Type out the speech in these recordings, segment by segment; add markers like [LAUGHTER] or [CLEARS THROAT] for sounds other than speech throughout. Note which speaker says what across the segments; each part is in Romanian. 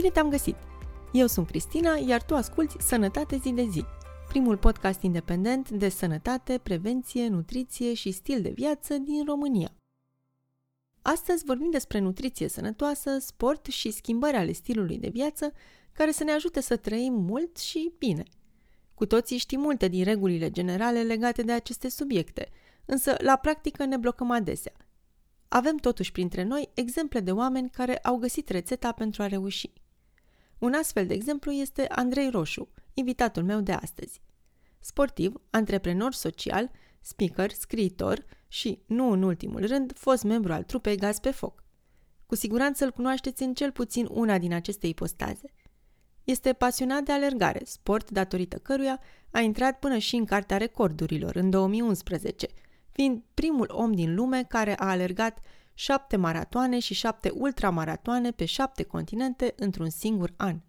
Speaker 1: Bine te-am găsit! Eu sunt Cristina, iar tu asculti Sănătate zi de zi, primul podcast independent de sănătate, prevenție, nutriție și stil de viață din România. Astăzi vorbim despre nutriție sănătoasă, sport și schimbări ale stilului de viață care să ne ajute să trăim mult și bine. Cu toții știm multe din regulile generale legate de aceste subiecte, însă la practică ne blocăm adesea. Avem totuși printre noi exemple de oameni care au găsit rețeta pentru a reuși. Un astfel de exemplu este Andrei Roșu, invitatul meu de astăzi. Sportiv, antreprenor social, speaker, scriitor și, nu în ultimul rând, fost membru al trupei Gaz pe Foc. Cu siguranță îl cunoașteți în cel puțin una din aceste ipostaze. Este pasionat de alergare, sport datorită căruia a intrat până și în Cartea Recordurilor în 2011, fiind primul om din lume care a alergat șapte maratoane și șapte ultramaratoane pe șapte continente într-un singur an.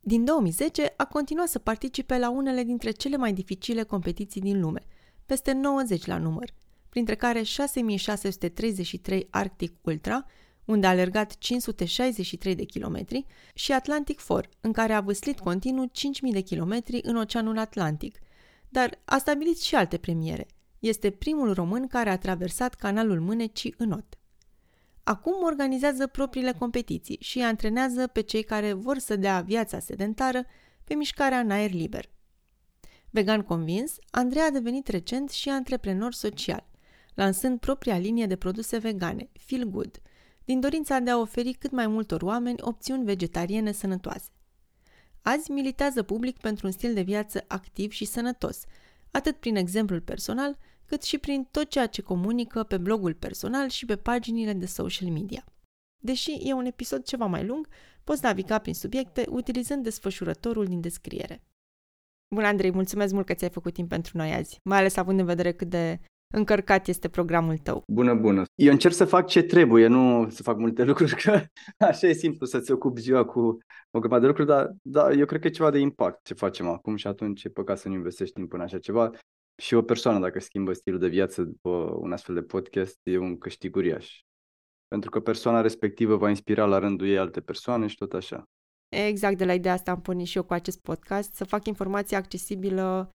Speaker 1: Din 2010 a continuat să participe la unele dintre cele mai dificile competiții din lume, peste 90 la număr, printre care 6633 Arctic Ultra, unde a alergat 563 de kilometri, și Atlantic 4, în care a vâslit continuu 5000 de kilometri în Oceanul Atlantic, dar a stabilit și alte premiere. Este primul român care a traversat canalul Mânecii în not. Acum organizează propriile competiții și antrenează pe cei care vor să dea viața sedentară pe mișcarea în aer liber. Vegan convins, Andrei a devenit recent și antreprenor social, lansând propria linie de produse vegane, Feel Good, din dorința de a oferi cât mai multor oameni opțiuni vegetariene sănătoase. Azi militează public pentru un stil de viață activ și sănătos, atât prin exemplul personal, cât și prin tot ceea ce comunică pe blogul personal și pe paginile de social media. Deși e un episod ceva mai lung, poți naviga prin subiecte utilizând desfășurătorul din descriere. Bună, Andrei, mulțumesc mult că ți-ai făcut timp pentru noi azi, mai ales având în vedere cât de încărcat este programul tău.
Speaker 2: Bună, bună. Eu încerc să fac ce trebuie, nu să fac multe [LAUGHS] lucruri, că așa e simplu să-ți ocupi ziua cu o grămadă de lucruri, dar, dar eu cred că e ceva de impact ce facem acum și atunci e păcat să nu investești timp în așa ceva și o persoană, dacă schimbă stilul de viață după un astfel de podcast, e un câștig uriaș. Pentru că persoana respectivă va inspira la rândul ei alte persoane și tot așa.
Speaker 1: Exact de la ideea asta am pornit și eu cu acest podcast, să fac informația accesibilă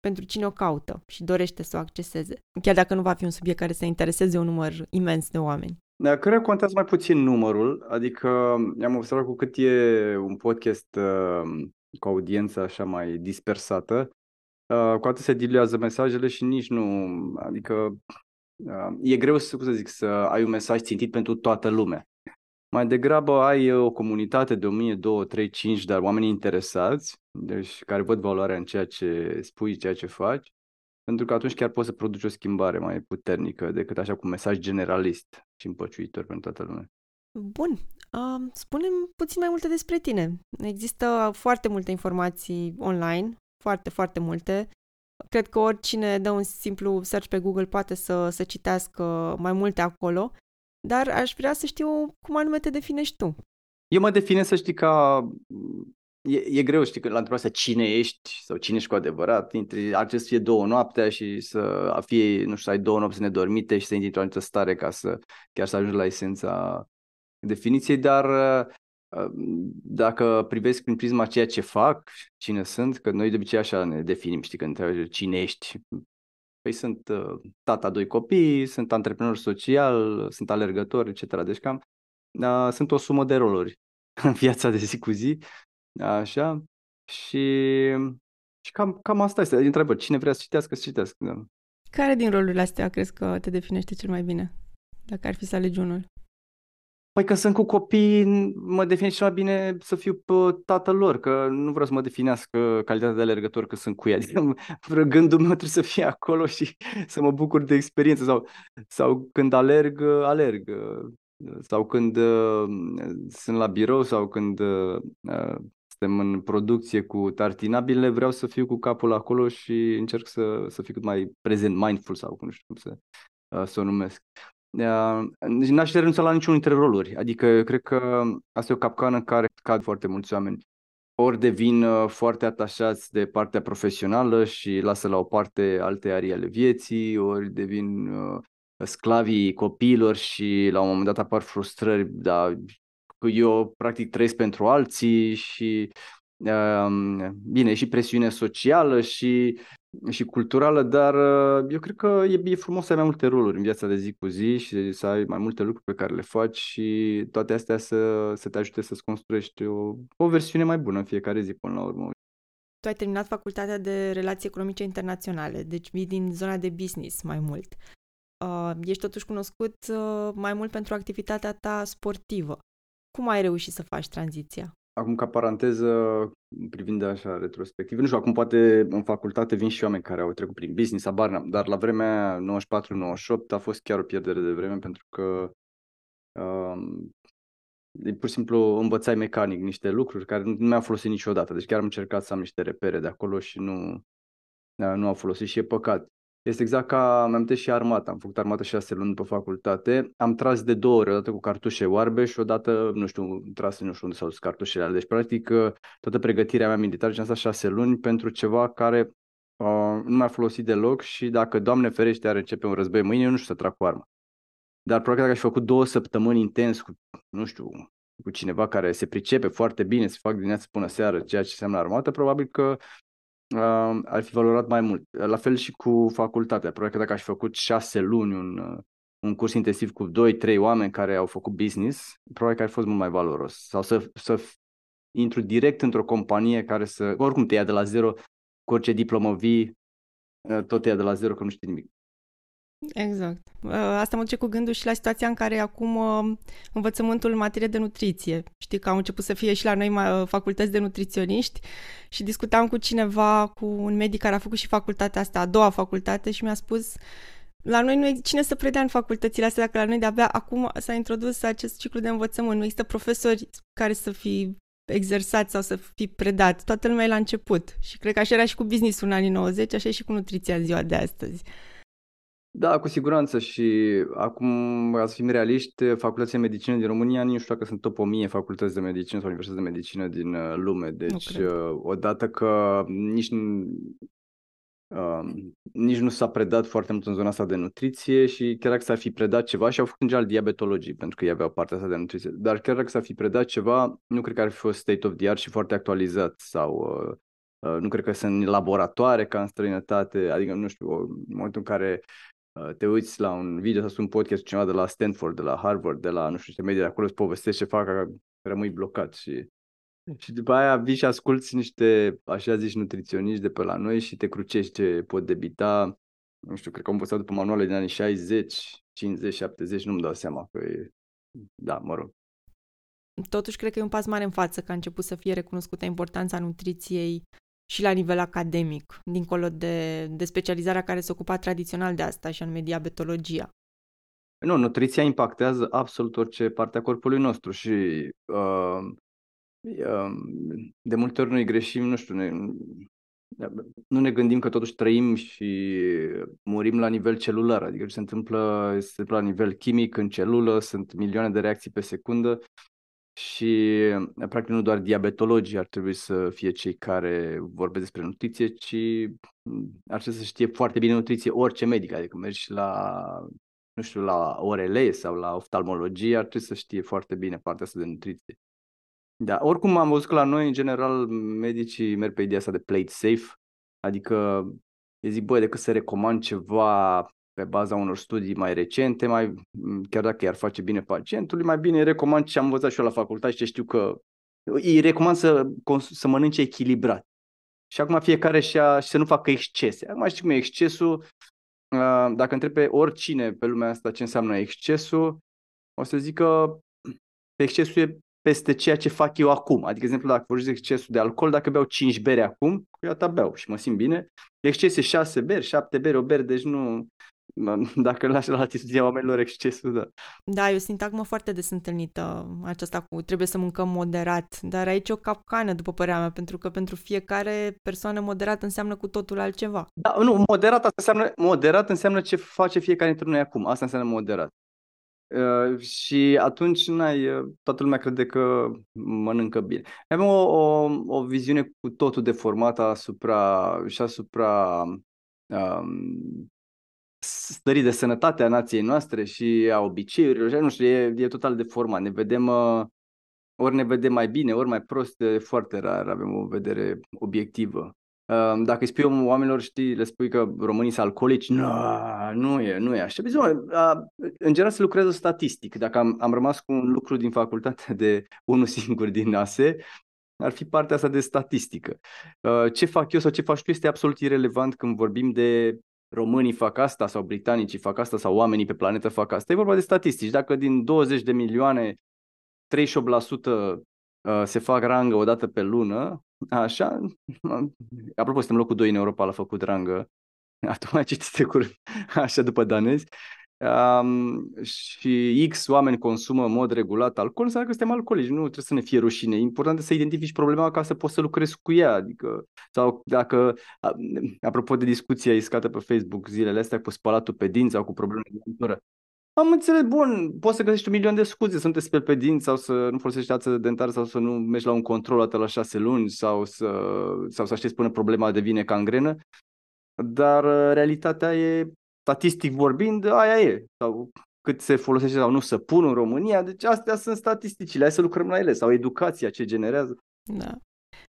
Speaker 1: pentru cine o caută și dorește să o acceseze, chiar dacă nu va fi un subiect care să intereseze un număr imens de oameni.
Speaker 2: Da, cred că contează mai puțin numărul, adică am observat cu cât e un podcast uh, cu audiență așa mai dispersată, uh, cu atât se diluează mesajele și nici nu, adică uh, e greu să, să zic, să ai un mesaj țintit pentru toată lumea. Mai degrabă ai o comunitate de 1000, 2, 3, 5, dar oameni interesați, deci care văd valoarea în ceea ce spui, ceea ce faci, pentru că atunci chiar poți să produci o schimbare mai puternică decât așa cu un mesaj generalist și împăciuitor pentru toată lumea.
Speaker 1: Bun, uh, spunem puțin mai multe despre tine. Există foarte multe informații online, foarte, foarte multe. Cred că oricine dă un simplu search pe Google poate să, să citească mai multe acolo, dar aș vrea să știu cum anume te definești tu.
Speaker 2: Eu mă define să știi ca... E, e greu, știi, că la întrebarea asta cine ești sau cine ești cu adevărat, intri, ar trebui să fie două noaptea și să fie, nu știu, să ai două nopți nedormite și să intri într-o anumită stare ca să chiar să ajungi la esența definiției, dar uh, dacă privesc prin prisma ceea ce fac, cine sunt, că noi de obicei așa ne definim, știi, când întrebi cine ești, Păi sunt uh, tata doi copii, sunt antreprenor social, sunt alergător, etc. Deci cam uh, sunt o sumă de roluri [LAUGHS] în viața de zi cu zi, așa, și, și cam, cam asta este. Întrebări, cine vrea să citească, să citească. Da.
Speaker 1: Care din rolurile astea crezi că te definește cel mai bine, dacă ar fi să alegi unul?
Speaker 2: Păi că sunt cu copii, mă defin cel mai bine să fiu tatăl lor, că nu vreau să mă definească calitatea de alergător că sunt cu ea. Adică [LAUGHS] gândul meu trebuie să fie acolo și [LAUGHS] să mă bucur de experiență. Sau, sau când alerg, alerg. Sau când uh, sunt la birou sau când uh, suntem în producție cu tartinabile, vreau să fiu cu capul acolo și încerc să, să fiu cât mai prezent, mindful sau cum știu cum să, uh, să o numesc. Deci n-aș renunța la niciunul dintre roluri. Adică cred că asta e o capcană în care cad foarte mulți oameni. Ori devin uh, foarte atașați de partea profesională și lasă la o parte alte arii ale vieții, ori devin uh, sclavii copiilor și la un moment dat apar frustrări, dar eu practic trăiesc pentru alții și um, bine, și presiune socială și, și culturală, dar uh, eu cred că e, e frumos să ai mai multe roluri în viața de zi cu zi și să ai mai multe lucruri pe care le faci și toate astea să, să te ajute să-ți construiești o, o versiune mai bună în fiecare zi până la urmă.
Speaker 1: Tu ai terminat facultatea de relații economice internaționale, deci vii din zona de business mai mult. Uh, ești totuși cunoscut uh, mai mult pentru activitatea ta sportivă. Cum ai reușit să faci tranziția?
Speaker 2: Acum, ca paranteză, privind așa retrospectiv, nu știu, acum poate în facultate vin și oameni care au trecut prin business, abar dar la vremea 94-98 a fost chiar o pierdere de vreme pentru că um, pur și simplu învățai mecanic niște lucruri care nu mi-au folosit niciodată. Deci chiar am încercat să am niște repere de acolo și nu, nu au folosit și e păcat. Este exact ca, am amintit și armata, am făcut armata șase luni pe facultate, am tras de două ori, odată cu cartușe oarbe și odată, nu știu, tras nu știu unde s-au dus cartușele alea. Deci, practic, toată pregătirea mea militară și am stat șase luni pentru ceva care uh, nu m-a folosit deloc și dacă, Doamne ferește, ar începe un război mâine, eu nu știu să trag cu armă. Dar probabil dacă aș fi făcut două săptămâni intens cu, nu știu, cu cineva care se pricepe foarte bine să fac dimineața până seară ceea ce înseamnă armată, probabil că uh, ar fi valorat mai mult. La fel și cu facultatea. Probabil că dacă aș fi făcut șase luni un, uh, un curs intensiv cu doi, trei oameni care au făcut business, probabil că ar fi fost mult mai valoros. Sau să, să intru direct într-o companie care să, oricum te ia de la zero, cu orice diplomă vii, uh, tot te ia de la zero că nu știi nimic.
Speaker 1: Exact. Uh, asta mă duce cu gândul și la situația în care acum uh, învățământul în materie de nutriție. Știi că au început să fie și la noi uh, facultăți de nutriționiști și discutam cu cineva, cu un medic care a făcut și facultatea asta, a doua facultate și mi-a spus la noi nu e cine să predea în facultățile astea dacă la noi de-abia acum s-a introdus acest ciclu de învățământ. Nu există profesori care să fi exersat sau să fi predat. Toată lumea e la început. Și cred că așa era și cu business-ul în anii 90, așa e și cu nutriția în ziua de astăzi.
Speaker 2: Da, cu siguranță și acum, ca să fim realiști, facultățile de medicină din România, nu știu dacă sunt top 1000 facultăți de medicină sau universități de medicină din uh, lume. Deci, uh, odată că nici, uh, nici nu s-a predat foarte mult în zona asta de nutriție și chiar dacă s-ar fi predat ceva, și au făcut în general diabetologii, pentru că ei aveau partea asta de nutriție, dar chiar dacă s-ar fi predat ceva, nu cred că ar fi fost state of the art și foarte actualizat sau uh, uh, nu cred că sunt laboratoare ca în străinătate, adică, nu știu, în momentul în care Uh, te uiți la un video sau un podcast cu cineva de la Stanford, de la Harvard, de la nu știu ce media de acolo, îți povestește ce fac, că rămâi blocat și și după aia vii și asculti niște, așa zici, nutriționiști de pe la noi și te crucești ce pot debita. Nu știu, cred că am învățat după manuale din anii 60, 50, 70, nu-mi dau seama că e... Da, mă rog.
Speaker 1: Totuși, cred că e un pas mare în față că a început să fie recunoscută importanța nutriției și la nivel academic, dincolo de, de specializarea care se ocupa tradițional de asta, și anume diabetologia.
Speaker 2: Nu, nutriția impactează absolut orice parte a corpului nostru și uh, uh, de multe ori noi greșim, nu știu, ne, nu ne gândim că totuși trăim și murim la nivel celular, adică ce se întâmplă, se întâmplă la nivel chimic în celulă, sunt milioane de reacții pe secundă și practic nu doar diabetologii ar trebui să fie cei care vorbesc despre nutriție, ci ar trebui să știe foarte bine nutriție orice medic, adică mergi la, nu știu, la orele sau la oftalmologie, ar trebui să știe foarte bine partea asta de nutriție. Da, oricum am văzut că la noi, în general, medicii merg pe ideea asta de plate safe, adică eu zic, băi, decât să recomand ceva pe baza unor studii mai recente, mai, chiar dacă i-ar face bine pacientului, mai bine recomand ce am învățat și eu la facultate și ce știu că îi recomand să, să mănânce echilibrat. Și acum fiecare și, a, și să nu facă excese. Acum știi cum e excesul, dacă întrebe oricine pe lumea asta ce înseamnă excesul, o să zic că excesul e peste ceea ce fac eu acum. Adică, de exemplu, dacă vorbesc de excesul de alcool, dacă beau 5 bere acum, eu ta beau și mă simt bine. Exces e 6 beri, 7 beri, o bere, deci nu, [LAUGHS] dacă îl lași la latitudinea oamenilor excesul, da.
Speaker 1: Da, e o sintagmă foarte des întâlnită aceasta cu trebuie să mâncăm moderat, dar aici e o capcană, după părerea mea, pentru că pentru fiecare persoană moderat înseamnă cu totul altceva.
Speaker 2: Da, nu, moderat asta înseamnă, moderat înseamnă ce face fiecare dintre noi acum. Asta înseamnă moderat. Uh, și atunci n-ai, uh, toată lumea crede că mănâncă bine. Avem o, o, o viziune cu totul deformată asupra și asupra um, stării de sănătate a nației noastre și a obiceiurilor, nu știu, e, e total deformat. Ne vedem uh, ori ne vedem mai bine, ori mai prost, e foarte rar avem o vedere obiectivă. Uh, dacă îi spui oamenilor, știi, le spui că românii sunt alcoolici, nu, nu e, nu e așa. Bine, uh, în general se lucrează statistic. Dacă am, am rămas cu un lucru din facultate de [LAUGHS] unul singur din ASE, ar fi partea asta de statistică. Uh, ce fac eu sau ce faci tu este absolut irelevant când vorbim de românii fac asta sau britanicii fac asta sau oamenii pe planetă fac asta. E vorba de statistici. Dacă din 20 de milioane 38% uh, se fac rangă o dată pe lună, așa, apropo, suntem locul 2 în Europa la făcut rangă, [LAUGHS] atunci citite curând, așa după danezi, um, și X oameni consumă în mod regulat alcool, înseamnă că suntem alcoolici, nu trebuie să ne fie rușine. E important să identifici problema ca să poți să lucrezi cu ea. Adică, sau dacă, apropo de discuția iscată pe Facebook zilele astea cu spălatul pe dinți sau cu probleme de dentură, am înțeles, bun, poți să găsești un milion de scuze, să nu te speli pe dinți sau să nu folosești ață dentară sau să nu mergi la un control atât la șase luni sau să, sau să aștepți până problema devine cangrenă, dar uh, realitatea e statistic vorbind, aia e. Sau cât se folosește sau nu să pun în România. Deci astea sunt statisticile, hai să lucrăm la ele. Sau educația ce generează.
Speaker 1: Da.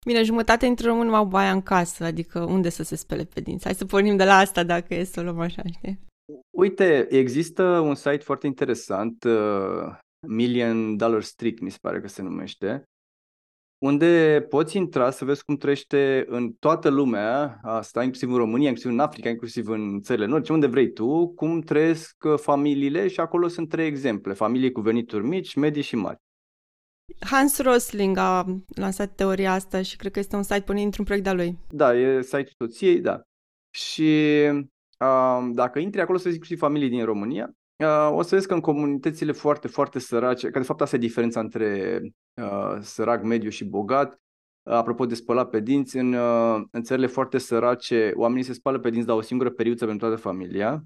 Speaker 1: Bine, jumătate dintre români au baia în casă, adică unde să se spele pe dinți. Hai să pornim de la asta dacă e să o luăm așa, știi?
Speaker 2: Uite, există un site foarte interesant, uh, Million Dollar Street, mi se pare că se numește, unde poți intra să vezi cum trăiește în toată lumea asta, inclusiv în România, inclusiv în Africa, inclusiv în țările nordice, unde vrei tu, cum trăiesc uh, familiile și acolo sunt trei exemple, familii cu venituri mici, medii și mari.
Speaker 1: Hans Rosling a lansat teoria asta și cred că este un site pornit într-un proiect de-a lui.
Speaker 2: Da, e site-ul soției, da. Și uh, dacă intri acolo să vezi inclusiv familii din România, uh, o să vezi că în comunitățile foarte, foarte sărace, că de fapt asta e diferența între uh, sărac, mediu și bogat, uh, apropo de spălat pe dinți, în, uh, în țările foarte sărace, oamenii se spală pe dinți, dar o singură periuță pentru toată familia,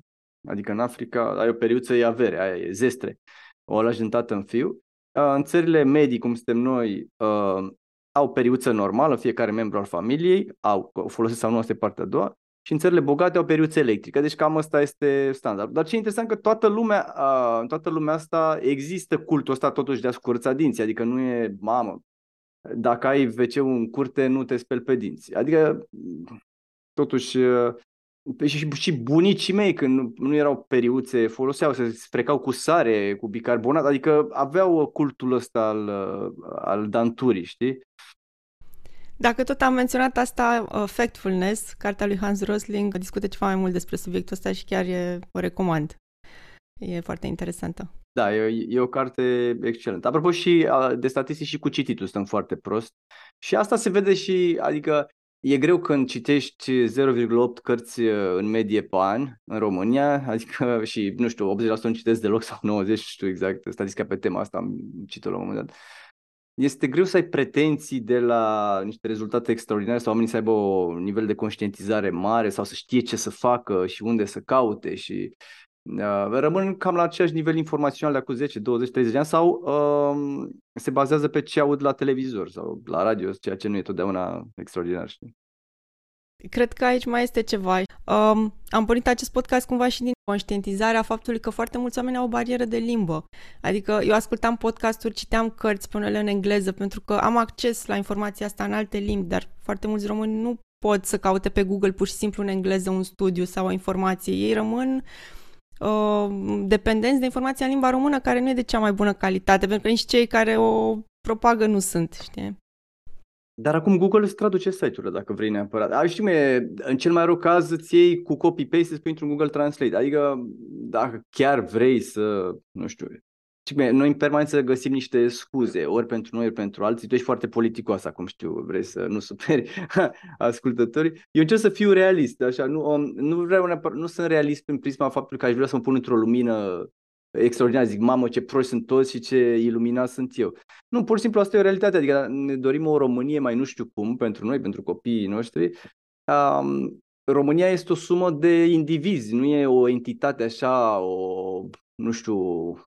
Speaker 2: adică în Africa ai o periuță, e avere, aia e zestre, o lași din tată în fiu. Uh, în țările medii, cum suntem noi, uh, au periuță normală, fiecare membru al familiei, au, folosesc sau nu, asta e partea a doua, și în țările bogate au periuță electrică, deci cam asta este standard. Dar ce e interesant că toată lumea, în toată lumea asta există cultul ăsta totuși de a scurța dinții, adică nu e, mamă, dacă ai wc în curte, nu te speli pe dinți. Adică, totuși, și, și bunicii mei, când nu, nu erau periuțe, foloseau, se sprecau cu sare, cu bicarbonat, adică aveau cultul ăsta al, al danturii, știi?
Speaker 1: Dacă tot am menționat asta, uh, Factfulness, cartea lui Hans Rosling, discută ceva mai mult despre subiectul ăsta și chiar e, o recomand. E foarte interesantă.
Speaker 2: Da, e, e o carte excelentă. Apropo și de statistici și cu cititul stăm foarte prost. Și asta se vede și, adică e greu când citești 0,8 cărți uh, în medie pe an în România, [LAUGHS] adică și, nu știu, 80% nu citesc deloc sau 90, știu exact, statistica pe tema asta am citit la un moment dat este greu să ai pretenții de la niște rezultate extraordinare sau oamenii să aibă un nivel de conștientizare mare sau să știe ce să facă și unde să caute și uh, rămân cam la același nivel informațional de acum 10, 20, 30 de ani sau uh, se bazează pe ce aud la televizor sau la radio, ceea ce nu e totdeauna extraordinar. Știi?
Speaker 1: Cred că aici mai este ceva. Um, am pornit acest podcast cumva și din conștientizarea faptului că foarte mulți oameni au o barieră de limbă. Adică eu ascultam podcasturi, citeam cărți pe unele în engleză pentru că am acces la informația asta în alte limbi, dar foarte mulți români nu pot să caute pe Google pur și simplu în engleză un studiu sau o informație. Ei rămân uh, dependenți de informația în limba română care nu e de cea mai bună calitate, pentru că nici cei care o propagă nu sunt, știi?
Speaker 2: Dar acum Google îți traduce site-urile dacă vrei neapărat. A, știi, mie, în cel mai rău caz îți iei cu copy-paste, îți pui într-un Google Translate. Adică dacă chiar vrei să, nu știu, știi, noi în permanență găsim niște scuze, ori pentru noi, ori pentru alții. Tu ești foarte politicos, acum știu, vrei să nu superi [LAUGHS] ascultătorii. Eu încerc să fiu realist, așa, nu, nu vreau neapărat, nu sunt realist prin prisma faptului că aș vrea să mă pun într-o lumină extraordinar, zic, mamă, ce proști sunt toți și ce iluminat sunt eu. Nu, pur și simplu asta e o realitate, adică ne dorim o Românie mai nu știu cum pentru noi, pentru copiii noștri. Um, România este o sumă de indivizi, nu e o entitate așa, o, nu știu,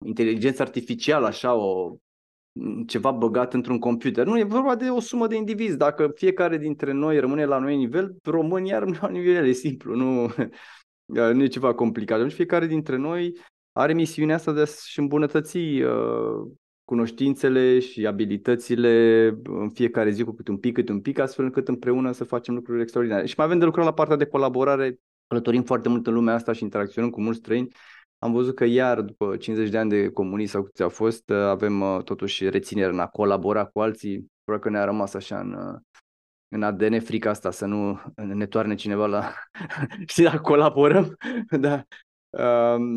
Speaker 2: inteligență artificială, așa, o ceva băgat într-un computer. Nu, e vorba de o sumă de indivizi. Dacă fiecare dintre noi rămâne la noi nivel, România rămâne la nivel, e simplu, nu, [LAUGHS] nu e ceva complicat. Deci fiecare dintre noi are misiunea asta de a-și îmbunătăți uh, cunoștințele și abilitățile în fiecare zi cu câte un pic, câte un pic, astfel încât împreună să facem lucruri extraordinare. Și mai avem de lucrat la partea de colaborare, călătorim foarte mult în lumea asta și interacționăm cu mulți străini. Am văzut că iar după 50 de ani de comunism sau câți au fost, avem uh, totuși reținere în a colabora cu alții, probabil că ne-a rămas așa în, uh, în ADN frica asta să nu ne toarne cineva la [LAUGHS] și dacă colaborăm, da,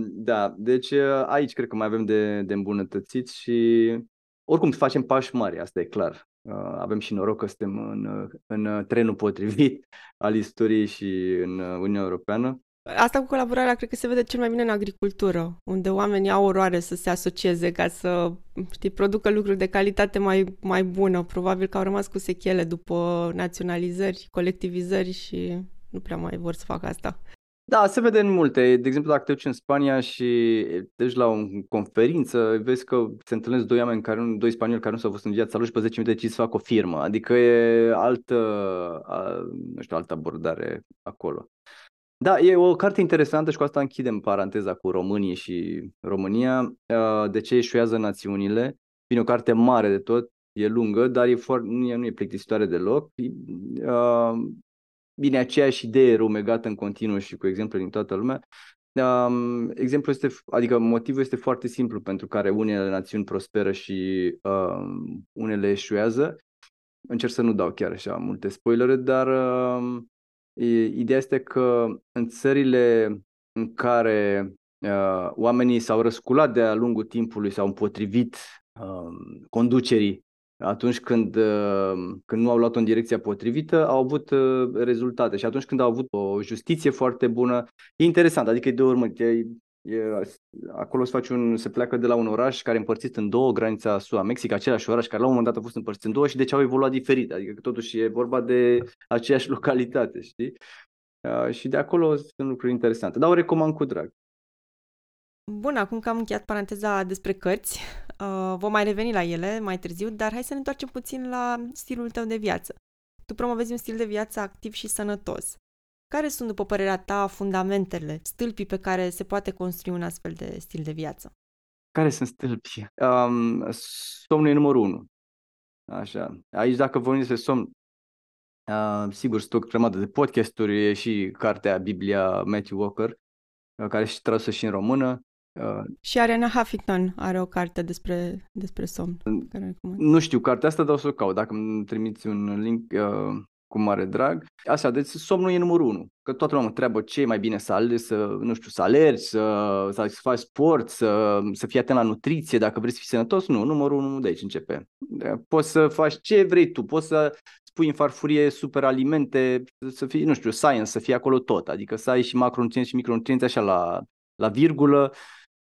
Speaker 2: da, deci uh, aici cred că mai avem de, de îmbunătățit și oricum facem pași mari, asta e clar. Uh, avem și noroc că suntem în, în trenul potrivit [LAUGHS] al istoriei și în Uniunea Europeană.
Speaker 1: Asta cu colaborarea cred că se vede cel mai bine în agricultură, unde oamenii au oroare să se asocieze ca să știi, producă lucruri de calitate mai, mai bună. Probabil că au rămas cu sechele după naționalizări, colectivizări și nu prea mai vor să facă asta.
Speaker 2: Da, se vede în multe. De exemplu, dacă te duci în Spania și deci la o conferință, vezi că se întâlnesc doi oameni, care, doi spanioli care nu s-au văzut în viața lor și pe 10 minute decid să facă o firmă. Adică e altă, nu știu, altă abordare acolo. Da, e o carte interesantă și cu asta închidem paranteza cu România și România. De ce eșuează națiunile? Bine, o carte mare de tot, e lungă, dar e foarte, nu, e, nu e plictisitoare deloc. Bine, aceeași idee rumegată în continuu și cu exemple din toată lumea. Um, exemplu este, adică motivul este foarte simplu pentru care unele națiuni prosperă și um, unele eșuează. Încerc să nu dau chiar așa multe spoilere, dar um, ideea este că în țările în care uh, oamenii s-au răsculat de-a lungul timpului, s-au împotrivit uh, conducerii atunci când, uh, când nu au luat-o în direcția potrivită, au avut uh, rezultate. Și atunci când au avut o justiție foarte bună, e interesant, adică e de urmă, e, e, acolo se, face un, se pleacă de la un oraș care e împărțit în două, granița SUA-Mexic, același oraș care la un moment dat a fost împărțit în două și de ce au evoluat diferit, adică că totuși e vorba de aceeași [LAUGHS] localitate, știi? Uh, și de acolo sunt lucruri interesante, dar o recomand cu drag.
Speaker 1: Bun, acum că am încheiat paranteza despre cărți, uh, vom mai reveni la ele mai târziu, dar hai să ne întoarcem puțin la stilul tău de viață. Tu promovezi un stil de viață activ și sănătos. Care sunt, după părerea ta, fundamentele, stâlpii pe care se poate construi un astfel de stil de viață?
Speaker 2: Care sunt stâlpii? Um, somnul e numărul unu. Așa. Aici, dacă vorbim despre somn, uh, sigur, sunt o grămadă de podcasturi, e și cartea Biblia Matthew Walker, uh, care și trasă și în română.
Speaker 1: Uh, și Ariana Huffington are o carte despre, despre somn. Care
Speaker 2: nu știu cartea asta, dar o să o caut. Dacă îmi trimiți un link uh, cu mare drag. Așa, deci somnul e numărul unu. Că toată lumea întreabă ce e mai bine să alegi, să, nu știu, să alergi, să, să faci sport, să, să fii atent la nutriție, dacă vrei să fii sănătos. Nu, numărul unu de aici începe. Poți să faci ce vrei tu, poți să spui în farfurie super alimente, să fii, nu știu, science, să fie acolo tot. Adică să ai și macronutrienți și micronutrienți așa la, la virgulă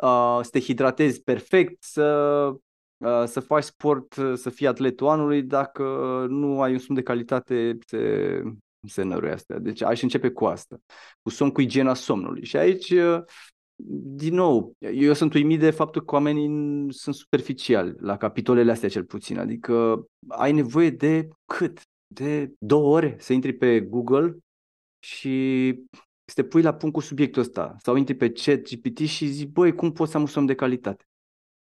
Speaker 2: uh, să te hidratezi perfect, să, uh, să faci sport, să fii atletul anului, dacă nu ai un somn de calitate, se, se năruie astea. Deci aș începe cu asta, cu somn, cu igiena somnului. Și aici, uh, din nou, eu sunt uimit de faptul că oamenii sunt superficiali la capitolele astea cel puțin. Adică ai nevoie de cât? De două ore să intri pe Google și să te pui la punct cu subiectul ăsta sau intri pe chat GPT și zici, băi, cum pot să am un somn de calitate?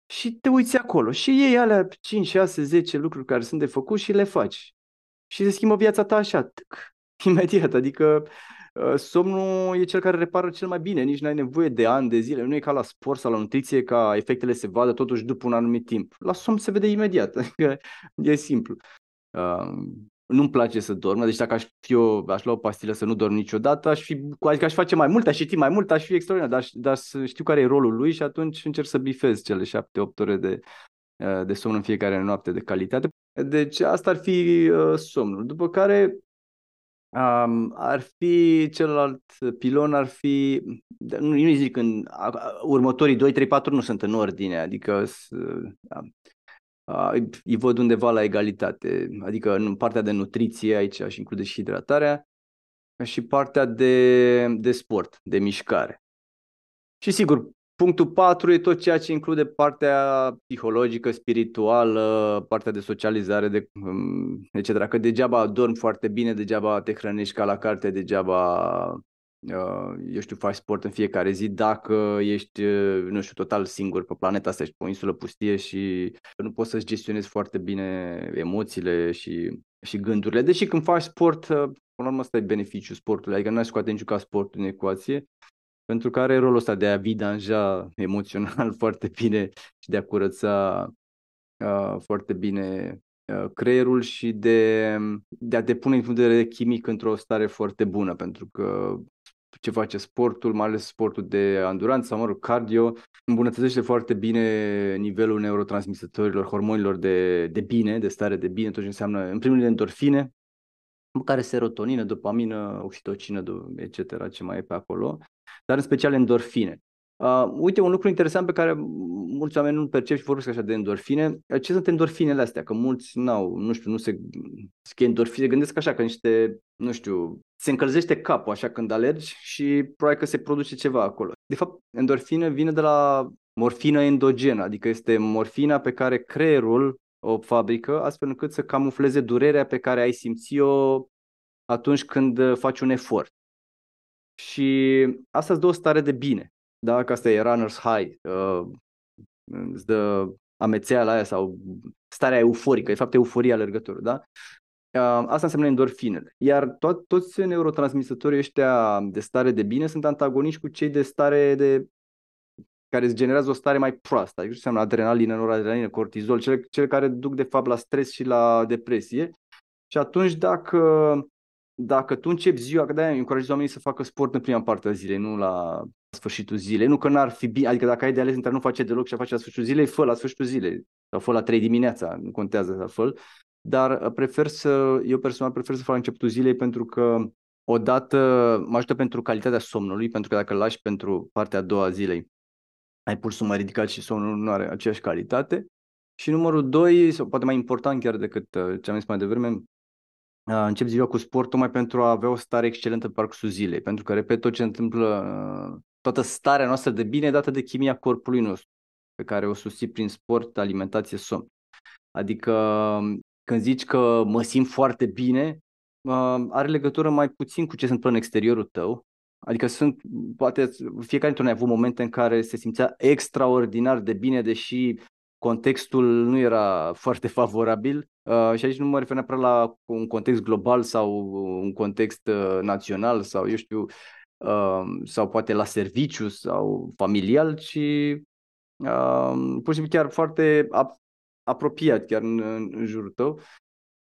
Speaker 2: Și te uiți acolo și iei alea 5, 6, 10 lucruri care sunt de făcut și le faci. Și se schimbă viața ta așa, tâc, [LAUGHS] imediat. Adică ă, somnul e cel care repară cel mai bine, nici nu ai nevoie de ani, de zile, nu e ca la sport sau la nutriție, ca efectele se vadă totuși după un anumit timp. La somn se vede imediat, [LAUGHS] adică e simplu nu-mi place să dorm, deci dacă aș fi o, aș lua o pastilă să nu dorm niciodată, aș fi, adică aș face mai mult, aș citi mai mult, aș fi extraordinar, dar, dar știu care e rolul lui și atunci încerc să bifez cele șapte, opt ore de, de somn în fiecare noapte de calitate. Deci asta ar fi uh, somnul. După care um, ar fi celălalt pilon, ar fi, nu, nu zic în următorii 2, 3, 4 nu sunt în ordine, adică uh, îi văd undeva la egalitate, adică în partea de nutriție aici aș include și hidratarea și partea de, de sport, de mișcare. Și sigur, punctul 4 e tot ceea ce include partea psihologică, spirituală, partea de socializare, de, um, etc. Că degeaba dormi foarte bine, degeaba te hrănești ca la carte, degeaba uh, eu știu, faci sport în fiecare zi dacă ești, uh, nu știu, total singur pe planeta asta, ești pe o insulă pustie și nu poți să-ți gestionezi foarte bine emoțiile și, și gândurile. Deși când faci sport, uh, până la urmă ăsta e beneficiul sportului, adică nu ai scoate niciun ca sportul în ecuație, pentru că are rolul ăsta de a vidanja [LAUGHS] emoțional foarte bine și de a curăța uh, foarte bine uh, creierul și de, de a te pune în punct de vedere chimic într-o stare foarte bună, pentru că ce face sportul, mai ales sportul de anduranță sau, mă rog, cardio, îmbunătățește foarte bine nivelul neurotransmisătorilor, hormonilor de, de bine, de stare de bine, tot ce înseamnă, în primul rând, endorfine, care serotonină, dopamină, oxitocină, etc., ce mai e pe acolo, dar în special endorfine. Uh, uite, un lucru interesant pe care mulți oameni nu percep și vorbesc așa de endorfine. Ce sunt endorfinele astea? Că mulți n-au, nu știu, nu se că endorfine, gândesc așa că niște, nu știu, se încălzește capul așa când alergi și probabil că se produce ceva acolo. De fapt, endorfine vine de la morfină endogenă, adică este morfina pe care creierul o fabrică astfel încât să camufleze durerea pe care ai simțit-o atunci când faci un efort. Și asta îți dă o stare de bine. Da? Că asta e runner's high. Uh, îți dă amețeala aia sau starea euforică, de fapt euforia alergătorului. Da? Uh, asta înseamnă endorfinele. Iar to- toți neurotransmisătorii ăștia de stare de bine sunt antagoniști cu cei de stare de care îți generează o stare mai proastă, adică ce înseamnă adrenalină, noradrenalină, cortizol, cele, cele care duc de fapt la stres și la depresie. Și atunci dacă dacă tu începi ziua, că de-aia încurajezi oamenii să facă sport în prima parte a zilei, nu la sfârșitul zilei. Nu că n-ar fi bine, adică dacă ai de ales între nu face deloc și a face la sfârșitul zilei, fă la sfârșitul zilei sau fă la 3 dimineața, nu contează altfel. Dar uh, prefer să, eu personal prefer să fac începutul zilei pentru că odată mă ajută pentru calitatea somnului, pentru că dacă îl lași pentru partea a doua a zilei, ai pulsul mai ridicat și somnul nu are aceeași calitate. Și numărul 2, sau poate mai important chiar decât uh, ce am zis mai devreme, încep ziua cu sport tocmai pentru a avea o stare excelentă pe parcursul zilei. Pentru că, repet, tot ce întâmplă, toată starea noastră de bine e dată de chimia corpului nostru, pe care o susții prin sport, alimentație, somn. Adică când zici că mă simt foarte bine, are legătură mai puțin cu ce se întâmplă în exteriorul tău. Adică sunt, poate fiecare dintre noi a avut momente în care se simțea extraordinar de bine, deși contextul nu era foarte favorabil uh, și aici nu mă refer neapărat la un context global sau un context uh, național sau eu știu uh, sau poate la serviciu sau familial, ci uh, pur și simplu chiar foarte ap- apropiat chiar în, în jurul tău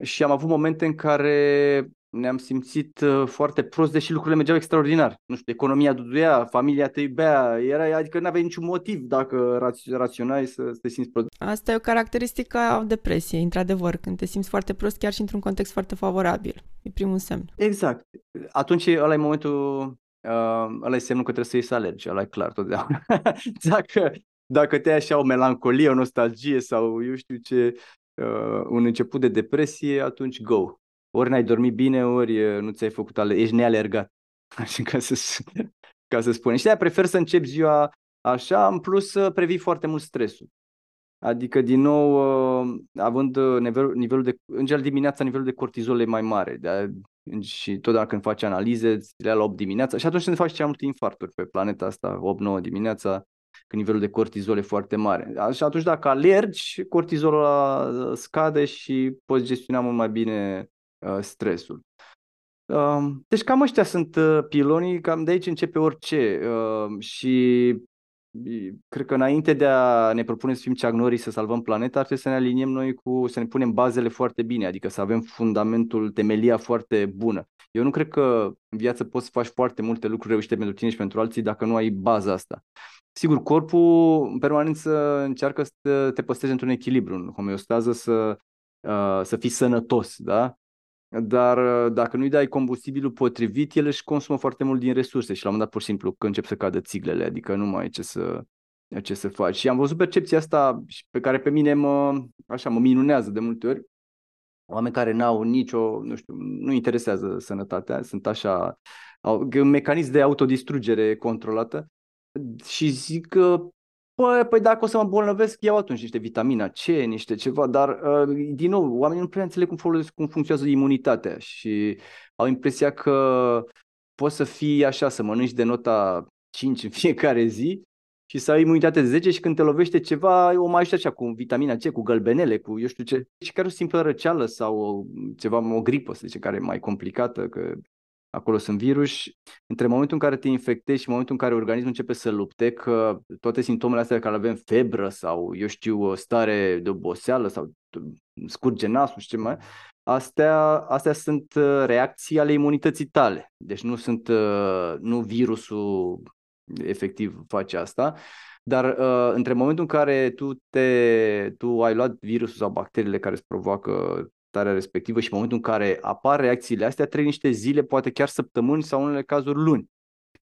Speaker 2: și am avut momente în care ne-am simțit uh, foarte prost, deși lucrurile mergeau extraordinar. Nu știu, economia duduia, familia te iubea, era, adică nu aveai niciun motiv dacă raț- raționai să, să te simți prost.
Speaker 1: Asta e o caracteristică a depresiei, într-adevăr, când te simți foarte prost, chiar și într-un context foarte favorabil. E primul semn.
Speaker 2: Exact. Atunci ăla e momentul, uh, ăla e semnul că trebuie să iei să alergi, ăla e clar totdeauna. [LAUGHS] dacă, dacă te așa o melancolie, o nostalgie sau eu știu ce, uh, un început de depresie, atunci go ori n-ai dormit bine, ori nu ți-ai făcut ale, ești nealergat. [LAUGHS] Așa ca să, ca să spun. Și de prefer să încep ziua așa, în plus să previi foarte mult stresul. Adică, din nou, având nivelul, nivelul de, în general dimineața, nivelul de cortizol e mai mare. De și totdeauna când faci analize, îți le la 8 dimineața și atunci când faci cea multe infarturi pe planeta asta, 8-9 dimineața, când nivelul de cortizol e foarte mare. Și atunci dacă alergi, cortizolul scade și poți gestiona mult mai bine Uh, stresul. Um, deci cam ăștia sunt uh, pilonii, cam de aici începe orice um, și cred că înainte de a ne propune să fim ceagnorii să salvăm planeta, ar trebui să ne aliniem noi cu, să ne punem bazele foarte bine, adică să avem fundamentul, temelia foarte bună. Eu nu cred că în viață poți să faci foarte multe lucruri reușite pentru tine și pentru alții dacă nu ai baza asta. Sigur, corpul în permanență încearcă să te păstrezi într-un echilibru, în homeostază, să, uh, să fii sănătos, da? Dar uh, dacă nu-i dai combustibilul potrivit, el își consumă foarte mult din resurse și la un moment dat pur și simplu că încep să cadă țiglele, adică nu mai ai ce să, ce să faci. Și am văzut percepția asta pe care pe mine mă, așa, mă minunează de multe ori. Oameni care n-au nicio, nu știu, nu interesează sănătatea, sunt așa, au un mecanism de autodistrugere controlată și zic că Păi, păi dacă o să mă îmbolnăvesc, iau atunci niște vitamina C, niște ceva, dar uh, din nou, oamenii nu prea înțeleg cum, folosesc, cum funcționează imunitatea și au impresia că poți să fii așa, să mănânci de nota 5 în fiecare zi și să ai imunitate de 10 și când te lovește ceva, o mai ajută așa cu vitamina C, cu gălbenele, cu eu știu ce. Și chiar o simplă răceală sau ceva, o gripă, să zice, care e mai complicată, că acolo sunt virus. Între momentul în care te infectezi și momentul în care organismul începe să lupte, că toate simptomele astea care avem febră sau, eu știu, stare de oboseală sau scurge nasul și ce mai, astea, astea sunt uh, reacții ale imunității tale. Deci nu sunt, uh, nu virusul efectiv face asta, dar uh, între momentul în care tu, te, tu ai luat virusul sau bacteriile care îți provoacă starea respectivă și în momentul în care apar reacțiile astea, trec niște zile, poate chiar săptămâni sau în unele cazuri luni.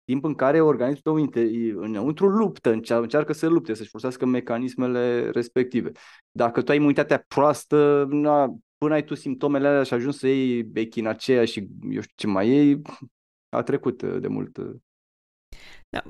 Speaker 2: Timp în care organismul tău înăuntru luptă, încearcă să lupte, să-și folosească mecanismele respective. Dacă tu ai imunitatea proastă, na, până ai tu simptomele alea și ajungi să iei echinacea și eu știu ce mai iei, a trecut de mult
Speaker 1: da.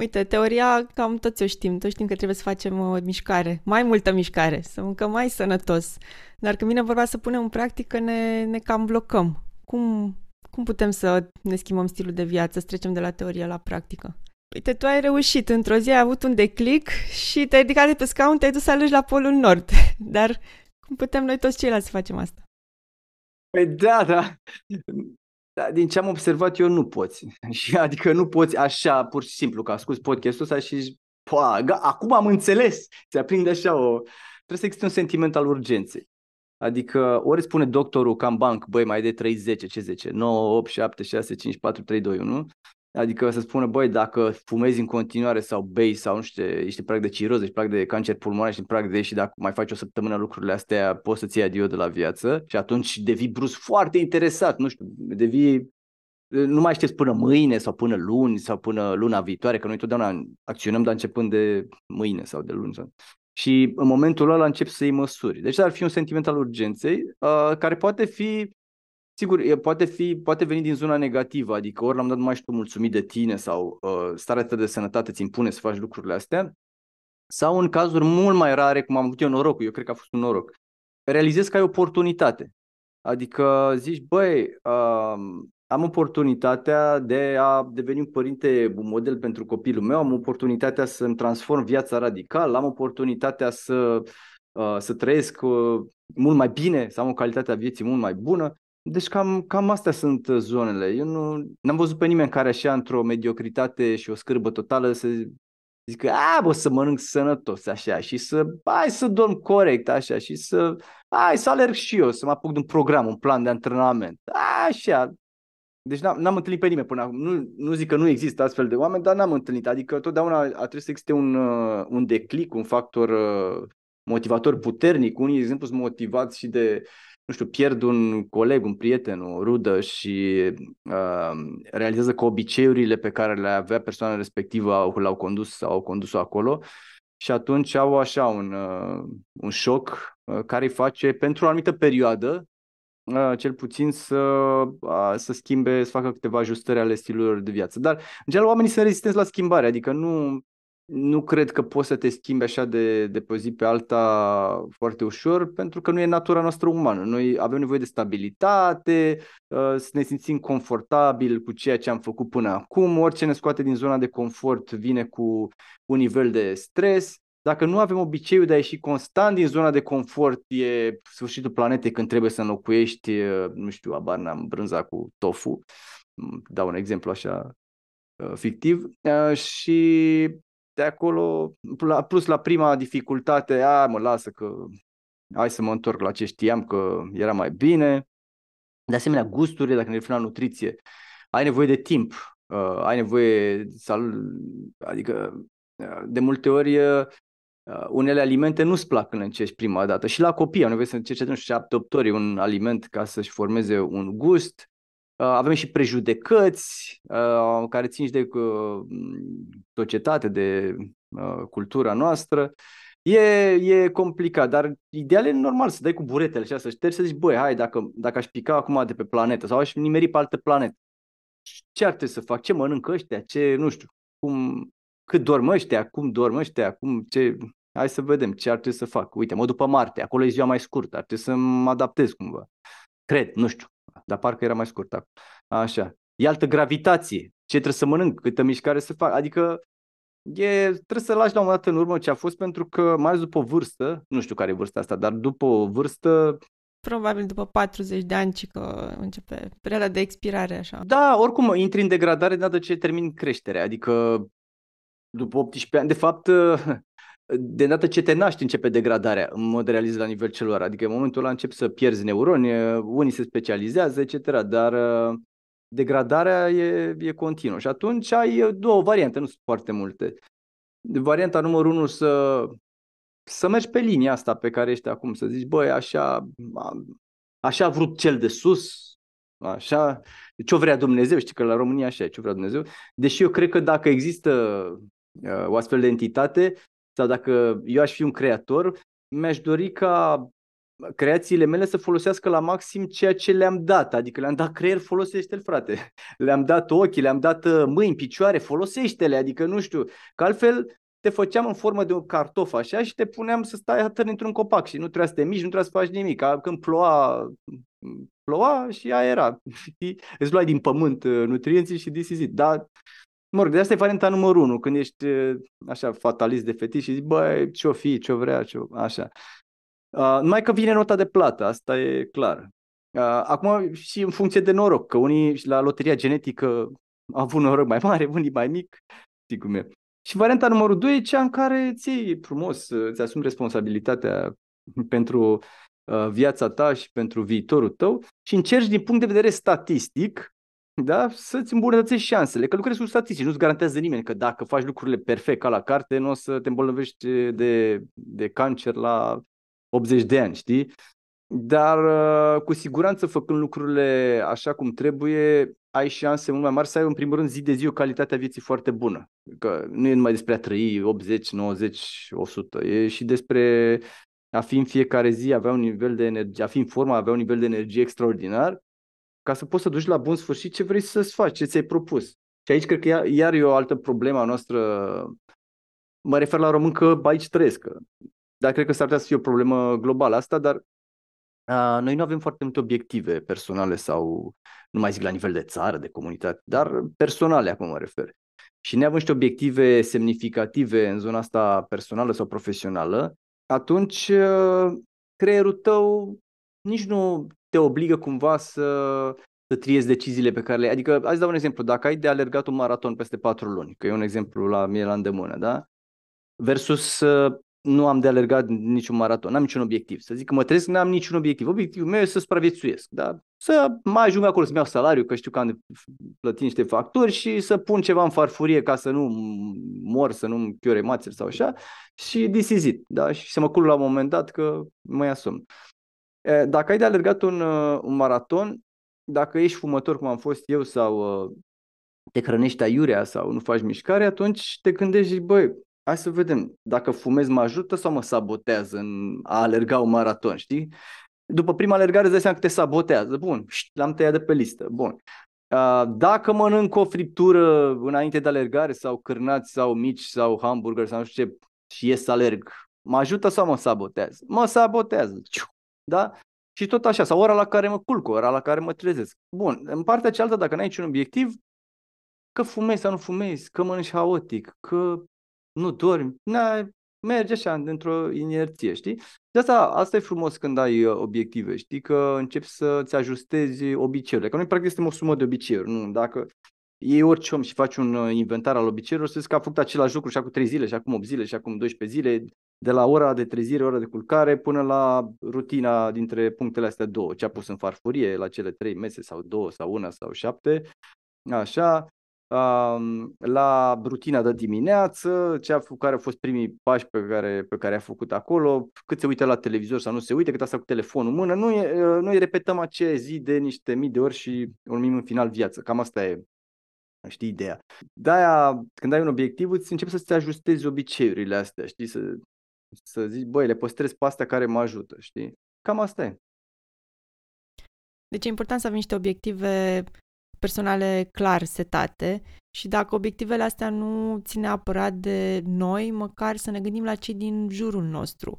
Speaker 1: Uite, teoria cam toți o știm. Toți știm că trebuie să facem o mișcare, mai multă mișcare, să mâncăm mai sănătos. Dar când vine vorba să punem în practică, ne, ne cam blocăm. Cum, cum putem să ne schimbăm stilul de viață, să trecem de la teorie la practică? Uite, tu ai reușit. Într-o zi ai avut un declic și te-ai ridicat de pe scaun, te-ai dus să alegi la Polul Nord. [LAUGHS] Dar cum putem noi toți ceilalți să facem asta?
Speaker 2: Păi da, da. Da, din ce am observat eu, nu poți. [LAUGHS] Și adică nu poți așa, pur și simplu, că ascult podcastul ăsta și Poa, acum am înțeles. Se aprinde așa o... Trebuie să existe un sentiment al urgenței. Adică ori spune doctorul cam banc, băi, mai de 30, ce zice, 9, 8, 7, 6, 5, 4, 3, 2, 1. Adică să spună, băi, dacă fumezi în continuare sau bei sau nu știu, ești prag de ciroză, ești prag de cancer pulmonar, ești prag de și dacă mai faci o săptămână lucrurile astea, poți să-ți iei adio de la viață și atunci devii brusc foarte interesat, nu știu, devii nu mai știți până mâine sau până luni sau până luna viitoare, că noi totdeauna acționăm, dar începând de mâine sau de luni. Sau... Și în momentul ăla încep să iei măsuri. Deci ar fi un sentiment al urgenței, uh, care poate fi Sigur, poate, fi, poate veni din zona negativă, adică ori l-am dat mai și tu mulțumit de tine sau uh, starea ta de sănătate ți impune să faci lucrurile astea, sau în cazuri mult mai rare, cum am avut eu norocul, eu cred că a fost un noroc, realizezi că ai oportunitate. Adică zici, băi, uh, am oportunitatea de a deveni un părinte, un model pentru copilul meu, am oportunitatea să-mi transform viața radical, am oportunitatea să, uh, să trăiesc uh, mult mai bine, să am o calitate a vieții mult mai bună deci cam, cam astea sunt uh, zonele. Eu nu am văzut pe nimeni care așa într-o mediocritate și o scârbă totală să zică, a, bă, să mănânc sănătos așa și să, hai să dorm corect așa și să, hai să alerg și eu, să mă apuc de un program, un plan de antrenament. Așa. Deci n-am, n-am întâlnit pe nimeni până acum. Nu, nu zic că nu există astfel de oameni, dar n-am întâlnit. Adică totdeauna a trebuit să existe un, uh, un declic, un factor uh, motivator puternic. Unii, de exemplu, sunt motivați și de nu știu, pierd un coleg, un prieten, o rudă și uh, realizează că obiceiurile pe care le avea persoana respectivă l-au condus sau au condus-o acolo și atunci au așa un, uh, un șoc uh, care îi face pentru o anumită perioadă uh, cel puțin să, uh, să schimbe, să facă câteva ajustări ale stilurilor de viață. Dar, în general, oamenii sunt rezistenți la schimbare, adică nu, nu cred că poți să te schimbi așa de, de pe o zi pe alta foarte ușor, pentru că nu e natura noastră umană. Noi avem nevoie de stabilitate, uh, să ne simțim confortabil cu ceea ce am făcut până acum. Orice ne scoate din zona de confort vine cu un nivel de stres. Dacă nu avem obiceiul de a ieși constant din zona de confort, e sfârșitul planetei când trebuie să înlocuiești, uh, nu știu, abar n-am brânza cu tofu. Dau un exemplu așa uh, fictiv. Și de acolo, plus la prima dificultate, a, mă lasă că hai să mă întorc la ce știam că era mai bine. De asemenea, gusturile, dacă ne referim la nutriție, ai nevoie de timp, uh, ai nevoie, să, adică uh, de multe ori uh, unele alimente nu-ți plac când le încerci prima dată. Și la copii au nevoie să încerce, nu știu, 7 8 ori un aliment ca să-și formeze un gust. Uh, avem și prejudecăți uh, care țin și de uh, societate, de cultura noastră. E, e complicat, dar ideal e normal să dai cu buretele și să ștergi să zici, băi, hai, dacă, dacă aș pica acum de pe planetă sau aș nimeri pe altă planetă, ce ar trebui să fac? Ce mănânc ăștia? Ce, nu știu, cum, cât dorm ăștia? Cum dorm ăștia? Cum, ce, hai să vedem ce ar trebui să fac. Uite, mă duc pe Marte, acolo e ziua mai scurtă, ar trebui să mă adaptez cumva. Cred, nu știu dar parcă era mai scurt. Așa. e altă gravitație, ce trebuie să mănânc, câtă mișcare să fac. Adică e, trebuie să lași la un moment dat în urmă ce a fost pentru că mai ales după o vârstă, nu știu care e vârsta asta, dar după o vârstă
Speaker 1: Probabil după 40 de ani, ci că începe perioada de expirare, așa.
Speaker 2: Da, oricum intri în degradare de dată ce termin creșterea, adică după 18 ani, de fapt, de dată ce te naști începe degradarea în mod realist la nivel celular, adică în momentul ăla începi să pierzi neuroni, unii se specializează, etc., dar degradarea e, e continuă și atunci ai două variante, nu sunt foarte multe. Varianta numărul unu să să mergi pe linia asta pe care ești acum, să zici, băi, așa, așa a vrut cel de sus, așa, ce vrea Dumnezeu, știi că la România așa e, ce vrea Dumnezeu. Deși eu cred că dacă există uh, o astfel de entitate sau dacă eu aș fi un creator, mi-aș dori ca creațiile mele să folosească la maxim ceea ce le-am dat. Adică le-am dat creier, folosește-l, frate. [LAUGHS] Le-am dat ochi, le-am dat uh, mâini, picioare, folosește-le. Adică nu știu, că altfel te făceam în formă de un cartof așa și te puneam să stai atât într-un copac și nu trebuia să te miști, nu trebuia să faci nimic. Ca când ploua, ploua și aia era. [LAUGHS] Îți luai din pământ uh, nutrienții și this is it. Dar, mă rog, de asta e varianta numărul unu, când ești uh, așa fatalist de fetiș și zici, băi, ce-o fi, ce-o vrea, ce așa. Uh, numai că vine nota de plată, asta e clar. Uh, acum și în funcție de noroc, că unii la loteria genetică au avut noroc mai mare, [LAUGHS] unii mai mic, știi cum e. Și varianta numărul 2 e cea în care ți frumos, îți asumi responsabilitatea [LAUGHS] pentru uh, viața ta și pentru viitorul tău și încerci din punct de vedere statistic da? să-ți îmbunătățești șansele, că lucrezi cu statistici, nu-ți garantează nimeni că dacă faci lucrurile perfect ca la carte, nu o să te îmbolnăvești de, de cancer la 80 de ani, știi? Dar uh, cu siguranță făcând lucrurile așa cum trebuie, ai șanse mult mai mari să ai în primul rând zi de zi o calitate a vieții foarte bună. Că nu e numai despre a trăi 80, 90, 100, e și despre a fi în fiecare zi, avea un nivel de energie, a fi în formă, avea un nivel de energie extraordinar, ca să poți să duci la bun sfârșit ce vrei să-ți faci, ce ți-ai propus. Și aici cred că iar, iar e o altă problemă a noastră, mă refer la român că aici trăiesc. Dar cred că s-ar putea să fie o problemă globală asta, dar noi nu avem foarte multe obiective personale sau, nu mai zic la nivel de țară, de comunitate, dar personale acum mă refer. Și neavând niște obiective semnificative în zona asta personală sau profesională, atunci creierul tău nici nu te obligă cumva să, să triezi deciziile pe care le ai. Adică, hai să dau un exemplu. Dacă ai de alergat un maraton peste patru luni, că e un exemplu la mine la îndemână, da? Versus nu am de alergat niciun maraton, n-am niciun obiectiv. Să zic că mă trezesc, n-am niciun obiectiv. Obiectivul meu e să supraviețuiesc, da? Să mai ajung acolo să-mi iau salariu, că știu că am de plătit niște facturi și să pun ceva în farfurie ca să nu mor, să nu-mi chiore mațeri sau așa și this is it, da? Și să mă culc la un moment dat că mă ia somn. Dacă ai de alergat un, uh, un maraton, dacă ești fumător cum am fost eu sau uh, te hrănești aiurea sau nu faci mișcare, atunci te gândești, băi, hai să vedem, dacă fumez mă ajută sau mă sabotează în a alerga un maraton, știi? După prima alergare îți dai seama că te sabotează. Bun, l-am tăiat de pe listă. Bun. Dacă mănânc o friptură înainte de alergare sau cârnați sau mici sau hamburger sau nu știu ce și ies să alerg, mă ajută sau mă sabotează? Mă sabotează. Da? Și tot așa, sau ora la care mă culc, ora la care mă trezesc. Bun, în partea cealaltă, dacă n-ai niciun obiectiv, că fumezi sau nu fumezi, că mănânci haotic, că nu dormi, na, merge așa, într-o inerție, știi? De asta, asta e frumos când ai uh, obiective, știi? Că începi să-ți ajustezi obiceiurile. Că noi practic suntem o sumă de obiceiuri, nu? Dacă iei orice om și faci un uh, inventar al obiceiurilor, să că a făcut același lucru și acum 3 zile, și acum 8 zile, și acum 12 zile, de la ora de trezire, ora de culcare, până la rutina dintre punctele astea două. Ce a pus în farfurie la cele 3 mese sau două sau una sau șapte, așa, la rutina de dimineață, ce a, care au fost primii pași pe care, pe care a făcut acolo, cât se uită la televizor sau nu se uită, cât asta cu telefonul în mână. Noi, noi repetăm acea zi de niște mii de ori și urmim în final viață. Cam asta e, știi, ideea. De-aia, când ai un obiectiv, îți începi să-ți ajustezi obiceiurile astea, știi, să, să zici, băi, le păstrez pe astea care mă ajută, știi? Cam asta e.
Speaker 1: Deci e important să avem niște obiective personale clar setate și dacă obiectivele astea nu țin neapărat de noi, măcar să ne gândim la cei din jurul nostru.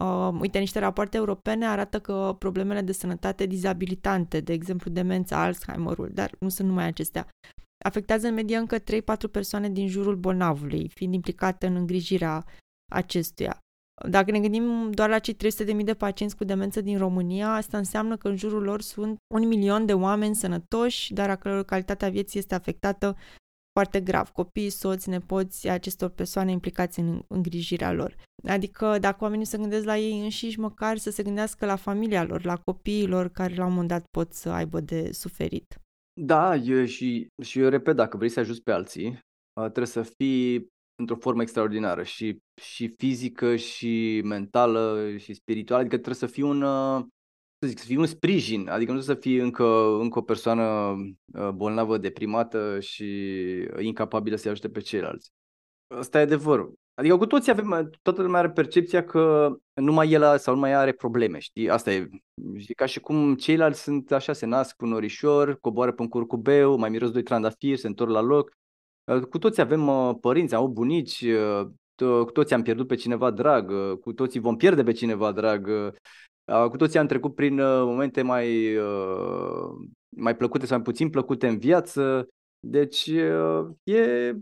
Speaker 1: Uh, uite, niște rapoarte europene arată că problemele de sănătate dizabilitante, de exemplu demența, Alzheimerul, dar nu sunt numai acestea, afectează în medie încă 3-4 persoane din jurul bolnavului, fiind implicate în îngrijirea acestuia. Dacă ne gândim doar la cei 300.000 de pacienți cu demență din România, asta înseamnă că în jurul lor sunt un milion de oameni sănătoși, dar a căror calitatea vieții este afectată foarte grav. Copii, soți, nepoți acestor persoane implicați în îngrijirea lor. Adică dacă oamenii se gândesc la ei înșiși, măcar să se gândească la familia lor, la copiilor care la un moment dat pot să aibă de suferit.
Speaker 2: Da, eu și, și eu repet, dacă vrei să ajuți pe alții, trebuie să fii într-o formă extraordinară și, și fizică și mentală și spirituală, adică trebuie să fii un, să zic, să fii un sprijin, adică nu să fii încă, încă o persoană bolnavă, deprimată și incapabilă să-i ajute pe ceilalți. Asta e adevărul. Adică cu toții avem, toată lumea are percepția că numai el sau numai ea are probleme, știi? Asta e, e ca și cum ceilalți sunt așa, se nasc cu un orișor, coboară pe un curcubeu, mai miros doi trandafiri, se întorc la loc. Cu toții avem părinți, au bunici, cu toții am pierdut pe cineva drag, cu toții vom pierde pe cineva drag, cu toții am trecut prin momente mai, mai plăcute sau mai puțin plăcute în viață. Deci e,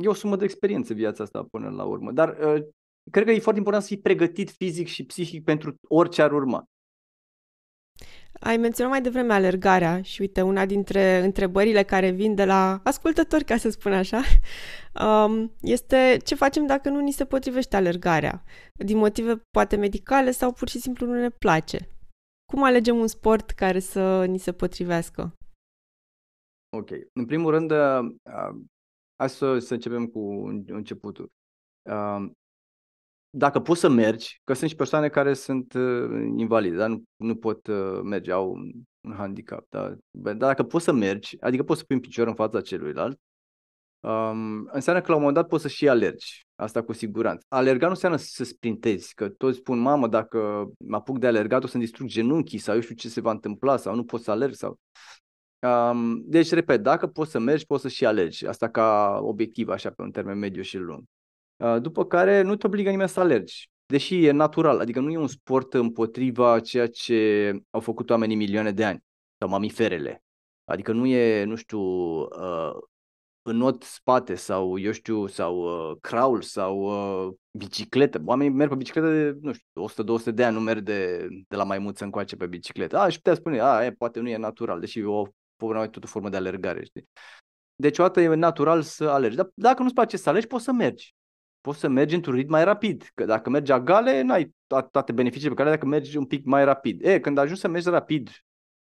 Speaker 2: e o sumă de experiență viața asta până la urmă. Dar uh, cred că e foarte important să fii pregătit fizic și psihic pentru orice ar urma.
Speaker 1: Ai menționat mai devreme alergarea și uite, una dintre întrebările care vin de la ascultători, ca să spun așa, [LAUGHS] um, este ce facem dacă nu ni se potrivește alergarea, din motive poate medicale sau pur și simplu nu ne place. Cum alegem un sport care să ni se potrivească?
Speaker 2: Ok. În primul rând, uh, Hai să, să începem cu începutul. Dacă poți să mergi, că sunt și persoane care sunt uh, invalide, dar nu, nu pot uh, merge, au un, un handicap. Da? Dar dacă poți să mergi, adică poți să pui un picior în fața celuilalt, um, înseamnă că la un moment dat poți să și alergi. Asta cu siguranță. Alerga nu înseamnă să sprintezi, că toți spun, mamă, dacă mă apuc de alergat o să-mi distrug genunchii sau eu știu ce se va întâmpla sau nu pot să alerg sau... Um, deci, repet, dacă poți să mergi, poți să și alegi. Asta ca obiectiv, așa, pe un termen mediu și lung. Uh, după care nu te obligă nimeni să alergi. Deși e natural, adică nu e un sport împotriva ceea ce au făcut oamenii milioane de ani, sau mamiferele. Adică nu e, nu știu, uh, not spate sau, eu știu, sau uh, crawl sau uh, bicicletă. Oamenii merg pe bicicletă de, nu știu, 100-200 de ani, nu merg de, de la maimuță încoace pe bicicletă. A, și putea spune, a, e, poate nu e natural, deși o problema e tot o formă de alergare, știi? Deci, o dată e natural să alergi. Dar dacă nu-ți place să alergi, poți să mergi. Poți să mergi într-un ritm mai rapid. Că dacă mergi agale, n-ai toate beneficiile pe care dacă mergi un pic mai rapid. E, când ajungi să mergi rapid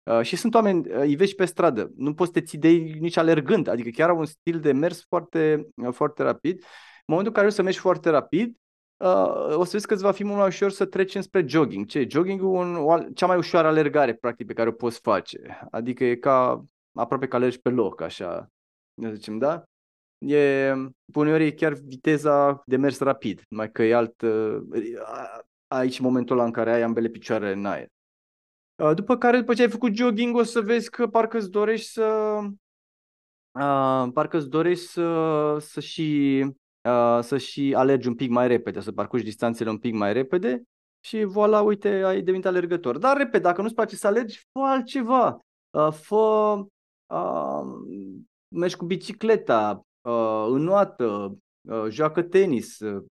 Speaker 2: uh, și sunt oameni, uh, îi vezi pe stradă, nu poți să te ții de ei nici alergând, adică chiar au un stil de mers foarte, uh, foarte rapid. În momentul în care o să mergi foarte rapid, uh, o să vezi că îți va fi mult mai ușor să treci înspre jogging. Ce? Jogging-ul un, o, cea mai ușoară alergare, practic, pe care o poți face. Adică e ca, aproape că alergi pe loc, așa, ne zicem, da? E, uneori e chiar viteza de mers rapid, mai că e alt, uh, aici momentul ăla în care ai ambele picioare în aer. Uh, după care, după ce ai făcut jogging, o să vezi că parcă îți dorești să uh, parcă îți dorești să, să și Uh, să și alergi un pic mai repede, să parcurgi distanțele un pic mai repede și voilà, uite, ai devenit alergător. Dar, repede, dacă nu-ți place să alergi, fă altceva. Uh, fă, uh, mergi cu bicicleta, uh, înoată, uh, joacă tenis, uh,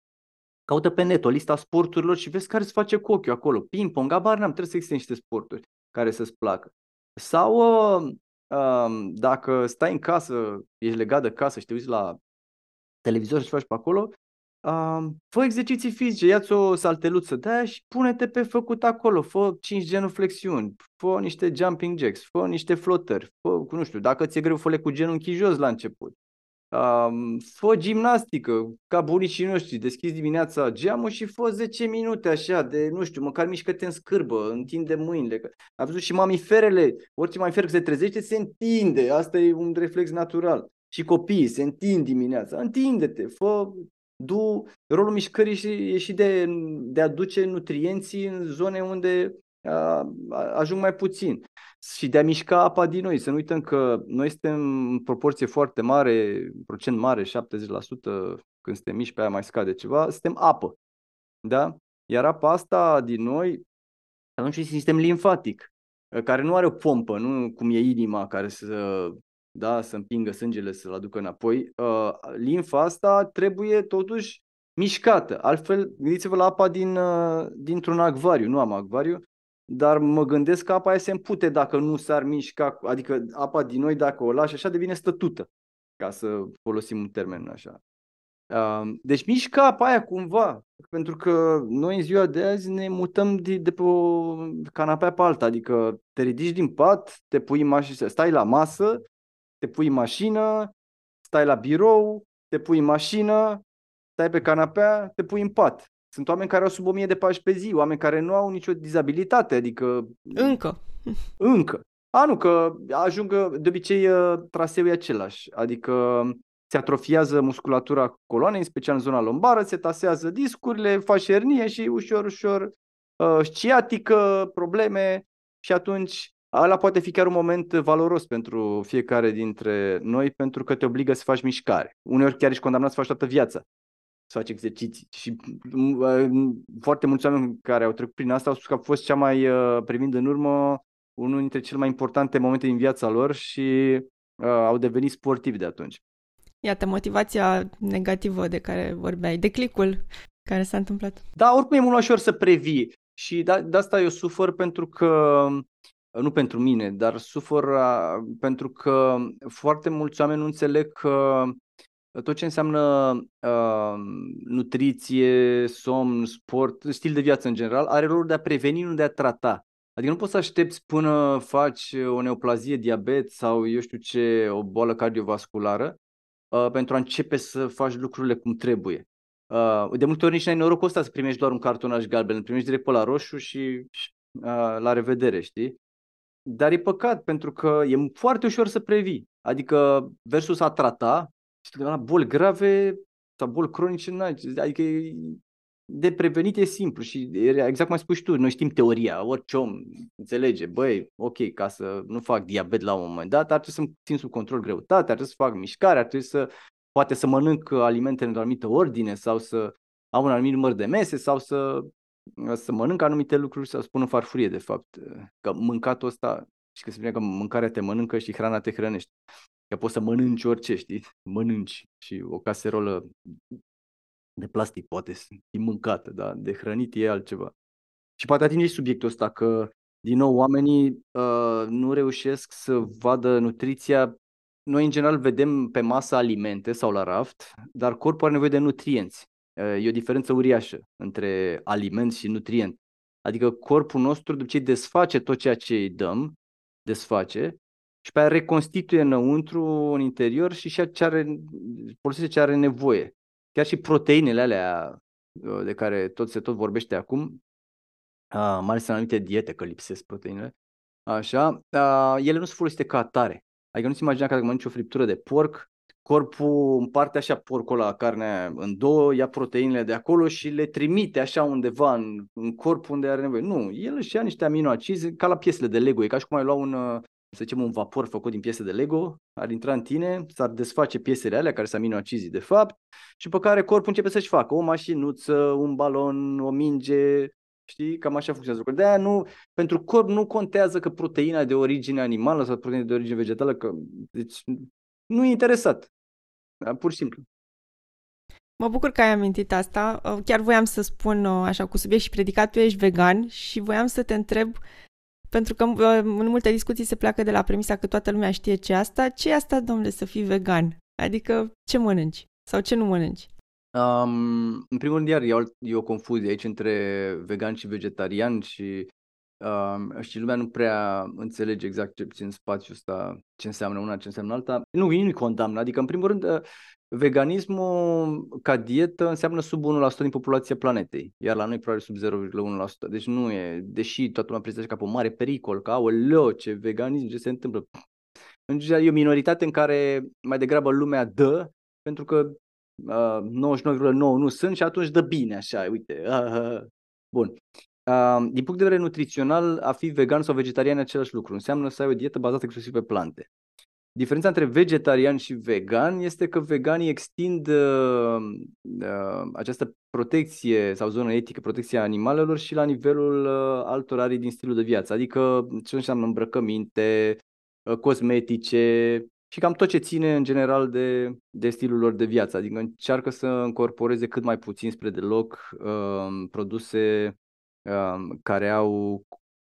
Speaker 2: caută pe net o lista sporturilor și vezi care îți face cu ochiul acolo. Ping-pong, abar n-am, trebuie să existe niște sporturi care să-ți placă. Sau uh, uh, dacă stai în casă, ești legat de casă și te uiți la televizor și faci pe acolo, uh, fă exerciții fizice, ia-ți o salteluță de aia și pune-te pe făcut acolo, fă 5 genuflexiuni, fă niște jumping jacks, fă niște flotări, fă, nu știu, dacă ți-e greu, fă cu genunchii jos la început. Um, fă gimnastică, ca bunicii noștri, deschizi dimineața geamul și fă 10 minute așa, de, nu știu, măcar mișcă-te în scârbă, întinde mâinile. Am văzut și mamiferele, orice mamifer că se trezește, se întinde, asta e un reflex natural și copiii se întind dimineața, întinde-te, fă, du, rolul mișcării și, e și de, de a duce nutrienții în zone unde a, ajung mai puțin și de a mișca apa din noi. Să nu uităm că noi suntem în proporție foarte mare, procent mare, 70%, când suntem mici pe aia mai scade ceva, suntem apă. Da? Iar apa asta din noi, atunci e sistem limfatic, care nu are o pompă, nu cum e inima care să, da, să împingă sângele să-l aducă înapoi. Uh, limfa asta trebuie totuși mișcată. Altfel, gândiți-vă la apa din, uh, dintr-un acvariu. Nu am acvariu, dar mă gândesc că apa aia se împute dacă nu s-ar mișca, adică apa din noi dacă o lași așa devine stătută, ca să folosim un termen așa. Deci mișcă apa aia cumva, pentru că noi în ziua de azi ne mutăm de, de pe o canapea pe alta, adică te ridici din pat, te pui în mașină, stai la masă, te pui în mașină, stai la birou, te pui în mașină, stai pe canapea, te pui în pat. Sunt oameni care au sub 1000 de pași pe zi, oameni care nu au nicio dizabilitate, adică...
Speaker 1: Încă.
Speaker 2: Încă. A, nu, că ajungă, de obicei ă, traseul e același, adică se atrofiază musculatura coloanei, în special în zona lombară, se tasează discurile, faci hernie și ușor, ușor uh, sciatică, probleme și atunci ăla poate fi chiar un moment valoros pentru fiecare dintre noi pentru că te obligă să faci mișcare. Uneori chiar ești condamnat să faci toată viața să faci exerciții. Și uh, foarte mulți oameni care au trecut prin asta au spus că a fost cea mai, uh, privind în urmă, unul dintre cele mai importante momente din viața lor și uh, au devenit sportivi de atunci.
Speaker 1: Iată, motivația negativă de care vorbeai, declicul care s-a întâmplat.
Speaker 2: Da, oricum e mult mai ușor să previi și de, de asta eu sufăr pentru că, nu pentru mine, dar sufăr pentru că foarte mulți oameni nu înțeleg că tot ce înseamnă uh, nutriție, somn, sport, stil de viață în general, are rolul de a preveni, nu de a trata. Adică nu poți să aștepți până faci o neoplazie, diabet sau eu știu ce, o boală cardiovasculară uh, pentru a începe să faci lucrurile cum trebuie. Uh, de multe ori nici n-ai norocul ăsta să primești doar un cartonaj galben, îl primești direct pe la roșu și uh, la revedere, știi? Dar e păcat pentru că e foarte ușor să previi. Adică versus a trata, și la boli grave sau boli cronice, adică de prevenit e simplu și exact cum ai spus tu, noi știm teoria, orice om înțelege, băi, ok, ca să nu fac diabet la un moment dat, ar trebui să țin sub control greutatea, ar trebui să fac mișcare, ar trebui să poate să mănânc alimente în o anumită ordine sau să am un anumit număr de mese sau să, să mănânc anumite lucruri sau să spun în farfurie, de fapt, că mâncatul ăsta și că se spune că mâncarea te mănâncă și hrana te hrănește. Că poți să mănânci orice, știi? Mănânci și o caserolă de plastic poate fi mâncată, dar de hrănit e altceva. Și poate atinge subiectul ăsta că, din nou, oamenii uh, nu reușesc să vadă nutriția. Noi, în general, vedem pe masă alimente sau la raft, dar corpul are nevoie de nutrienți. Uh, e o diferență uriașă între aliment și nutrient. Adică corpul nostru, după ce desface tot ceea ce îi dăm, desface, și pe aia reconstituie înăuntru, în interior și și ce are, folosește ce are nevoie. Chiar și proteinele alea uh, de care tot se tot vorbește acum, uh, mai ales în anumite diete că lipsesc proteinele, așa, uh, ele nu sunt folosite ca atare. Adică nu-ți imagina că dacă mănânci o friptură de porc, corpul împarte așa porcul la carnea în două, ia proteinele de acolo și le trimite așa undeva în, în corp unde are nevoie. Nu, el își ia niște aminoacizi ca la piesele de Lego, e ca și cum ai lua un, să zicem, un vapor făcut din piese de Lego, ar intra în tine, s-ar desface piesele alea care sunt aminoacizii de fapt și pe care corpul începe să-și facă o mașinuță, un balon, o minge, știi? Cam așa funcționează lucrurile. De-aia nu, pentru corp nu contează că proteina de origine animală sau proteina de origine vegetală, că, deci nu e interesat. Da, pur și simplu.
Speaker 1: Mă bucur că ai amintit asta. Chiar voiam să spun așa cu subiect și predicat, tu ești vegan și voiam să te întreb pentru că în multe discuții se pleacă de la premisa că toată lumea știe ce asta. Ce e asta, domnule, să fii vegan? Adică ce mănânci? Sau ce nu mănânci?
Speaker 2: Um, în primul rând, iar e o, e o confuzie aici între vegan și vegetarian și um, și lumea nu prea înțelege exact ce în spațiul ăsta, ce înseamnă una, ce înseamnă alta. Nu, ei nu-i condamnă. Adică, în primul rând, Veganismul ca dietă înseamnă sub 1% din populația planetei, iar la noi probabil sub 0,1%. Deci nu e, deși toată lumea prezintă ca pe un mare pericol, că aoleo, ce veganism, ce se întâmplă. În general, e o minoritate în care mai degrabă lumea dă, pentru că uh, 99,9 nu sunt și atunci dă bine așa, uite. Uh, uh. Bun. Uh, din punct de vedere nutrițional, a fi vegan sau vegetarian e același lucru. Înseamnă să ai o dietă bazată exclusiv pe plante. Diferența între vegetarian și vegan este că veganii extind uh, uh, această protecție sau zonă etică, protecția animalelor și la nivelul uh, altor arii din stilul de viață, adică ce înseamnă îmbrăcăminte, uh, cosmetice și cam tot ce ține în general de, de stilul lor de viață, adică încearcă să încorporeze cât mai puțin spre deloc uh, produse uh, care au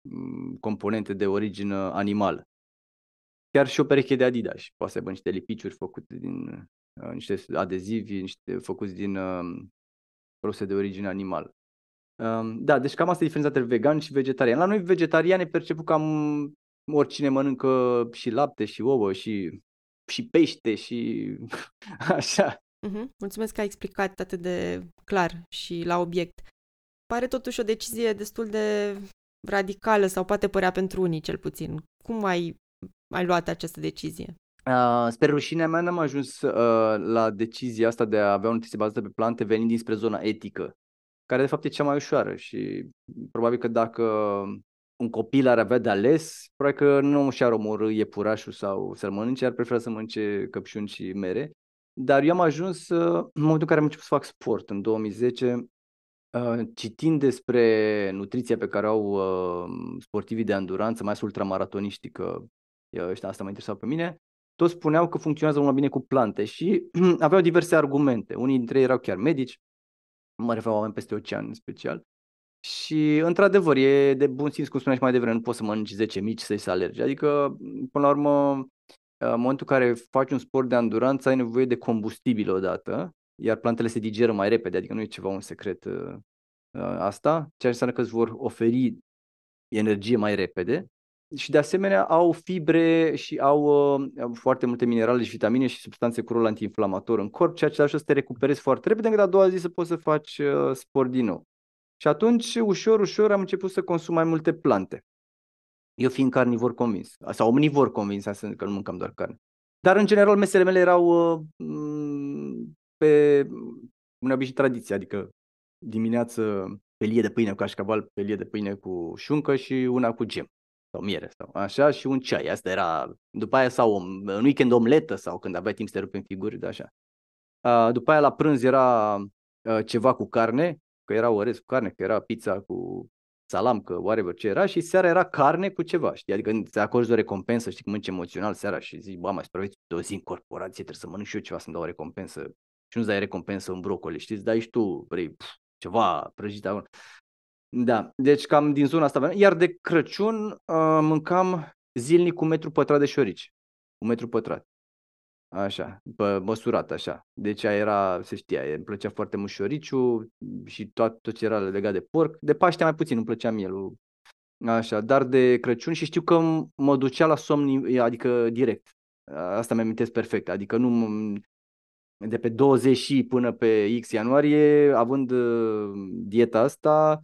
Speaker 2: mm, componente de origine animală chiar și o pereche de Adidas. Poate să aibă niște lipiciuri făcute din uh, niște adezivi, niște făcuți din uh, produse de origine animală. Uh, da, deci cam asta e diferența între vegan și vegetarian. La noi vegetarian e perceput cam oricine mănâncă și lapte și ouă și, și pește și [LAUGHS] așa.
Speaker 1: Uh-huh. Mulțumesc că ai explicat atât de clar și la obiect. Pare totuși o decizie destul de radicală sau poate părea pentru unii cel puțin. Cum ai ai luat această decizie?
Speaker 2: Uh, spre rușinea mea n-am ajuns uh, la decizia asta de a avea o nutriție bazată pe plante venind dinspre zona etică, care de fapt e cea mai ușoară și probabil că dacă un copil ar avea de ales, probabil că nu și-ar omorâ iepurașul sau să-l mănânce, ar prefera să mănânce căpșuni și mere. Dar eu am ajuns uh, în momentul în care am început să fac sport, în 2010, uh, citind despre nutriția pe care au uh, sportivii de anduranță, mai ales ultramaratoniștii, că ăștia asta mă interesa pe mine, toți spuneau că funcționează mult mai bine cu plante și [CLEARS THROAT] aveau diverse argumente. Unii dintre ei erau chiar medici, mă refer la oameni peste ocean în special. Și, într-adevăr, e de bun simț, cum spuneai și mai devreme, nu poți să mănânci 10 mici să-i să alergi. Adică, până la urmă, în momentul în care faci un sport de anduranță, ai nevoie de combustibil odată, iar plantele se digeră mai repede, adică nu e ceva un secret uh, uh, asta, ceea ce înseamnă că îți vor oferi energie mai repede și de asemenea au fibre și au uh, foarte multe minerale și vitamine și substanțe cu rol antiinflamator în corp, ceea ce ajută să te recuperezi foarte repede, încât a doua zi să poți să faci uh, sport din nou. Și atunci, ușor, ușor, am început să consum mai multe plante. Eu fiind carnivor convins, sau omnivor convins, asta că nu mâncam doar carne. Dar, în general, mesele mele erau uh, pe un obișnuit tradiție, adică dimineață pelie de pâine cu cașcaval, pelie de pâine cu șuncă și una cu gem sau miere sau așa și un ceai. Asta era, după aia sau în weekend omletă sau când aveai timp să te rupi în figuri, de așa. După aia la prânz era ceva cu carne, că era orez cu carne, că era pizza cu salam, că whatever ce era și seara era carne cu ceva, știi? Adică te acorzi o recompensă, știi, cum mănânci emoțional seara și zici, bă, mai supraviețuit o zi în corporație, trebuie să mănânc și eu ceva să-mi dau o recompensă. Și nu-ți dai recompensă în brocoli, știți? Îți dai și tu, vrei, pf, ceva prăjit acolo. Da, deci cam din zona asta. Iar de Crăciun uh, mâncam zilnic cu metru pătrat de șorici. Un metru pătrat. Așa, pe, măsurat așa. Deci aia era, se știa, îmi plăcea foarte mult șoriciu și tot, tot ce era legat de porc. De Paște mai puțin, îmi plăcea mielul. Așa, dar de Crăciun și știu că mă ducea la somn, adică direct. Asta mi amintesc perfect, adică nu de pe 20 și până pe X ianuarie, având uh, dieta asta,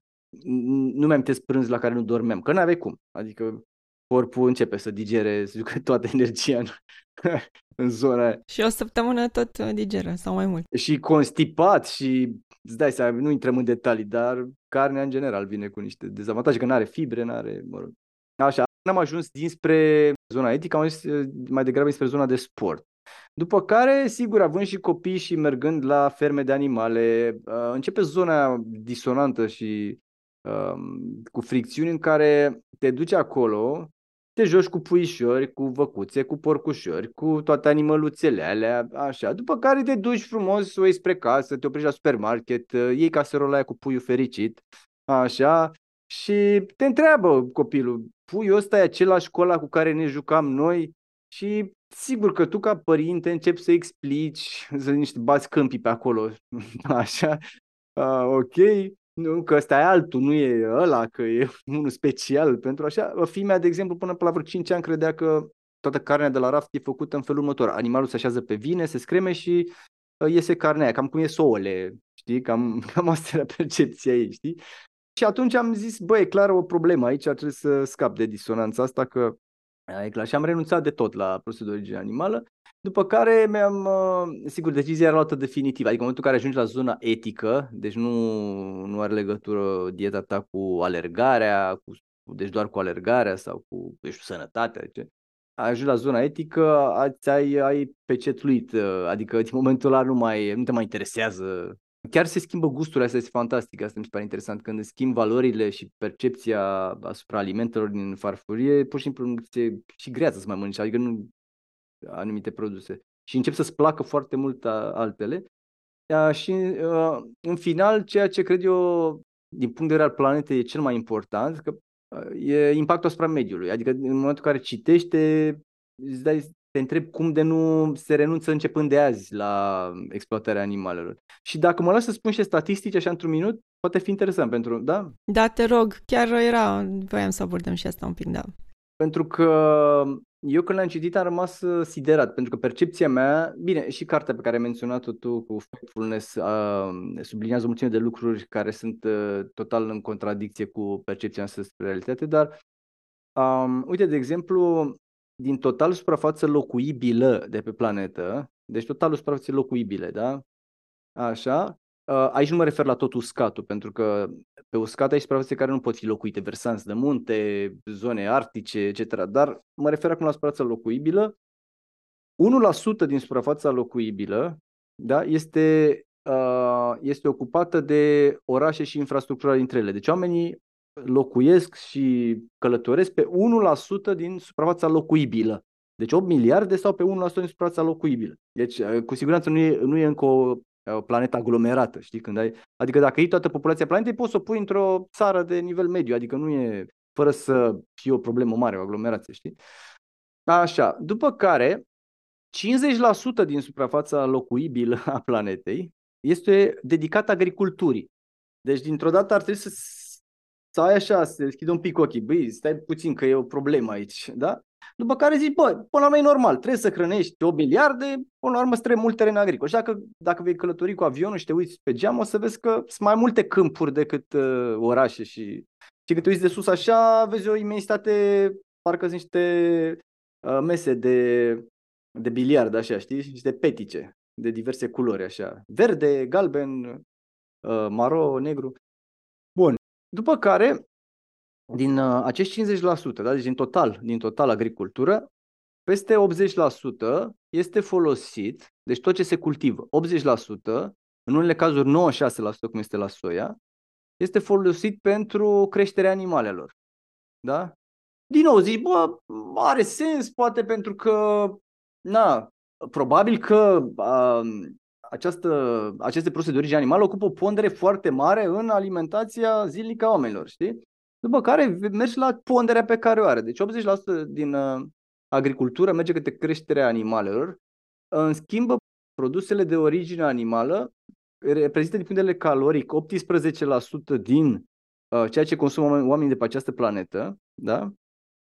Speaker 2: nu mi-am prânz la care nu dormeam, că n-aveai cum. Adică corpul începe să digere, să ducă [LAUGHS] toată energia în, [LAUGHS] în zona aia.
Speaker 1: Și o săptămână tot uh, digeră sau mai mult.
Speaker 2: Și constipat și îți dai seama, nu intrăm în detalii, dar carnea în general vine cu niște dezavantaje, că nu are fibre, nu are, mă rog. Așa, n-am ajuns dinspre zona etică, am ajuns uh, mai degrabă dinspre zona de sport. După care, sigur, având și copii și mergând la ferme de animale, uh, începe zona disonantă și Um, cu fricțiuni în care te duci acolo, te joci cu puișori, cu văcuțe, cu porcușori, cu toate animăluțele alea, așa. După care te duci frumos, o iei spre casă, te oprești la supermarket, uh, iei caserola aia cu puiul fericit, așa, și te întreabă copilul, puiul ăsta e același cola cu care ne jucam noi? Și sigur că tu ca părinte începi să explici, să niște bați câmpii pe acolo, [LAUGHS] așa, uh, ok, nu, că ăsta e altul, nu e ăla, că e [LAUGHS] unul special pentru așa. Fimea, de exemplu, până la vreo 5 ani credea că toată carnea de la raft e făcută în felul următor. Animalul se așează pe vine, se screme și uh, iese carnea aia, cam cum e souăle, știi? Cam, [LAUGHS] cam asta era percepția ei, știi? Și atunci am zis, băi, e clar o problemă aici, trebuie să scap de disonanța asta, că e clar. Și am renunțat de tot la produse de origine animală după care mi-am, uh, sigur, decizia era luată definitivă, adică în momentul în care ajungi la zona etică, deci nu, nu are legătură dieta ta cu alergarea, cu, deci doar cu alergarea sau cu, eu știu, sănătatea, ce. ajungi la zona etică, ați, ai, ai pecetluit, uh, adică din momentul ăla nu, mai, nu te mai interesează. Chiar se schimbă gusturile, asta este fantastic, asta mi se pare interesant. Când schimb valorile și percepția asupra alimentelor din farfurie, pur și simplu se și greață să mai mănânci, adică nu anumite produse. Și încep să-ți placă foarte mult altele. Și uh, în final, ceea ce cred eu, din punct de vedere al planetei, e cel mai important, că e impactul asupra mediului. Adică în momentul în care citește, îți dai, te întreb cum de nu se renunță începând de azi la exploatarea animalelor. Și dacă mă las să spun și statistici așa într-un minut, poate fi interesant pentru, da?
Speaker 1: Da, te rog, chiar era, voiam să abordăm și asta un pic, da.
Speaker 2: Pentru că eu când l-am citit am rămas uh, siderat, pentru că percepția mea, bine, și cartea pe care ai menționat-o tu cu Factfulness uh, subliniază o mulțime de lucruri care sunt uh, total în contradicție cu percepția noastră despre realitate, dar um, uite, de exemplu, din total suprafață locuibilă de pe planetă, deci totalul suprafaței locuibile, da? Așa, Uh, aici nu mă refer la tot uscatul, pentru că pe uscat ai suprafețe care nu pot fi locuite, versanți de munte, zone arctice, etc. Dar mă refer acum la suprafața locuibilă. 1% din suprafața locuibilă da, este, uh, este ocupată de orașe și infrastructura dintre ele. Deci oamenii locuiesc și călătoresc pe 1% din suprafața locuibilă. Deci 8 miliarde sau pe 1% din suprafața locuibilă. Deci, uh, cu siguranță nu e, nu e încă o o planetă aglomerată, știi? Când ai, adică dacă iei toată populația planetei, poți să o pui într-o țară de nivel mediu, adică nu e fără să fie o problemă mare, o aglomerație, știi? Așa, după care 50% din suprafața locuibilă a planetei este dedicată agriculturii. Deci, dintr-o dată ar trebui să, să ai așa, să deschidă un pic ochii. Băi, stai puțin că e o problemă aici, da? După care zici, bă, până la urmă e normal, trebuie să hrănești 8 miliarde, până la urmă îți trebuie mult teren agricol. Și dacă, dacă vei călători cu avionul și te uiți pe geam, o să vezi că sunt mai multe câmpuri decât uh, orașe și, și când te uiți de sus așa, vezi o imensitate, parcă sunt niște uh, mese de, de biliard, așa, știi? Niște petice de diverse culori, așa. Verde, galben, uh, maro, negru. Bun. După care, din uh, acești 50%, da? deci din total, din total agricultură, peste 80% este folosit, deci tot ce se cultivă, 80%, în unele cazuri 96% cum este la soia, este folosit pentru creșterea animalelor. Da? Din nou zici, bă, are sens, poate pentru că, na, probabil că a, această, aceste produse de origine animală ocupă o pondere foarte mare în alimentația zilnică a oamenilor, știi? După care mergi la ponderea pe care o are. Deci 80% din uh, agricultură merge către creșterea animalelor. În schimb, produsele de origine animală reprezintă din punct de vedere caloric 18% din uh, ceea ce consumă oamenii de pe această planetă, da?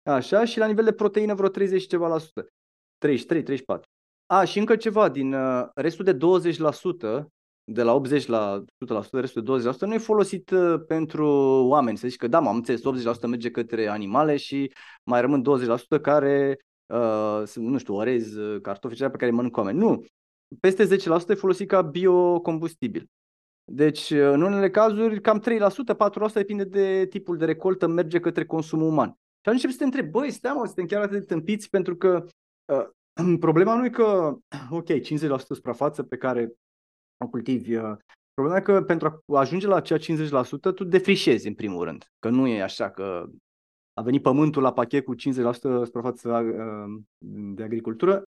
Speaker 2: Așa, și la nivel de proteine vreo 30 ceva la sută. 33, 34. A, și încă ceva, din uh, restul de 20% de la 80 la 100%, restul de 20% nu e folosit uh, pentru oameni. Să zici că da, m-am înțeles, 80% merge către animale și mai rămân 20% care, uh, nu știu, orez, uh, cartofi, ceva pe care îi mănânc oameni. Nu. Peste 10% e folosit ca biocombustibil. Deci, uh, în unele cazuri, cam 3%, 4% depinde de tipul de recoltă, merge către consumul uman. Și atunci să te întrebi, băi, stai mă, suntem chiar atât de tâmpiți pentru că uh, problema nu e că, ok, 50% suprafață pe care o cultivi. Uh, problema e că pentru a ajunge la acea 50%, tu defrișezi în primul rând. Că nu e așa că a venit pământul la pachet cu 50% suprafață uh, de agricultură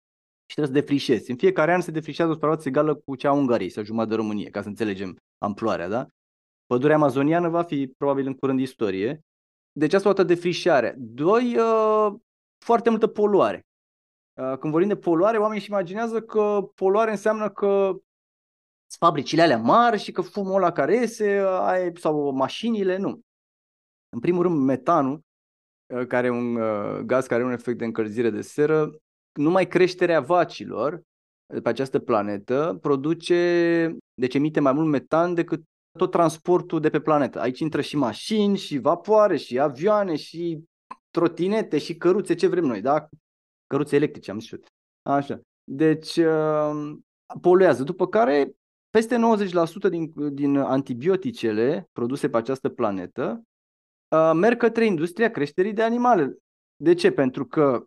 Speaker 2: și trebuie să defrișezi. În fiecare an se defrișează o suprafață egală cu cea a Ungariei sau jumătate de Românie, ca să înțelegem amploarea, da? Pădurea amazoniană va fi probabil în curând istorie. Deci asta o dată defrișare. Doi, uh, foarte multă poluare. Când vorbim de poluare, oamenii își imaginează că poluare înseamnă că fabricile alea mari și că fumul ăla care iese ai, sau mașinile, nu. În primul rând, metanul, uh, care e un uh, gaz care are un efect de încălzire de seră, numai creșterea vacilor pe această planetă produce, deci emite mai mult metan decât tot transportul de pe planetă. Aici intră și mașini, și vapoare, și avioane, și trotinete, și căruțe, ce vrem noi, da? Căruțe electrice, am zis Așa. Deci, uh, poluează. După care peste 90% din, din antibioticele produse pe această planetă uh, merg către industria creșterii de animale. De ce? Pentru că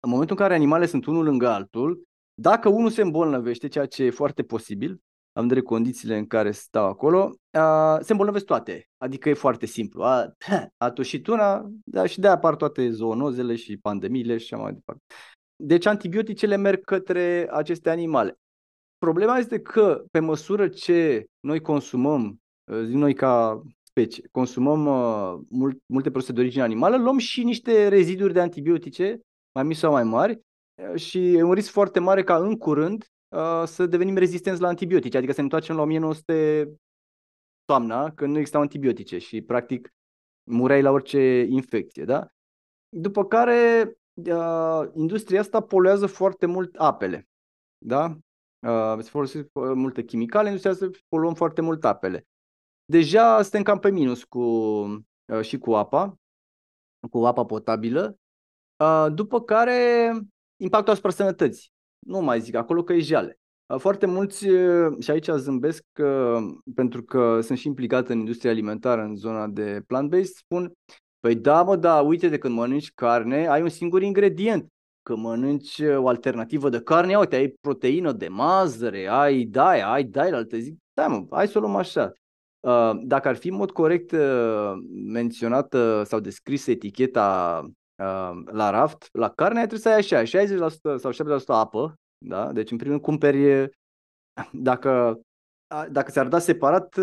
Speaker 2: în momentul în care animalele sunt unul lângă altul, dacă unul se îmbolnăvește, ceea ce e foarte posibil, am de condițiile în care stau acolo, a, se îmbolnăvesc toate. Adică e foarte simplu. A, [CLEARS THROAT] a tușit una, da, și de apar toate zoonozele și pandemiile și așa mai departe. Deci antibioticele merg către aceste animale. Problema este că pe măsură ce noi consumăm, noi ca specie, consumăm uh, mult, multe produse de origine animală, luăm și niște reziduri de antibiotice, mai mici sau mai mari, și e un risc foarte mare ca în curând uh, să devenim rezistenți la antibiotice, adică să ne întoarcem la 1900 toamna, când nu existau antibiotice și practic mureai la orice infecție, da? După care uh, industria asta poluează foarte mult apele, da? Uh, se folosesc multe chimicale, industria să poluăm foarte mult apele. Deja suntem cam pe minus cu, uh, și cu apa, cu apa potabilă, uh, după care impactul asupra sănătății. Nu mai zic acolo că e jale. Foarte mulți, și aici zâmbesc că, pentru că sunt și implicat în industria alimentară în zona de plant-based, spun, păi da mă, da, uite de când mănânci carne, ai un singur ingredient. Că mănânci o alternativă de carne, uite, ai proteină de mazăre, ai daia, ai daia, alte zic, da mă, hai să o luăm așa. Dacă ar fi în mod corect menționată sau descrisă eticheta la raft, la carne trebuie să ai așa, 60% sau 70% apă, da? Deci în primul rând cumperi, dacă, dacă ți-ar da separat,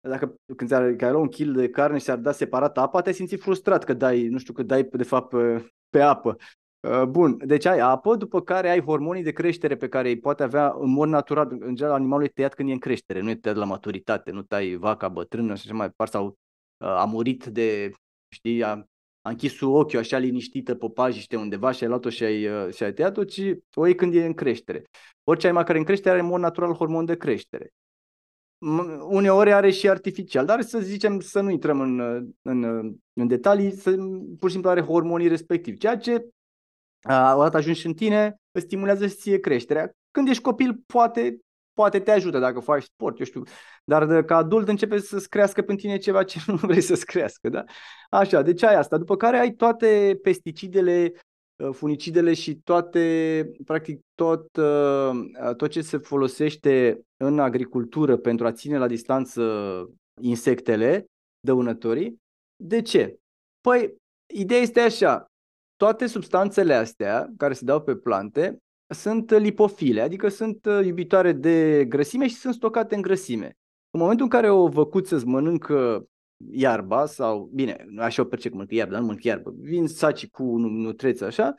Speaker 2: dacă când ți-ar ai luat un kil de carne și ți-ar da separat apa, te-ai simți frustrat că dai, nu știu, că dai de fapt pe, pe apă. Bun, deci ai apă, după care ai hormonii de creștere pe care îi poate avea în mod natural. În general, animalul e tăiat când e în creștere, nu e tăiat la maturitate, nu tai vaca bătrână și așa mai departe, sau a murit de, știi, a, a închis ochiul așa liniștită pe pajiște undeva și ai luat-o și ai, uh, și ai tăiat-o, ci o iei când e în creștere. Orice ai care în creștere are în mod natural hormon de creștere. Uneori are și artificial, dar să zicem să nu intrăm în, în, în detalii, să, pur și simplu are hormonii respectivi, ceea ce odată ajungi în tine, îți stimulează și ție creșterea. Când ești copil, poate poate te ajută dacă faci sport, eu știu, dar de, ca adult începe să-ți crească pe tine ceva ce [LAUGHS] nu vrei să-ți crească, da? Așa, deci ai asta. După care ai toate pesticidele, uh, funicidele și toate, practic tot, uh, tot ce se folosește în agricultură pentru a ține la distanță insectele dăunătorii. De ce? Păi, ideea este așa, toate substanțele astea care se dau pe plante sunt lipofile, adică sunt uh, iubitoare de grăsime și sunt stocate în grăsime. În momentul în care o văcuță îți mănâncă iarba sau, bine, așa o percep că mănâncă iarbă, dar nu mănâncă iarbă, vin saci cu nutreți așa,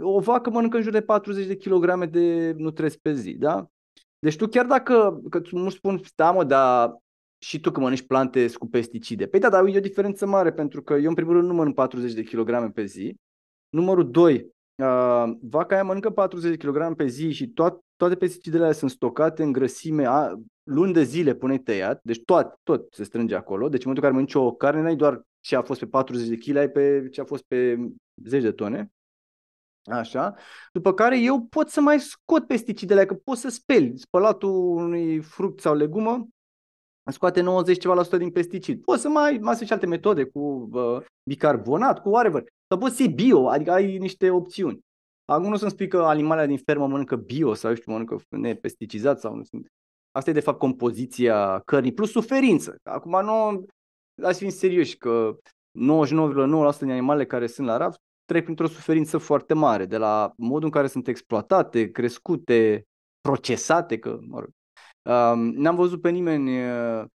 Speaker 2: o vacă mănâncă în jur de 40 de kilograme de nutreți pe zi, da? Deci tu chiar dacă, că tu nu spun, da mă, dar și tu că mănânci plante cu pesticide. Păi da, dar e o diferență mare pentru că eu în primul rând nu mănânc 40 de kilograme pe zi. Numărul 2, Uh, vaca aia mănâncă 40 kg pe zi și toat, toate pesticidele alea sunt stocate în grăsime a, luni de zile până tăiat, deci tot, tot se strânge acolo. Deci în momentul în care mănânci o carne, n-ai doar ce a fost pe 40 de kg, ai pe ce a fost pe 10 de tone. Așa. După care eu pot să mai scot pesticidele, că pot să speli spălatul unui fruct sau legumă, scoate 90 ceva la sută din pesticid. Poți să mai, mai și alte metode cu uh, bicarbonat, cu whatever. Sau poți să bio, adică ai niște opțiuni. Acum nu să-mi spui că animalele din fermă mănâncă bio sau, știu, mănâncă nepesticizat sau nu sunt. Asta e de fapt compoziția cărnii plus suferință. Acum nu, să fim serioși că 99,9% din animalele care sunt la raft trec printr-o suferință foarte mare, de la modul în care sunt exploatate, crescute, procesate, că, mă rog, uh, n-am văzut pe nimeni uh, Uh,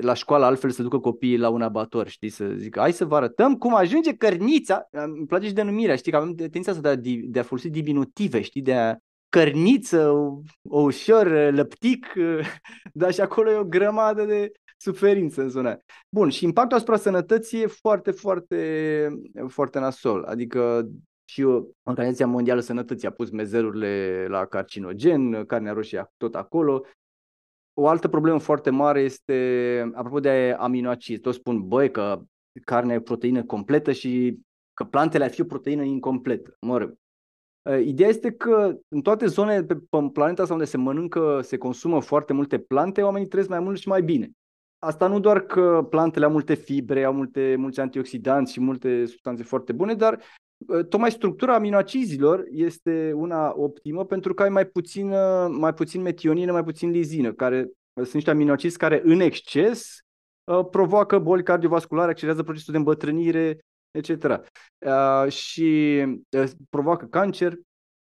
Speaker 2: la școală altfel să ducă copiii la un abator, știi, să zic, hai să vă arătăm cum ajunge cărnița, îmi place și denumirea, știi, că avem tendința asta de a, de a folosi diminutive, știi, de a cărniță, o, o ușor, lăptic, [LAUGHS] dar și acolo e o grămadă de suferință în zona Bun, și impactul asupra sănătății e foarte, foarte, foarte nasol, adică și Organizația Mondială Sănătății a pus mezelurile la carcinogen, carnea roșie tot acolo, o altă problemă foarte mare este, apropo de aminoacizi, toți spun, băi, că carnea e proteină completă și că plantele ar fi o proteină incompletă. Mă rog. Ideea este că în toate zonele pe planeta asta unde se mănâncă, se consumă foarte multe plante, oamenii trăiesc mai mult și mai bine. Asta nu doar că plantele au multe fibre, au multe, mulți antioxidanți și multe substanțe foarte bune, dar tocmai structura aminoacizilor este una optimă pentru că ai mai puțin, mai puțin metionină, mai puțin lizină, care sunt niște aminoacizi care în exces provoacă boli cardiovasculare, accelerează procesul de îmbătrânire, etc. Și provoacă cancer,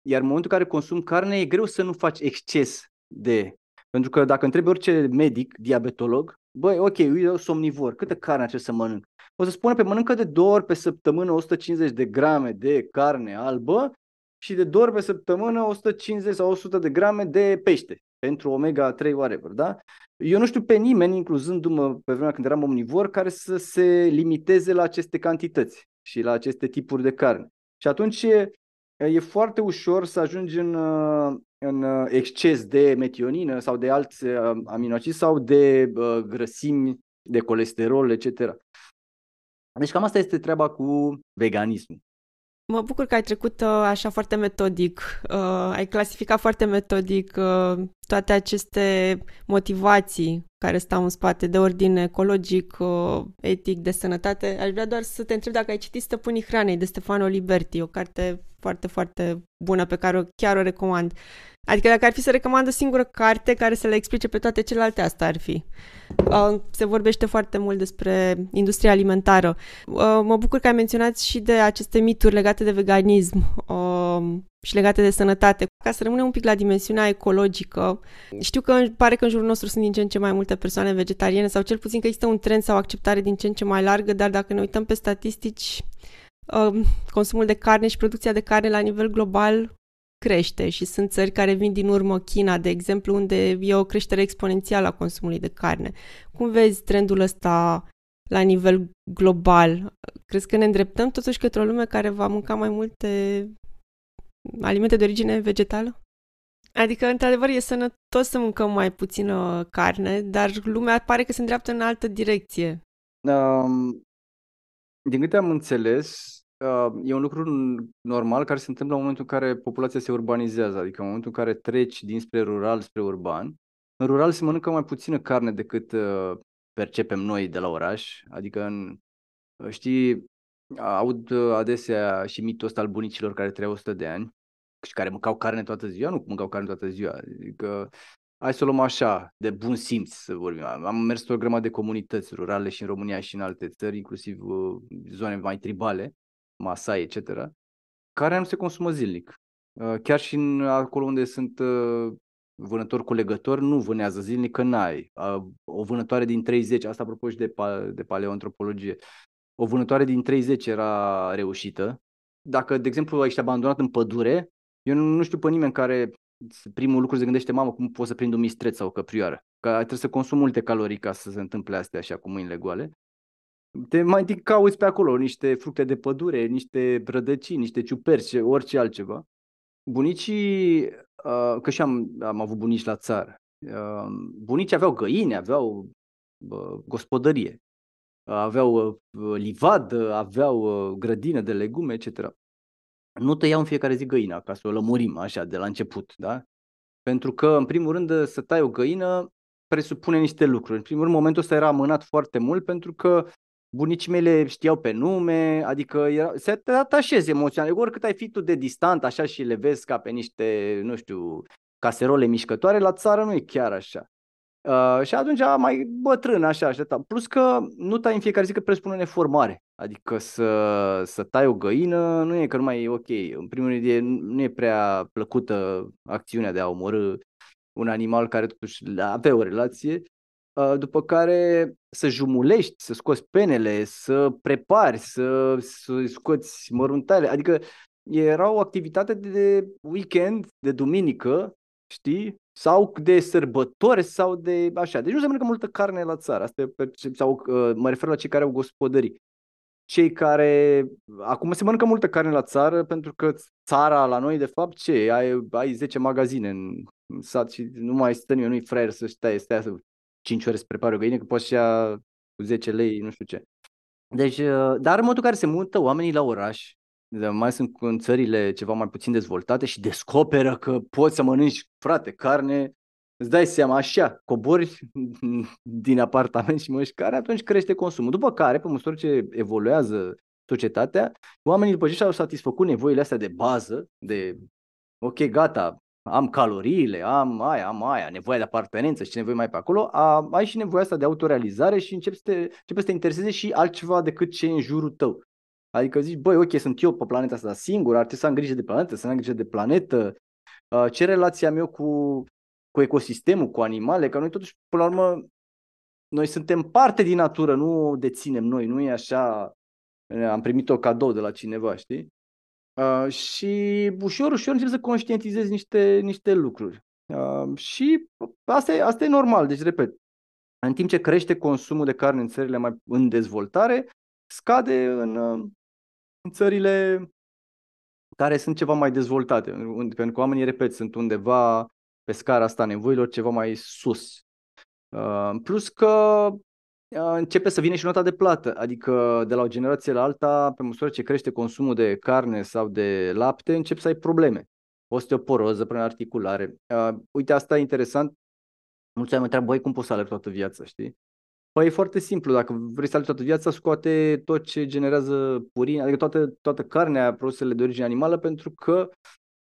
Speaker 2: iar în momentul în care consumi carne e greu să nu faci exces de... Pentru că dacă întrebi orice medic, diabetolog, băi, ok, eu somnivor, câtă carne trebuie să mănânc? O să spună pe mănâncă de două ori pe săptămână 150 de grame de carne albă și de două ori pe săptămână 150 sau 100 de grame de pește pentru omega-3 whatever, da? Eu nu știu pe nimeni, incluzându-mă pe vremea când eram omnivor, care să se limiteze la aceste cantități și la aceste tipuri de carne. Și atunci e, e foarte ușor să ajungi în, în exces de metionină sau de alți aminoacizi sau de uh, grăsimi, de colesterol, etc. Deci cam asta este treaba cu veganismul.
Speaker 1: Mă bucur că ai trecut uh, așa foarte metodic, uh, ai clasificat foarte metodic uh, toate aceste motivații care stau în spate de ordin ecologic, uh, etic, de sănătate. Aș vrea doar să te întreb dacă ai citit Stăpânii Hranei de Stefano Liberti, o carte foarte, foarte bună pe care o, chiar o recomand. Adică dacă ar fi să recomand o singură carte care să le explice pe toate celelalte, asta ar fi. Uh, se vorbește foarte mult despre industria alimentară. Uh, mă bucur că ai menționat și de aceste mituri legate de veganism uh, și legate de sănătate. Ca să rămânem un pic la dimensiunea ecologică, știu că pare că în jurul nostru sunt din ce în ce mai multe persoane vegetariene sau cel puțin că există un trend sau acceptare din ce în ce mai largă, dar dacă ne uităm pe statistici, consumul de carne și producția de carne la nivel global crește și sunt țări care vin din urmă, China, de exemplu, unde e o creștere exponențială a consumului de carne. Cum vezi trendul ăsta la nivel global? Crezi că ne îndreptăm totuși către o lume care va mânca mai multe alimente de origine vegetală? Adică, într-adevăr, e sănătos să mâncăm mai puțină carne, dar lumea pare că se îndreaptă în altă direcție. Um,
Speaker 2: din câte am înțeles, uh, e un lucru normal care se întâmplă în momentul în care populația se urbanizează, adică în momentul în care treci dinspre rural spre urban. În rural se mănâncă mai puțină carne decât uh, percepem noi de la oraș, adică în, uh, știi, aud adesea și mitul ăsta al bunicilor care trăiau 100 de ani și care mâncau carne toată ziua, nu mâncau carne toată ziua, adică hai să o luăm așa, de bun simț să vorbim. Am mers pe o grămadă de comunități rurale și în România și în alte țări, inclusiv uh, zone mai tribale, Masai, etc., care nu se consumă zilnic. Uh, chiar și în, acolo unde sunt uh, vânători cu legători, nu vânează zilnic, că n-ai. O vânătoare din 30, asta apropo și de, de paleoantropologie, o vânătoare din 30 era reușită. Dacă, de exemplu, ești abandonat în pădure, eu nu, nu știu pe nimeni care primul lucru se gândește, mamă, cum pot să prind un mistreț sau o căprioară? Că trebuie să consum multe calorii ca să se întâmple astea așa cu mâinile goale. Te mai întâi cauți pe acolo niște fructe de pădure, niște rădăcini, niște ciuperci, orice altceva. Bunicii, uh, că și am, am avut bunici la țară, uh, bunicii aveau găini, aveau gospodărie, aveau uh, livad, aveau grădină de legume, etc nu tăiau în fiecare zi găina, ca să o lămurim așa de la început, da? Pentru că, în primul rând, să tai o găină presupune niște lucruri. În primul rând, momentul ăsta era amânat foarte mult pentru că bunicii mei le știau pe nume, adică era, se te atașezi emoțional. Oricât ai fi tu de distant așa și le vezi ca pe niște, nu știu, caserole mișcătoare, la țară nu e chiar așa. Uh, și atunci mai bătrân așa, așa. Plus că nu tai în fiecare zi că presupune un efort mare. Adică să, să tai o găină nu e că nu mai e ok. În primul rând e, nu e prea plăcută acțiunea de a omorâ un animal care totuși avea o relație. Uh, după care să jumulești, să scoți penele, să prepari, să, să scoți măruntale. Adică era o activitate de weekend, de duminică, știi? sau de sărbători sau de așa. Deci nu se mănâncă multă carne la țară. Asta e, sau uh, mă refer la cei care au gospodării. Cei care... Acum se mănâncă multă carne la țară pentru că țara la noi, de fapt, ce? Ai, ai 10 magazine în sat și nu mai stă nimeni, nu-i fraier să stai, stai să 5 ore să prepare o găină, că poți să ia cu 10 lei, nu știu ce. Deci, uh, dar în modul care se mută oamenii la oraș, mai sunt în țările ceva mai puțin dezvoltate și descoperă că poți să mănânci, frate, carne, îți dai seama așa, cobori [LAUGHS] din apartament și mănânci care, atunci crește consumul. După care, pe măsură ce evoluează societatea, oamenii după ce și-au satisfăcut nevoile astea de bază, de ok, gata, am caloriile, am aia, am aia, nevoia de apartenență și ce nevoie mai pe acolo, a, ai și nevoia asta de autorealizare și începi să te, începi să te intereseze și altceva decât ce e în jurul tău. Adică zici, băi, ok, sunt eu pe planeta asta singur, ar trebui să am grijă de planetă, să am grijă de planetă, ce relație am eu cu, cu ecosistemul, cu animale, că noi totuși, până la urmă, noi suntem parte din natură, nu o deținem noi, nu e așa, am primit-o cadou de la cineva, știi? Uh, și ușor, ușor începi să conștientizezi niște, niște lucruri. Uh, și asta e, asta e normal, deci repet, în timp ce crește consumul de carne în țările mai în dezvoltare, scade în, uh, în țările care sunt ceva mai dezvoltate, pentru că oamenii, repet, sunt undeva pe scara asta nevoilor ceva mai sus. Uh, plus că începe să vină și nota de plată, adică de la o generație la alta, pe măsură ce crește consumul de carne sau de lapte, încep să ai probleme. Osteoporoză, prin articulare. Uh, uite, asta e interesant. Mulți oameni mă întreabă, băi, cum poți să alergi toată viața, știi? Păi e foarte simplu, dacă vrei să alergi toată viața, scoate tot ce generează purine, adică toată, toată carnea, produsele de origine animală, pentru că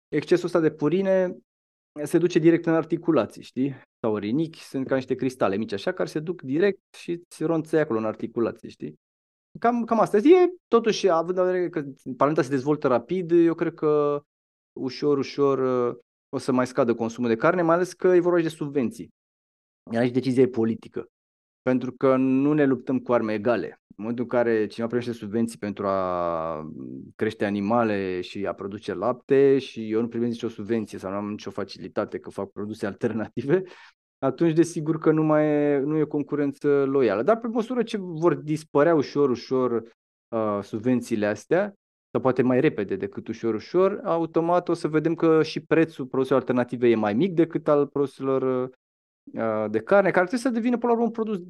Speaker 2: excesul ăsta de purine se duce direct în articulații, știi? Sau rinichi, sunt ca niște cristale mici așa, care se duc direct și se ronțe acolo în articulații, știi? Cam, cam asta. E, totuși, având în vedere că planeta se dezvoltă rapid, eu cred că ușor, ușor uh, o să mai scadă consumul de carne, mai ales că e vorba de subvenții. Iar aici decizia e politică. Pentru că nu ne luptăm cu arme egale. În momentul în care cineva primește subvenții pentru a crește animale și a produce lapte și eu nu primesc nicio subvenție sau nu am nicio facilitate că fac produse [LAUGHS] alternative, atunci desigur că nu mai e, nu e concurență loială. Dar pe măsură ce vor dispărea ușor, ușor uh, subvențiile astea, sau poate mai repede decât ușor, ușor, automat o să vedem că și prețul produselor alternative e mai mic decât al produselor uh, de carne, care trebuie să devină până la urmă un produs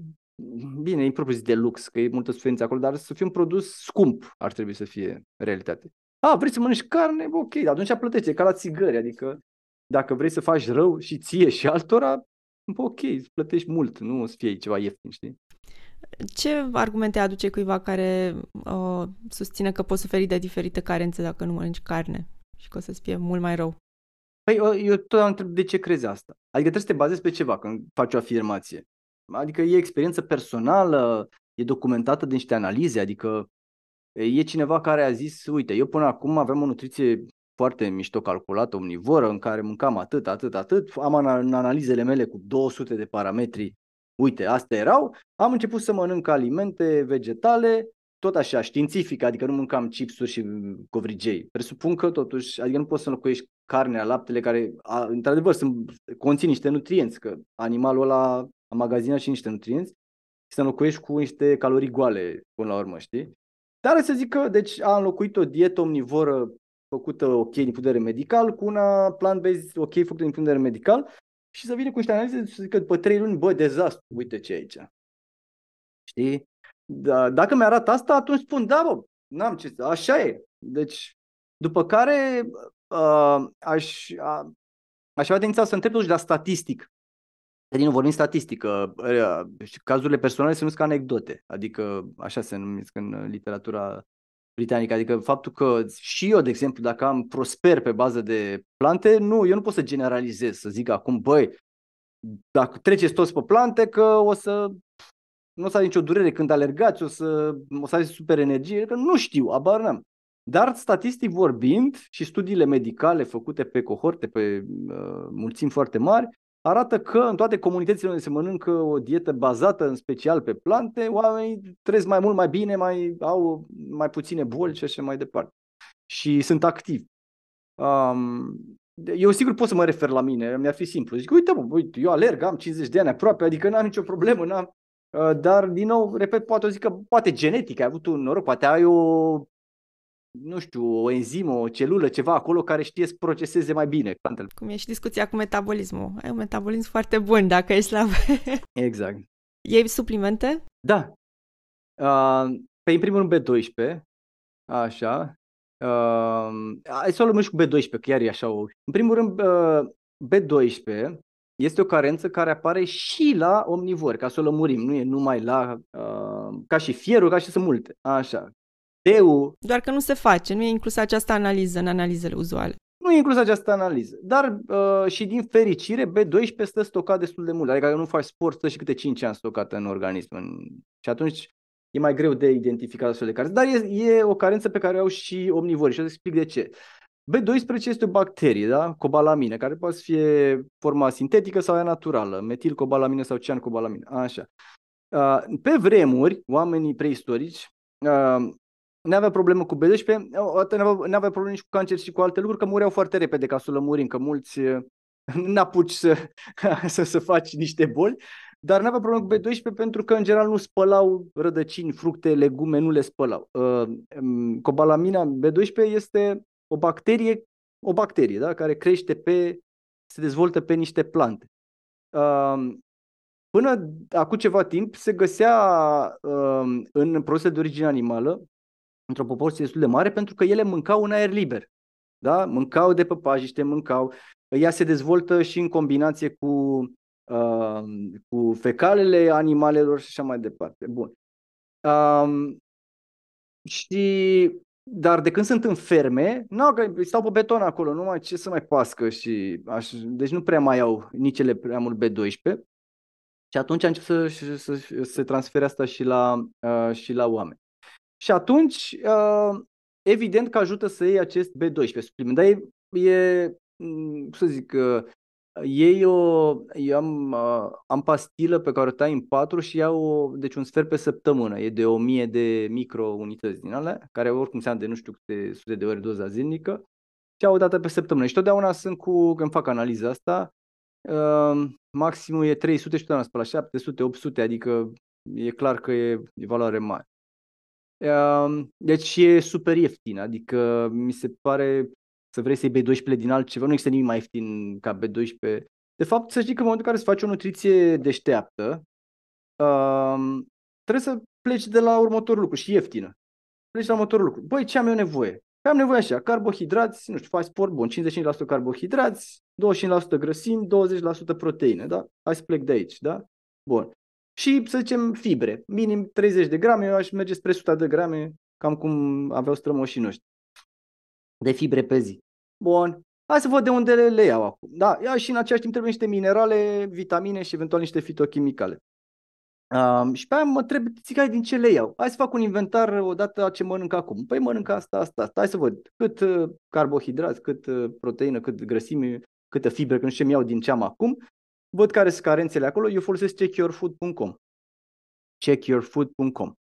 Speaker 2: bine, e propus de lux, că e multă suferință acolo, dar să fie un produs scump ar trebui să fie realitate. A, vrei să mănânci carne? Ok, atunci plătește, ca la țigări, adică dacă vrei să faci rău și ție și altora, ok, îți plătești mult, nu o să fie ceva ieftin, știi?
Speaker 1: Ce argumente aduce cuiva care uh, susține că poți suferi de diferite carențe dacă nu mănânci carne și că o să-ți fie mult mai rău?
Speaker 2: Păi eu tot am întrebat de ce crezi asta. Adică trebuie să te bazezi pe ceva când faci o afirmație. Adică e experiență personală, e documentată de niște analize, adică e cineva care a zis, uite, eu până acum aveam o nutriție foarte mișto calculată, omnivoră, în care mâncam atât, atât, atât, am în analizele mele cu 200 de parametri, uite, astea erau, am început să mănânc alimente vegetale, tot așa, științific, adică nu mâncam chipsuri și covrigei. Presupun că totuși, adică nu poți să înlocuiești carnea, laptele, care a, într-adevăr sunt, conțin niște nutrienți, că animalul ăla a magazinat și niște nutrienți și să înlocuiești cu niște calorii goale până la urmă, știi? Dar să zic că deci a înlocuit o dietă omnivoră făcută ok din punct de vedere medical cu una plant-based ok făcută din punct de vedere medical și să vină cu niște analize și să zică după trei luni, bă, dezastru, uite ce e aici. Știi? Da, dacă mi-arată asta, atunci spun, da, bă, n-am ce, așa e. Deci, după care uh, aș, uh, aș avea tendința să întreb totuși de la statistic. Adică nu vorbim statistică, cazurile personale se numesc ca anecdote, adică așa se numesc în literatura britanică, adică faptul că și eu, de exemplu, dacă am prosper pe bază de plante, nu, eu nu pot să generalizez, să zic acum, băi, dacă treceți toți pe plante, că o să nu o să ai nicio durere când alergați, o să, o să ai super energie, că nu știu, abar n-am. Dar statistic vorbind și studiile medicale făcute pe cohorte, pe uh, mulțimi foarte mari, arată că în toate comunitățile unde se mănâncă o dietă bazată în special pe plante, oamenii trăiesc mai mult, mai bine, mai au mai puține boli și așa mai departe. Și sunt activi. Um, eu sigur pot să mă refer la mine, mi-ar fi simplu. Zic, uite, bă, uite, eu alerg, am 50 de ani aproape, adică n-am nicio problemă, n-am, uh, dar, din nou, repet, poate o zic că poate genetic, ai avut un noroc, poate ai o nu știu, o enzimă, o celulă, ceva acolo care știe să proceseze mai bine plantele.
Speaker 1: Cum e și discuția cu metabolismul. Ai un metabolism foarte bun dacă ești la...
Speaker 2: exact.
Speaker 1: Iei suplimente?
Speaker 2: Da. Uh, pe în primul rând B12, așa. Uh, hai să o luăm și cu B12, că chiar e așa o... În primul rând, uh, B12 este o carență care apare și la omnivori, ca să o lămurim, nu e numai la, uh, ca și fierul, ca și sunt multe. Așa, T-ul...
Speaker 1: Doar că nu se face, nu e inclusă această analiză în analizele uzuale.
Speaker 2: Nu e inclusă această analiză. Dar uh, și din fericire, B12 stă stocat destul de mult. Adică dacă nu faci sport, stă și câte 5 ani stocată în organism. În... Și atunci e mai greu de identificat astfel de carențe. Dar e, e o carență pe care o au și omnivorii și o să explic de ce. B12 este o bacterie, da? cobalamină, care poate să fie forma sintetică sau aia naturală, metilcobalamină sau ciancobalamină, așa. Uh, pe vremuri, oamenii preistorici uh, nu avea problemă cu B12, nu avea probleme nici cu cancer și cu alte lucruri, că mureau foarte repede ca să lămurim, că mulți [LAUGHS] n-apuci să, [LAUGHS] să, să faci niște boli, dar nu avea problemă cu B12 pentru că în general nu spălau rădăcini, fructe, legume, nu le spălau. Uh, um, cobalamina B12 este o bacterie, o bacterie da? care crește pe, se dezvoltă pe niște plante. Uh, până acum ceva timp se găsea uh, în produse de origine animală într-o proporție destul de mare pentru că ele mâncau în aer liber. Da? Mâncau de pe pajiște, mâncau. Ea se dezvoltă și în combinație cu, uh, cu fecalele animalelor și așa mai departe. Bun. Um, și dar de când sunt în ferme, nu, că stau pe beton acolo, nu mai ce să mai pască și aș, deci nu prea mai au nici ele prea mult B12. Și atunci am început să, să, să se transfere asta și la, uh, și la oameni. Și atunci, uh, evident că ajută să iei acest B12 supliment, dar e, e mm, cum să zic, uh, ei o, eu am, uh, am pastilă pe care o tai în patru și iau o, deci un sfert pe săptămână. E de 1000 de microunități din alea, care oricum se de nu știu câte sute de ori doza zilnică. Și au o dată pe săptămână. Și totdeauna sunt cu, când fac analiza asta, uh, maximul e 300 și totdeauna la 700, 800, adică e clar că e, e valoare mare. Deci e super ieftin, adică mi se pare să vrei să iei B12 din altceva, nu există nimic mai ieftin ca B12. De fapt, să știi că în momentul în care îți faci o nutriție deșteaptă, trebuie să pleci de la următorul lucru și ieftină. Pleci la următorul lucru. Băi, ce am eu nevoie? Păi am nevoie așa, carbohidrați, nu știu, faci sport bun, 55% carbohidrați, 25% grăsimi, 20% proteine, da? Hai să plec de aici, da? Bun și, să zicem, fibre. Minim 30 de grame, eu aș merge spre 100 de grame, cam cum aveau strămoșii noștri, de fibre pe zi. Bun. Hai să văd de unde le, le iau acum. Da, ia și în același timp trebuie niște minerale, vitamine și eventual niște fitochimicale. Um, și pe aia mă trebuie țigai din ce le iau. Hai să fac un inventar odată ce mănânc acum. Păi mănânc asta, asta, asta. Hai să văd cât uh, carbohidrați, cât uh, proteină, cât grăsime, câtă fibre, că nu știu ce mi-au din ce am acum văd care sunt carențele acolo, eu folosesc checkyourfood.com. checkyourfood.com.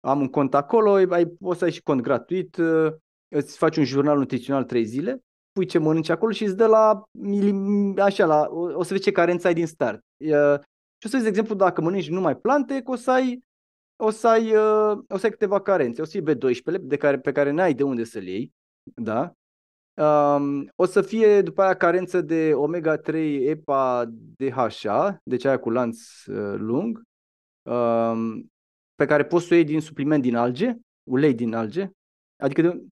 Speaker 2: Am un cont acolo, ai, poți să ai și cont gratuit, uh, îți faci un jurnal nutrițional 3 zile, pui ce mănânci acolo și îți dă la, așa, la, o, o să vezi ce carență ai din start. Și o să vezi, de exemplu, dacă mănânci numai plante, că o să ai, o să ai, uh, o să ai câteva carențe. O să fie B12, de care, pe care n-ai de unde să le iei, da? Um, o să fie după aia carență de omega-3 EPA DHA, deci aia cu lanț uh, lung, um, pe care poți să o iei din supliment din alge, ulei din alge. Adică, de,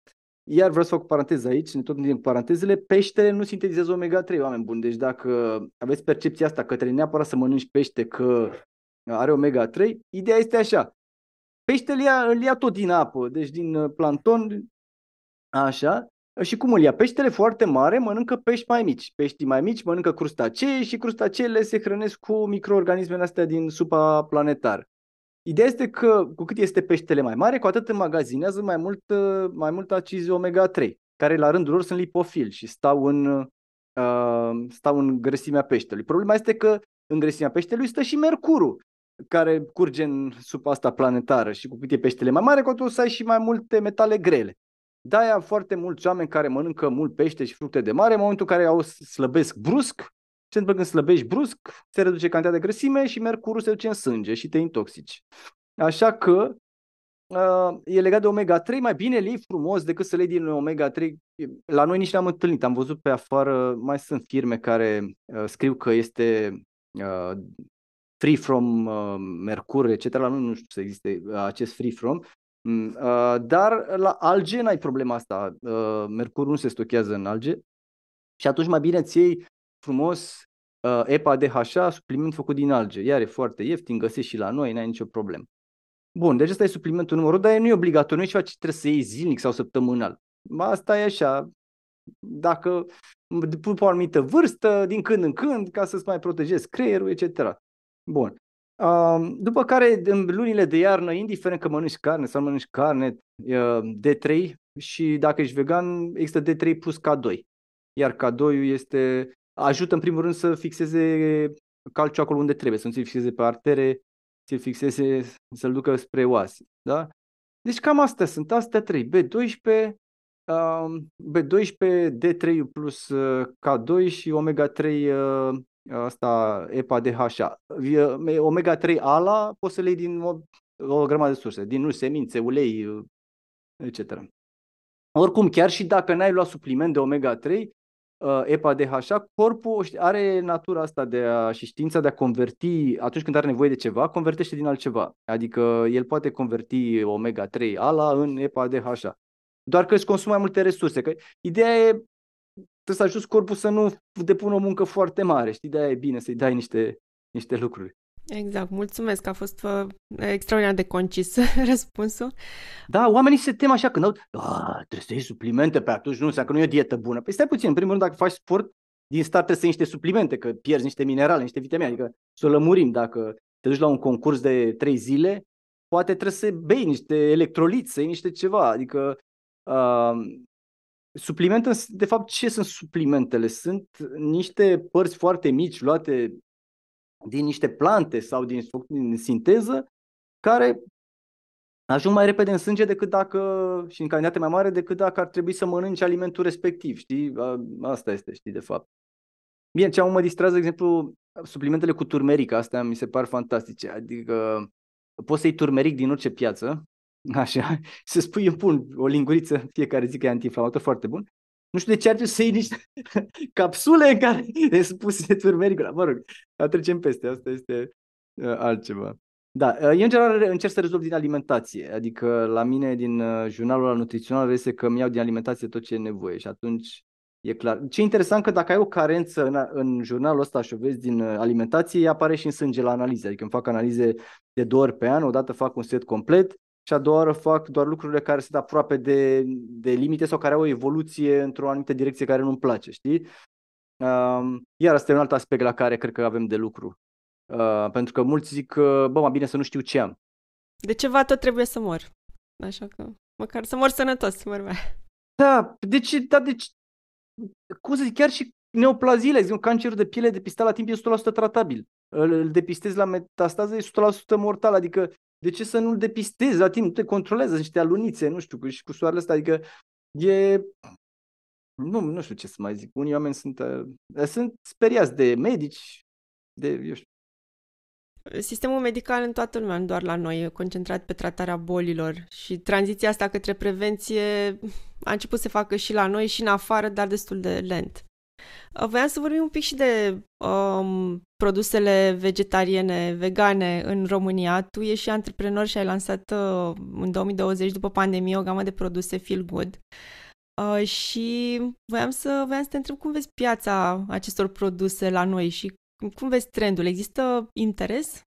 Speaker 2: iar vreau să fac o paranteză aici, tot din parantezele, peștele nu sintetizează omega-3, oameni buni. Deci dacă aveți percepția asta că trebuie neapărat să mănânci pește că are omega-3, ideea este așa. Peștele ia, îl ia tot din apă, deci din uh, plancton, așa, și cum îl ia? Peștele foarte mare mănâncă pești mai mici. Peștii mai mici mănâncă crustacee și crustaceele se hrănesc cu microorganismele astea din supa planetar. Ideea este că cu cât este peștele mai mare, cu atât înmagazinează mai mult, mai mult acizi omega-3, care la rândul lor sunt lipofili și stau în, uh, stau în grăsimea peștelui. Problema este că în grăsimea peștelui stă și mercurul, care curge în supa asta planetară și cu cât e peștele mai mare, cu atât o să ai și mai multe metale grele. De-aia foarte mulți oameni care mănâncă mult pește și fructe de mare, în momentul în care au slăbesc brusc, ce întâmplă când slăbești brusc, se reduce cantitatea de grăsime și mercurul se duce în sânge și te intoxici. Așa că uh, e legat de omega-3, mai bine lei frumos decât să le din omega-3. La noi nici n-am întâlnit, am văzut pe afară, mai sunt firme care uh, scriu că este uh, free from uh, mercur, etc. La noi nu știu să existe acest free from, Mm, uh, dar la alge n-ai problema asta. Uh, mercurul nu se stochează în alge și atunci mai bine ți iei frumos uh, EPA DHA, supliment făcut din alge. Iar e foarte ieftin, găsești și la noi, n-ai nicio problemă. Bun, deci ăsta e suplimentul numărul, dar nu e obligatoriu, nu e ceva ce trebuie să iei zilnic sau săptămânal. Asta e așa, dacă pe o anumită vârstă, din când în când, ca să-ți mai protejezi creierul, etc. Bun. După care, în lunile de iarnă, indiferent că mănânci carne sau mănânci carne, D3 și dacă ești vegan, există D3 plus K2. Iar K2 este, ajută în primul rând să fixeze calciu acolo unde trebuie, să nu ți fixeze pe artere, ți fixeze, să-l ducă spre oase. Da? Deci cam astea sunt, astea trei, B12, B12, D3 plus uh, K2 și omega-3 uh, asta EPA DHA. Omega-3 ALA poți să le iei din o, o grămadă de surse, din nu semințe, ulei, uh, etc. Oricum, chiar și dacă n-ai luat supliment de omega-3, EPA DHA, corpul are natura asta de a, și știința de a converti, atunci când are nevoie de ceva, convertește din altceva. Adică el poate converti omega-3 ALA în EPA DHA doar că își consumă mai multe resurse. Că ideea e trebuie să ajuți corpul să nu depună o muncă foarte mare, știi? De-aia e bine să-i dai niște, niște lucruri.
Speaker 1: Exact, mulțumesc, a fost uh, extraordinar de concis [LAUGHS] răspunsul.
Speaker 2: Da, oamenii se tem așa când au, trebuie să iei suplimente, pe atunci nu înseamnă că nu e o dietă bună. Păi stai puțin, în primul rând, dacă faci sport, din start trebuie să iei niște suplimente, că pierzi niște minerale, niște vitamine, adică să o lămurim. Dacă te duci la un concurs de trei zile, poate trebuie să bei niște electroliți, să iei niște ceva, adică Uh, suplimente, de fapt, ce sunt suplimentele? Sunt niște părți foarte mici luate din niște plante sau din, din sinteză care ajung mai repede în sânge decât dacă, și în cantitate mai mare decât dacă ar trebui să mănânci alimentul respectiv, știi? Asta este, știi, de fapt. Bine, ce mă distrează, de exemplu, suplimentele cu turmeric, astea mi se par fantastice. Adică poți să iei turmeric din orice piață, Așa, [LAUGHS] să spui, îmi pun o linguriță fiecare zi că e antiinflamator foarte bun. Nu știu de ce ar trebui să iei niște [LAUGHS] capsule în care sunt puse turmericul. Mă rog, trecem peste, asta este uh, altceva. Da, uh, eu în general încerc să rezolv din alimentație, adică la mine din uh, jurnalul la nutrițional este că îmi iau din alimentație tot ce e nevoie și atunci e clar. Ce e interesant că dacă ai o carență în, în jurnalul ăsta și o vezi din uh, alimentație, apare și în sânge la analize, adică îmi fac analize de două ori pe an, odată fac un set complet și a doua oară fac doar lucrurile care sunt aproape de, de limite sau care au o evoluție într-o anumită direcție care nu-mi place, știi? Uh, iar asta e un alt aspect la care cred că avem de lucru. Uh, pentru că mulți zic că, bă, mai bine să nu știu ce am.
Speaker 1: De ceva tot trebuie să mor. Așa că, măcar să mor sănătos, mă mai.
Speaker 2: Da, deci, da, deci, cum să zic, chiar și neoplazile, zic, un cancerul de piele depistat la timp e 100% tratabil. Îl, îl depistezi la metastază, e 100% mortal, adică de ce să nu-l depistezi la timp? Nu te controlează niște alunițe, nu știu, și cu soarele ăsta, adică e... Nu, nu știu ce să mai zic. Unii oameni sunt, uh, sunt speriați de medici, de, eu știu,
Speaker 1: Sistemul medical în toată lumea, nu doar la noi, e concentrat pe tratarea bolilor și tranziția asta către prevenție a început să se facă și la noi și în afară, dar destul de lent. Uh, voiam să vorbim un pic și de um, produsele vegetariene, vegane în România. Tu ești și antreprenor și ai lansat uh, în 2020, după pandemie, o gamă de produse Feel Good. Uh, și voiam să, voiam să te întreb cum vezi piața acestor produse la noi și cum vezi trendul. Există interes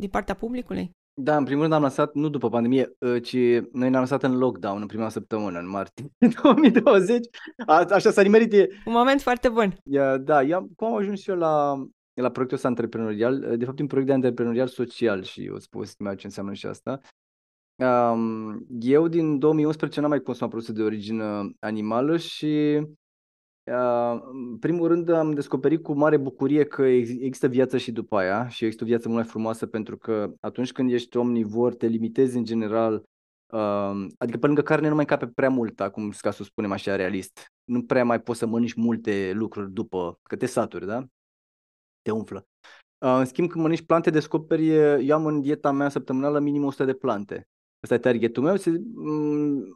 Speaker 1: din partea publicului?
Speaker 2: Da, în primul rând am lansat, nu după pandemie, ă, ci noi ne-am lansat în lockdown în prima săptămână, în martie [LAUGHS] 2020. A, așa s-a nimerit. E...
Speaker 1: Un moment foarte bun.
Speaker 2: Ia, da, ia, cum am ajuns eu la, la proiectul ăsta antreprenorial? De fapt, un proiect de antreprenorial social și o să povestim mai ce înseamnă și asta. Um, eu din 2011 n-am mai consumat produse de origine animală și în primul rând am descoperit cu mare bucurie că există viață și după aia și există o viață mult mai frumoasă pentru că atunci când ești omnivor te limitezi în general adică pe lângă carne nu mai cape prea mult, acum ca să o spunem așa realist. Nu prea mai poți să mănânci multe lucruri după, că te saturi, da? Te umflă. În schimb, când mănânci plante, descoperi, eu am în dieta mea săptămânală minim 100 de plante. Asta e targetul meu. Se,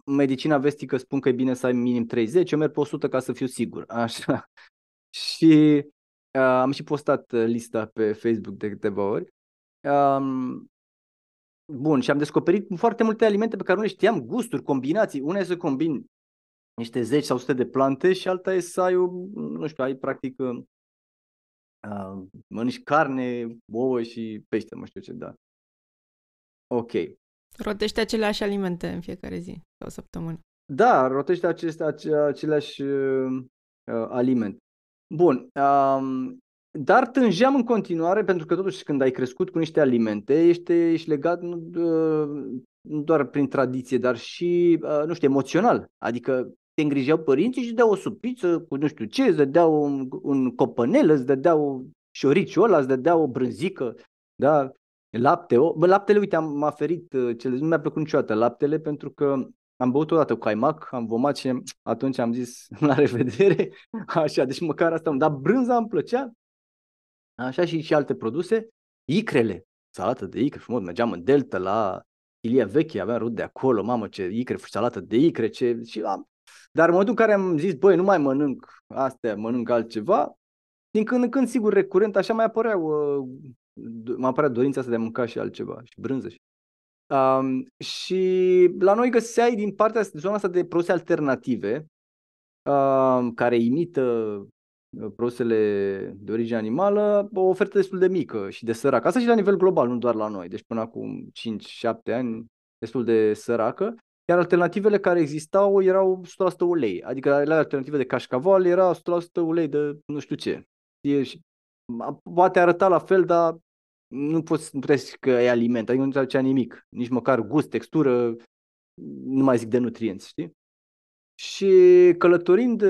Speaker 2: medicina vestică spun că e bine să ai minim 30, eu merg pe 100 ca să fiu sigur. [LAUGHS] Așa. Și uh, am și postat lista pe Facebook de câteva ori. Um, bun, și am descoperit foarte multe alimente pe care nu le știam, gusturi, combinații. Una e să combini niște 10 sau 100 de plante și alta e să ai, o, nu știu, ai practic uh, mănânci carne, ouă și pește, nu știu ce, da. Ok.
Speaker 1: Rotește aceleași alimente în fiecare zi, sau săptămână.
Speaker 2: Da, rotește aceste, ace, aceleași uh, alimente. Bun, um, dar tângeam în continuare, pentru că totuși când ai crescut cu niște alimente, ești, ești legat nu, nu doar prin tradiție, dar și, uh, nu știu, emoțional. Adică te îngrijeau părinții și îți dau o supiță cu nu știu ce, îți dădeau un, un copănel, îți dădeau șoriciul ăla, îți dădeau o brânzică, da? Lapte. O, bă, laptele, uite, am, m-a ferit, uh, cele, nu mi-a plăcut niciodată laptele pentru că am băut odată cu caimac, am vomat și atunci am zis [LAUGHS] la revedere, [LAUGHS] așa, deci măcar asta, dar brânza îmi plăcea, așa și, și alte produse, icrele, salată de icre, frumos, mergeam în Delta la Ilia Veche, aveam rud de acolo, mamă ce icre, salată de icre, ce... Și am... Dar în momentul în care am zis, băi, nu mai mănânc astea, mănânc altceva, din când în când, sigur, recurent, așa mai apăreau, uh, mă apărea dorința asta de a mânca și altceva, și brânză. Și... Um, și la noi găseai din partea zona asta de produse alternative, um, care imită produsele de origine animală, o ofertă destul de mică și de săracă. Asta și la nivel global, nu doar la noi. Deci până acum 5-7 ani, destul de săracă. Iar alternativele care existau erau 100% ulei. Adică la alternative de cașcaval era 100% ulei de nu știu ce. E, și, poate arăta la fel, dar nu poți, nu puteai zic că e aliment, adică nu ți nimic. Nici măcar gust, textură, nu mai zic de nutrienți, știi? Și călătorind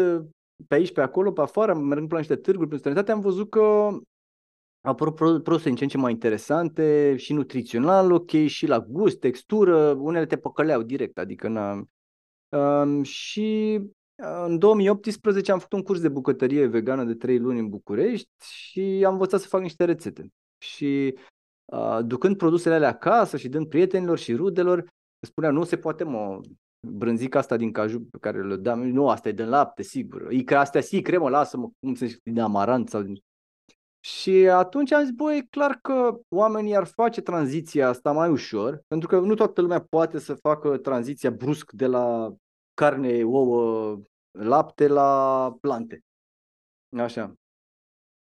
Speaker 2: pe aici, pe acolo, pe afară, mergând pe la niște târguri pe străinătate, am văzut că au apărut produse în ce în ce mai interesante și nutrițional, ok, și la gust, textură, unele te păcăleau direct, adică n Um, și în 2018 am făcut un curs de bucătărie vegană de 3 luni în București și am învățat să fac niște rețete. Și uh, ducând produsele alea acasă și dând prietenilor și rudelor, spunea, nu se poate, mă, brânzica asta din caju pe care le dăm, nu, asta e din lapte, sigur. că astea si, cremă, lasă-mă, cum să zic, din amarant sau din... Și atunci am zis, băi, e clar că oamenii ar face tranziția asta mai ușor, pentru că nu toată lumea poate să facă tranziția brusc de la carne, ouă, lapte la plante. Așa.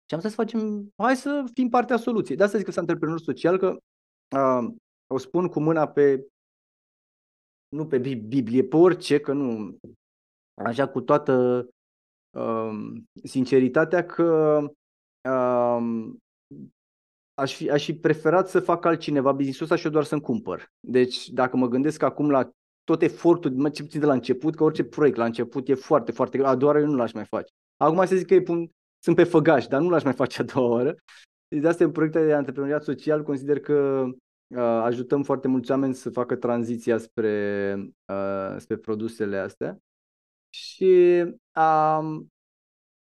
Speaker 2: Și am zis să facem, hai să fim partea soluției. De asta zic că sunt antreprenor social, că uh, o spun cu mâna pe nu pe Biblie, pe orice, că nu, așa cu toată um, sinceritatea că um, aș fi, aș fi preferat să fac altcineva business-ul ăsta și eu doar să-mi cumpăr. Deci dacă mă gândesc acum la tot efortul, ce de la început, că orice proiect la început e foarte, foarte greu, a doua oară eu nu l-aș mai face. Acum să zic că e pun, sunt pe făgaș, dar nu l-aș mai face a doua oară. Deci de asta în proiecte de antreprenoriat social consider că Uh, ajutăm foarte mulți oameni să facă tranziția spre, uh, spre produsele astea. Și um,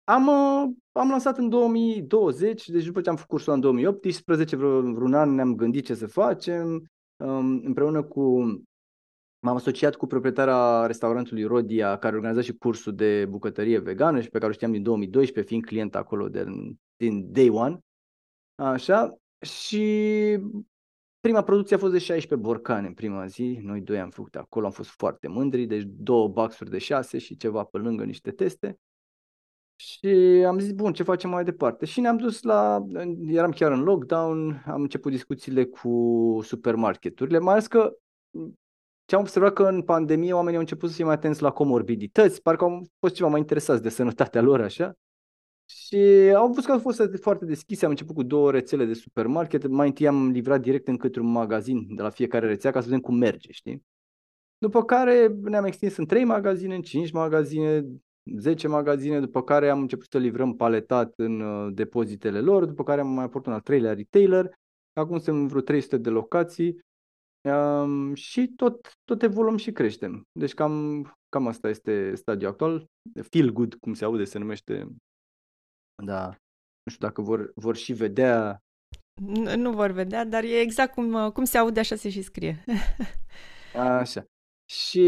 Speaker 2: am, uh, am lansat în 2020, deci după ce am făcut cursul în 2018, vreo, vreun an ne-am gândit ce să facem. Um, împreună cu M-am asociat cu proprietara restaurantului Rodia, care organiza și cursul de bucătărie vegană și pe care o știam din 2012, fiind client acolo de, din day one. Așa. Și Prima producție a fost de 16 borcane în prima zi, noi doi am făcut acolo, am fost foarte mândri, deci două baxuri de 6 și ceva pe lângă niște teste. Și am zis, bun, ce facem mai departe? Și ne-am dus la, eram chiar în lockdown, am început discuțiile cu supermarketurile, mai ales că ce am observat că în pandemie oamenii au început să fie mai atenți la comorbidități, parcă au fost ceva mai interesați de sănătatea lor, așa. Și au văzut că au fost foarte deschise, am început cu două rețele de supermarket, mai întâi am livrat direct în către un magazin de la fiecare rețea ca să vedem cum merge, știi? După care ne-am extins în trei magazine, în cinci magazine, 10 magazine, după care am început să livrăm paletat în uh, depozitele lor, după care am mai aportat un al treilea retailer, acum suntem în vreo 300 de locații um, și tot, tot evoluăm și creștem. Deci cam, cam asta este stadiul actual. Feel good, cum se aude, se numește da. Nu știu dacă vor, vor și vedea.
Speaker 1: Nu, nu vor vedea, dar e exact cum, cum se aude, așa se și scrie.
Speaker 2: Așa. Și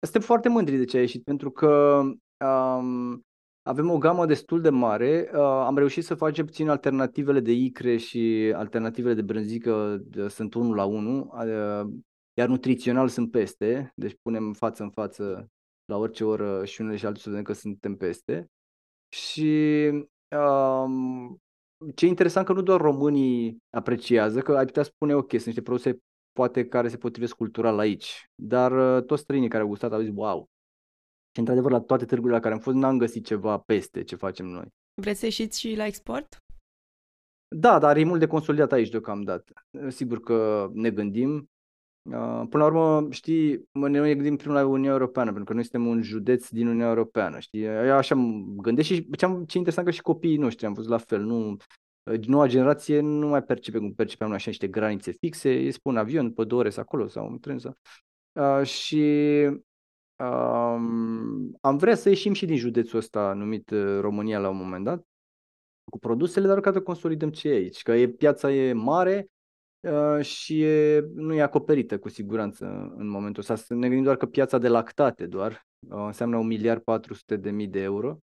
Speaker 2: suntem foarte mândri de ce a ieșit, pentru că um, avem o gamă destul de mare. Uh, am reușit să facem puțin alternativele de icre și alternativele de brânzică de, sunt unul la unul, uh, iar nutrițional sunt peste, deci punem față în față la orice oră și unele și altele să vedem că suntem peste. Și um, ce e interesant că nu doar românii apreciază, că ai putea spune, ok, sunt niște produse poate care se potrivesc cultural aici. Dar uh, toți străinii care au gustat au zis, wow. Și într-adevăr, la toate târgurile la care am fost, n-am găsit ceva peste ce facem noi.
Speaker 1: Vreți să ieșiți și la export?
Speaker 2: Da, dar e mult de consolidat aici deocamdată. Sigur că ne gândim. Uh, până la urmă, știi, noi ne gândim primul la Uniunea Europeană, pentru că noi suntem un județ din Uniunea Europeană, știi? Eu așa mă gândesc și ce, am, ce interesant că și copiii noștri am văzut la fel, nu, noua generație nu mai percepe cum percepeam noi așa niște granițe fixe, îi spun avion pe două ore acolo sau un tren sau... Uh, și um, am vrea să ieșim și din județul ăsta numit uh, România la un moment dat, cu produsele, dar ca să consolidăm ce e aici, că e, piața e mare uh, și e, nu e acoperită cu siguranță în momentul ăsta. Să ne gândim doar că piața de lactate doar uh, înseamnă 1 miliard 400 de mii de euro,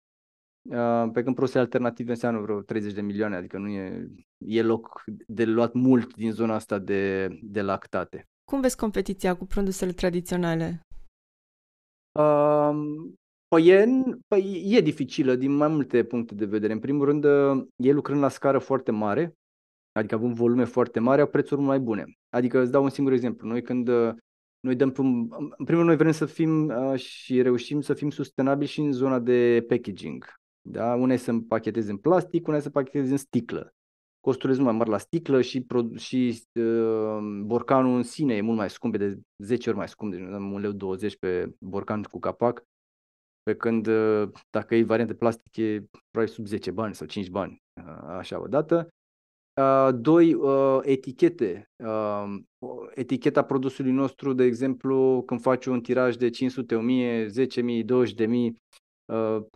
Speaker 2: uh, pe când produsele alternative înseamnă vreo 30 de milioane, adică nu e, e loc de luat mult din zona asta de, de lactate.
Speaker 1: Cum vezi competiția cu produsele tradiționale?
Speaker 2: Uh, Păi e, păi e dificilă din mai multe puncte de vedere. În primul rând, ei lucrând la scară foarte mare, adică având volume foarte mari, au prețuri mai bune. Adică îți dau un singur exemplu. Noi când noi dăm, în primul rând, noi vrem să fim și reușim să fim sustenabili și în zona de packaging. Da? Una e să împachetezi în plastic, una e să împachetezi în sticlă. Costurile sunt mai mari la sticlă și, și uh, borcanul în sine e mult mai scump, de 10 ori mai scump, deci un leu 20 pe borcan cu capac pe când uh, dacă e variante plastice, probabil sub 10 bani sau 5 bani, uh, așa o dată. Uh, doi, etichete. Eticheta produsului nostru, de exemplu, când faci un tiraj de 500, 1000, 10.000, 20.000,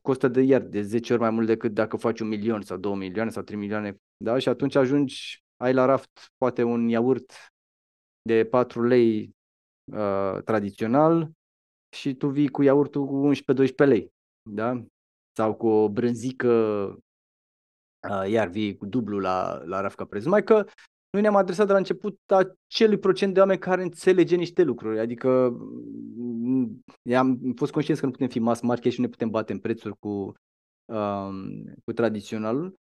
Speaker 2: costă de iar de 10 ori mai mult decât dacă faci un milion sau 2 milioane sau 3 milioane. Da? Și atunci ajungi, ai la raft poate un iaurt de 4 lei uh, tradițional și tu vii cu iaurtul cu 11-12 lei, da? Sau cu o brânzică, iar vii cu dublu la, la rafca preț. Mai că noi ne-am adresat de la început acelui procent de oameni care înțelege niște lucruri. Adică mm, am fost conștient că nu putem fi mass market și nu ne putem bate în prețuri cu, um, cu tradiționalul.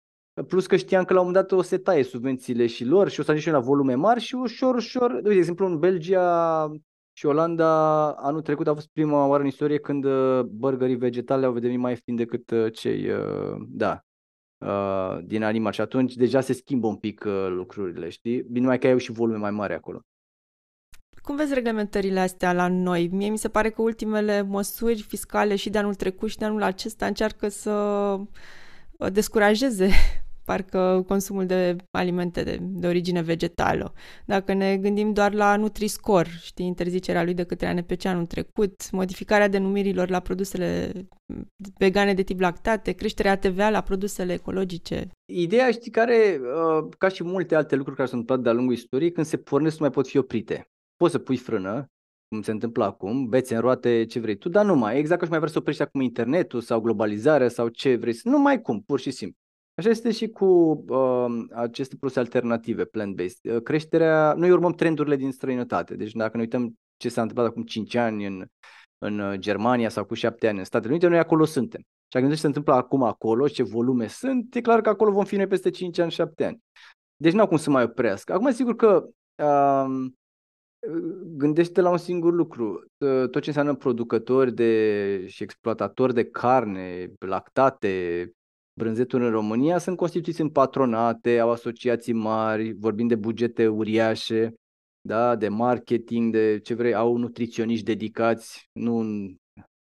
Speaker 2: Plus că știam că la un moment dat o se taie subvențiile și lor și o să ajungem la volume mari și ușor, ușor, de exemplu în Belgia și Olanda anul trecut a fost prima oară în istorie când uh, burgerii vegetale au devenit mai ieftini decât uh, cei, uh, da, din animal. Și atunci deja se schimbă un pic lucrurile, știi? Bine mai că ai și volume mai mari acolo.
Speaker 1: Cum vezi reglementările astea la noi? Mie mi se pare că ultimele măsuri fiscale și de anul trecut și de anul acesta încearcă să descurajeze parcă consumul de alimente de, de origine vegetală. Dacă ne gândim doar la Nutri-Score, știi, interzicerea lui de către ANPC anul trecut, modificarea denumirilor la produsele vegane de tip lactate, creșterea TVA la produsele ecologice.
Speaker 2: Ideea, știi, care, uh, ca și multe alte lucruri care s-au întâmplat de-a lungul istoriei, când se pornesc nu mai pot fi oprite. Poți să pui frână, cum se întâmplă acum, bețe în roate, ce vrei tu, dar nu mai. Exact ca și mai vrei să oprești acum internetul sau globalizarea sau ce vrei să... Nu mai cum, pur și simplu. Așa este și cu uh, aceste produse alternative, plant-based. Uh, creșterea, noi urmăm trendurile din străinătate. Deci dacă ne uităm ce s-a întâmplat acum 5 ani în, în uh, Germania sau cu 7 ani în Statele Unite, noi acolo suntem. Și dacă ce se întâmplă acum acolo, ce volume sunt, e clar că acolo vom fi noi peste 5 ani, 7 ani. Deci nu au cum să mai oprească. Acum, sigur că uh, gândește la un singur lucru. Uh, tot ce înseamnă producători de, și exploatatori de carne, lactate, brânzeturi în România sunt constituiți în patronate, au asociații mari, vorbim de bugete uriașe, da, de marketing, de ce vrei, au nutriționiști dedicați, nu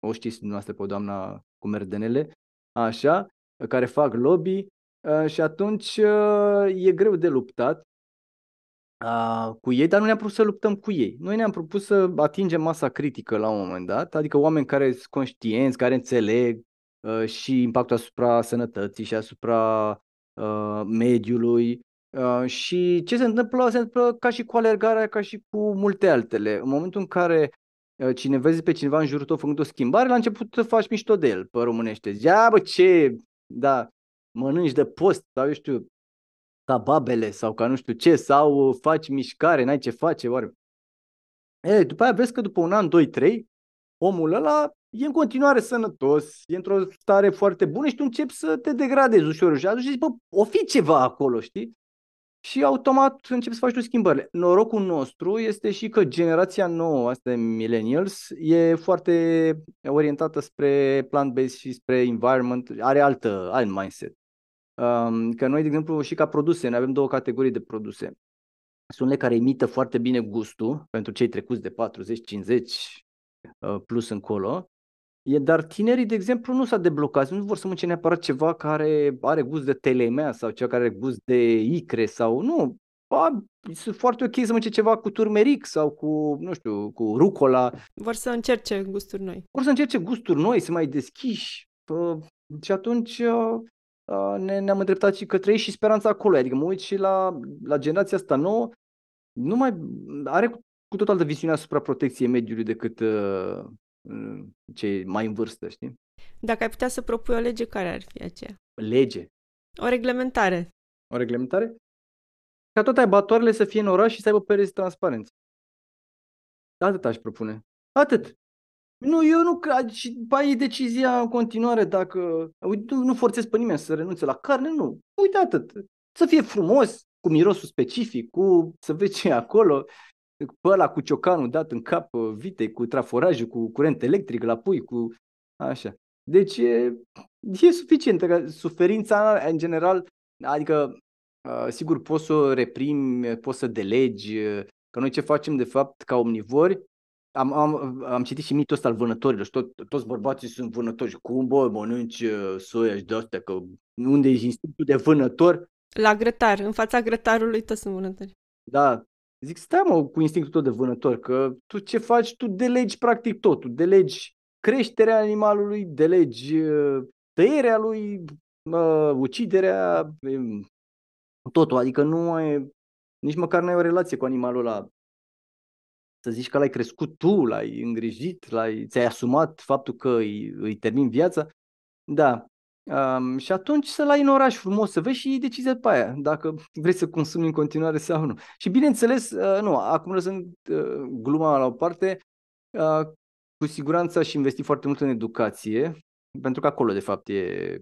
Speaker 2: o știți dumneavoastră pe doamna cu merdenele, așa, care fac lobby uh, și atunci uh, e greu de luptat uh, cu ei, dar nu ne-am propus să luptăm cu ei. Noi ne-am propus să atingem masa critică la un moment dat, adică oameni care sunt conștienți, care înțeleg, Uh, și impactul asupra sănătății și asupra uh, mediului. Uh, și ce se întâmplă? Se întâmplă ca și cu alergarea, ca și cu multe altele. În momentul în care uh, cine vezi pe cineva în jurul tău făcând o schimbare, la început să faci mișto de el, pe românește. Zia, bă, ce, da, mănânci de post sau, eu știu, ca babele sau ca nu știu ce, sau faci mișcare, n-ai ce face, oare. E, după aia vezi că după un an, doi, trei, omul ăla e în continuare sănătos, e într-o stare foarte bună și tu începi să te degradezi ușor și atunci zici, bă, o fi ceva acolo, știi? și automat începi să faci tu schimbările. Norocul nostru este și că generația nouă, asta de millennials, e foarte orientată spre plant-based și spre environment, are altă, alt mindset. Um, că noi, de exemplu, și ca produse, noi avem două categorii de produse. Sunt unele care imită foarte bine gustul pentru cei trecuți de 40-50 uh, plus încolo, E, dar tinerii, de exemplu, nu s-a deblocat, nu vor să mănânce neapărat ceva care are gust de telemea sau ceva care are gust de icre sau nu. Ba, sunt foarte ok să mănânce ceva cu turmeric sau cu, nu știu, cu rucola.
Speaker 1: Vor să încerce gusturi noi.
Speaker 2: Vor să încerce gusturi noi, să mai deschiși. Pă, și atunci ne, ne-am îndreptat și către ei și speranța acolo. Adică mă uit și la, la generația asta nouă, nu mai are cu, cu tot altă viziune asupra protecției mediului decât uh, cei mai în vârstă, știi?
Speaker 1: Dacă ai putea să propui o lege, care ar fi aceea?
Speaker 2: Lege.
Speaker 1: O reglementare.
Speaker 2: O reglementare? Ca toate abatoarele să fie în oraș și să aibă pereți transparenți. Atât aș propune. Atât. Nu, eu nu cred. Și e decizia în continuare dacă... Uite, nu forțez pe nimeni să renunțe la carne, nu. Uite atât. Să fie frumos, cu mirosul specific, cu să vezi ce e acolo, pe ăla cu ciocanul dat în cap vitei, cu traforajul, cu curent electric la pui, cu așa. Deci e, e suficient. Că suferința în general, adică sigur poți să o reprimi, poți să delegi, că noi ce facem de fapt ca omnivori, am, am, am citit și mitul ăsta al vânătorilor și tot, toți bărbații sunt vânători. Cum, bă, mănânci soia și de-astea, că unde e instinctul de vânător?
Speaker 1: La grătar, în fața grătarului toți sunt vânători.
Speaker 2: Da, Zic, stai mă cu instinctul tău de vânător, că tu ce faci? Tu delegi practic totul. Delegi creșterea animalului, delegi uh, tăierea lui, uh, uciderea, um, totul. Adică nu ai, nici măcar nu ai o relație cu animalul ăla. Să zici că l-ai crescut tu, l-ai îngrijit, l-ai, ți-ai asumat faptul că îi, îi termin viața. Da, Um, și atunci să-l ai în oraș frumos, să vezi și iei decizia pe aia, dacă vrei să consumi în continuare sau nu. Și bineînțeles, uh, nu, acum lăsând uh, gluma la o parte, uh, cu siguranță și investi foarte mult în educație, pentru că acolo, de fapt, e,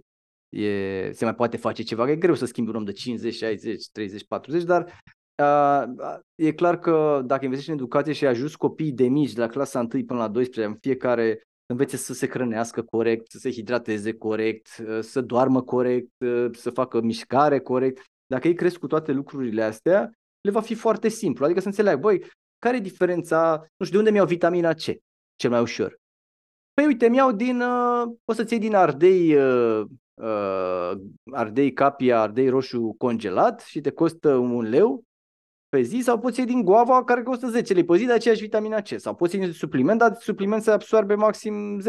Speaker 2: e, se mai poate face ceva. E greu să schimbi un om de 50, 60, 30, 40, dar uh, e clar că dacă investești în educație și ajuți copiii de mici, de la clasa 1 până la 12, în fiecare învețe să se hrănească corect, să se hidrateze corect, uh, să doarmă corect, uh, să facă mișcare corect. Dacă ei cresc cu toate lucrurile astea, le va fi foarte simplu. Adică să înțeleg, băi, care e diferența, nu știu, de unde mi-au vitamina C cel mai ușor? Păi uite, mi-au din, uh, o să-ți iei din ardei, uh, uh, ardei capia, ardei roșu congelat și te costă un leu pe zi sau poți iei din guava care costă 10 lei pe zi de aceeași vitamina C sau poți iei din supliment, dar supliment se absorbe maxim 10%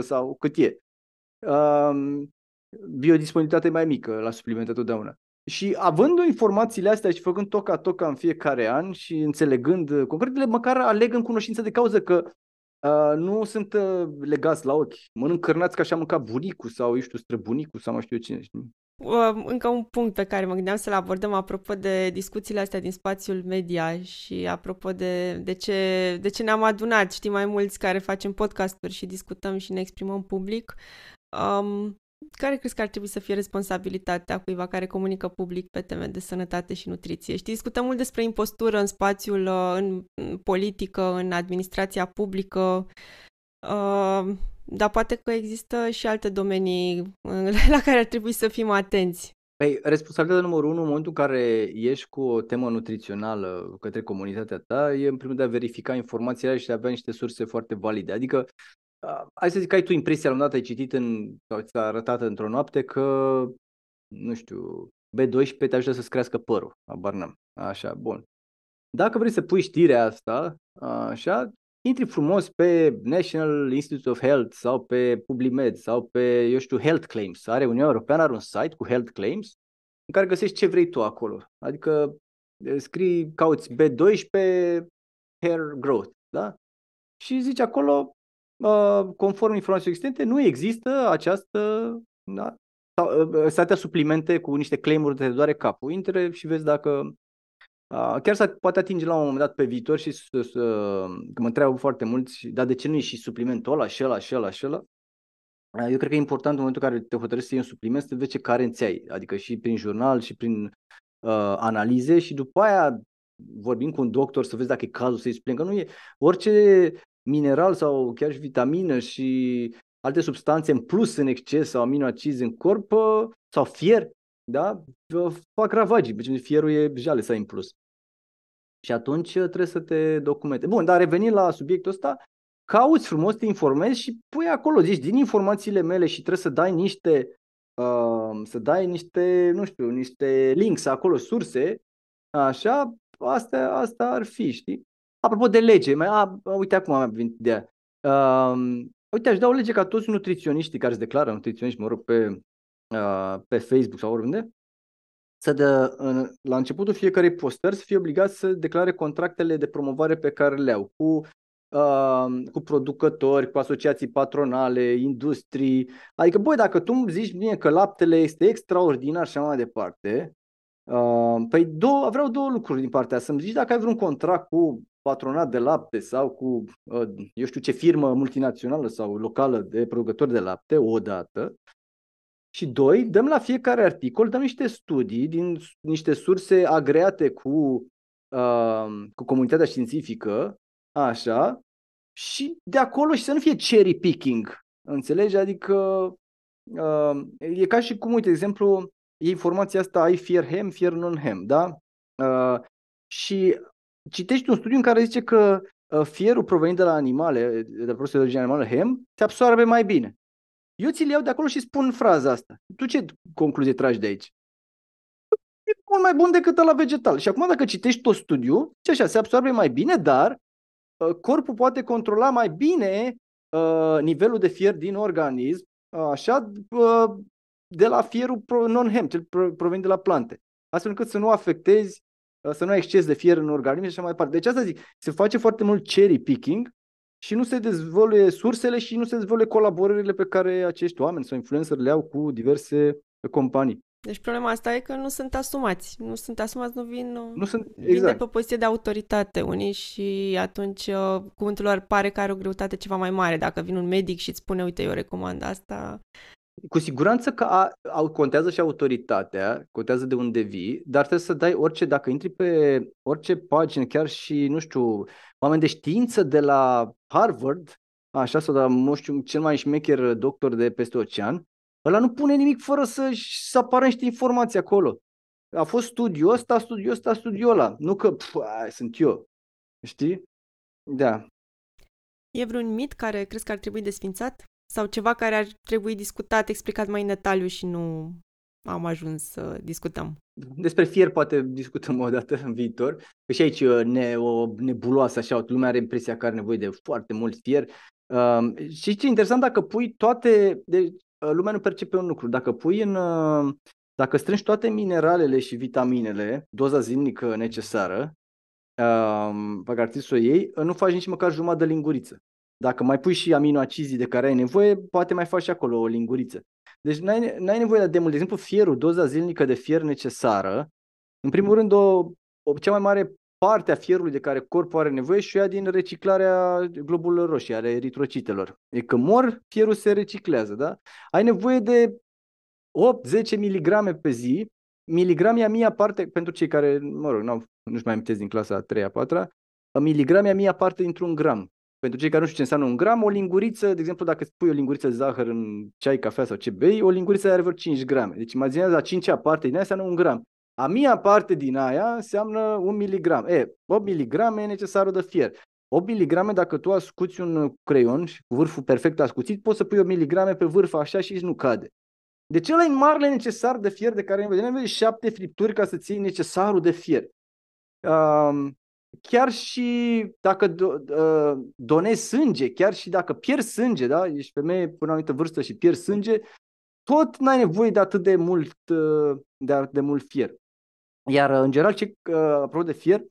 Speaker 2: sau cât e. Um, biodisponibilitate mai mică la suplimente totdeauna. Și având informațiile astea și făcând toca toca în fiecare an și înțelegând concretele, măcar aleg în cunoștință de cauză că uh, nu sunt uh, legați la ochi. Mănânc cărnați ca așa mânca bunicul sau, eu știu, străbunicul sau mai știu eu cine. Știi?
Speaker 1: Încă un punct pe care mă gândeam să-l abordăm apropo de discuțiile astea din spațiul media și apropo de, de, ce, de ce ne-am adunat, știi, mai mulți care facem podcasturi și discutăm și ne exprimăm public. Um, care crezi că ar trebui să fie responsabilitatea cuiva care comunică public pe teme de sănătate și nutriție? Știi, discutăm mult despre impostură în spațiul, uh, în politică, în administrația publică. Uh, dar poate că există și alte domenii [LAUGHS] la care ar trebui să fim atenți.
Speaker 2: Păi, responsabilitatea numărul unu în momentul în care ieși cu o temă nutrițională către comunitatea ta e în primul de a verifica informațiile și de a avea niște surse foarte valide. Adică, hai să zic că ai tu impresia la un dat ai citit în, sau ți-a arătat într-o noapte că, nu știu, B12 te ajută să-ți crească părul, abar n-am. Așa, bun. Dacă vrei să pui știrea asta, așa, intri frumos pe National Institute of Health sau pe Publimed sau pe, eu știu, Health Claims. Are Uniunea Europeană, are un site cu Health Claims în care găsești ce vrei tu acolo. Adică scrii, cauți B12 hair growth, da? Și zici acolo, conform informației existente, nu există această, da? Sau, suplimente cu niște claimuri de te doare capul. Intre și vezi dacă chiar să poate atinge la un moment dat pe viitor și să, să că mă întreabă foarte mulți, dar de ce nu e și suplimentul ăla, și ăla, și ăla, și ăla? Eu cred că e important în momentul în care te hotărăști să iei un supliment să vezi ce carențe ai, adică și prin jurnal și prin uh, analize și după aia vorbim cu un doctor să vezi dacă e cazul să-i spunem că nu e. Orice mineral sau chiar și vitamină și alte substanțe în plus în exces sau aminoacizi în corp sau fier, da, fac ravagii, pentru că fierul e jale să ai în plus. Și atunci trebuie să te documente. Bun, dar revenind la subiectul ăsta, cauți frumos, te informezi și pui acolo, zici, din informațiile mele și trebuie să dai niște, uh, să dai niște, nu știu, niște links acolo, surse, așa, asta, asta ar fi, știi? Apropo de lege, mai, a, uite acum am venit ideea. Uh, uite, aș da o lege ca toți nutriționiștii care se declară nutriționiști, mă rog, pe, uh, pe Facebook sau oriunde, să de, în, la începutul fiecarei postări să fie obligați să declare contractele de promovare pe care le au cu Uh, cu producători, cu asociații patronale, industrii. Adică, băi, dacă tu îmi zici mie că laptele este extraordinar și așa mai departe, uh, păi două, vreau două lucruri din partea Să-mi zici dacă ai vreun contract cu patronat de lapte sau cu, uh, eu știu ce firmă multinațională sau locală de producători de lapte, odată. Și doi, dăm la fiecare articol, dăm niște studii din niște surse agreate cu, uh, cu comunitatea științifică Așa. Și de acolo și să nu fie cherry picking. Înțelegi? Adică uh, e ca și cum, uite, de exemplu, e informația asta, ai fear hem, fear non-hem, da? Uh, și citești un studiu în care zice că uh, fierul provenit de la animale, de la produse de origine animală, hem, se absorbe mai bine. Eu ți-l iau de acolo și spun fraza asta. Tu ce concluzie tragi de aici? E mult mai bun decât la vegetal. Și acum dacă citești tot studiu, ce așa, se absorbe mai bine, dar Uh, corpul poate controla mai bine uh, nivelul de fier din organism, uh, așa, de la fierul non-hem, cel provenit de la plante, astfel încât să nu afectezi, să nu ai exces de fier în organism și așa mai departe. Deci asta zic, se face foarte mult cherry picking și nu se dezvoluie sursele și nu se dezvoluie colaborările pe care acești oameni sau influencer le au cu diverse companii.
Speaker 1: Deci problema asta e că nu sunt asumați. Nu sunt asumați, nu vin,
Speaker 2: nu sunt,
Speaker 1: exact.
Speaker 2: vin de
Speaker 1: exact. pe poziție de autoritate unii și atunci uh, cuvântul lor pare că are o greutate ceva mai mare. Dacă vin un medic și îți spune, uite, eu recomand asta,
Speaker 2: cu siguranță că a, a, contează și autoritatea, contează de unde vii, dar trebuie să dai orice, dacă intri pe orice pagină, chiar și, nu știu, oameni de știință de la Harvard, așa, sau de la, nu știu, cel mai șmecher doctor de peste ocean, Ăla nu pune nimic fără să, să apară niște informații acolo. A fost studiul ăsta, studiul ăsta, studiul ăla. Nu că, pf, ai, sunt eu. Știi? Da.
Speaker 1: E vreun mit care crezi că ar trebui desfințat? Sau ceva care ar trebui discutat, explicat mai în detaliu și nu am ajuns să discutăm?
Speaker 2: Despre fier poate discutăm o dată în viitor. Că și aici ne, o nebuloasă așa, lumea are impresia că are nevoie de foarte mult fier. Uh, și ce interesant, dacă pui toate, de, Uh, lumea nu percepe un lucru. Dacă pui în, uh, dacă strângi toate mineralele și vitaminele, doza zilnică necesară, um, pe care trebuie să o iei, uh, nu faci nici măcar jumătate de linguriță. Dacă mai pui și aminoacizii de care ai nevoie, poate mai faci și acolo o linguriță. Deci n-ai, n-ai nevoie de mult. De exemplu, fierul, doza zilnică de fier necesară, în primul rând, o, o cea mai mare partea fierului de care corpul are nevoie și ea din reciclarea globulelor roșii, ale eritrocitelor. E că mor, fierul se reciclează, da? Ai nevoie de 8-10 mg pe zi, miligrami a mia parte, pentru cei care, mă rog, nu nu-și mai amintesc din clasa a 3 a 4 miligrami a mia parte dintr-un gram. Pentru cei care nu știu ce înseamnă un gram, o linguriță, de exemplu, dacă pui o linguriță de zahăr în ceai, cafea sau ce bei, o linguriță are vreo 5 grame. Deci imaginează a 5 parte din aia înseamnă un gram. A mia parte din aia înseamnă un miligram. E, 8 miligrame e necesarul de fier. 8 miligrame, dacă tu ascuți un creion și cu vârful perfect ascuțit, poți să pui 8 miligrame pe vârf așa și nu cade. Deci ăla e marele necesar de fier de care vedem nevoie șapte fripturi ca să ții necesarul de fier. Um, chiar și dacă do, uh, donezi sânge, chiar și dacă pierzi sânge, da? ești femeie până la o anumită vârstă și pierzi sânge, tot n-ai nevoie de atât de mult, uh, de, de mult fier. Iar, în general, cei, uh, apropo de fier,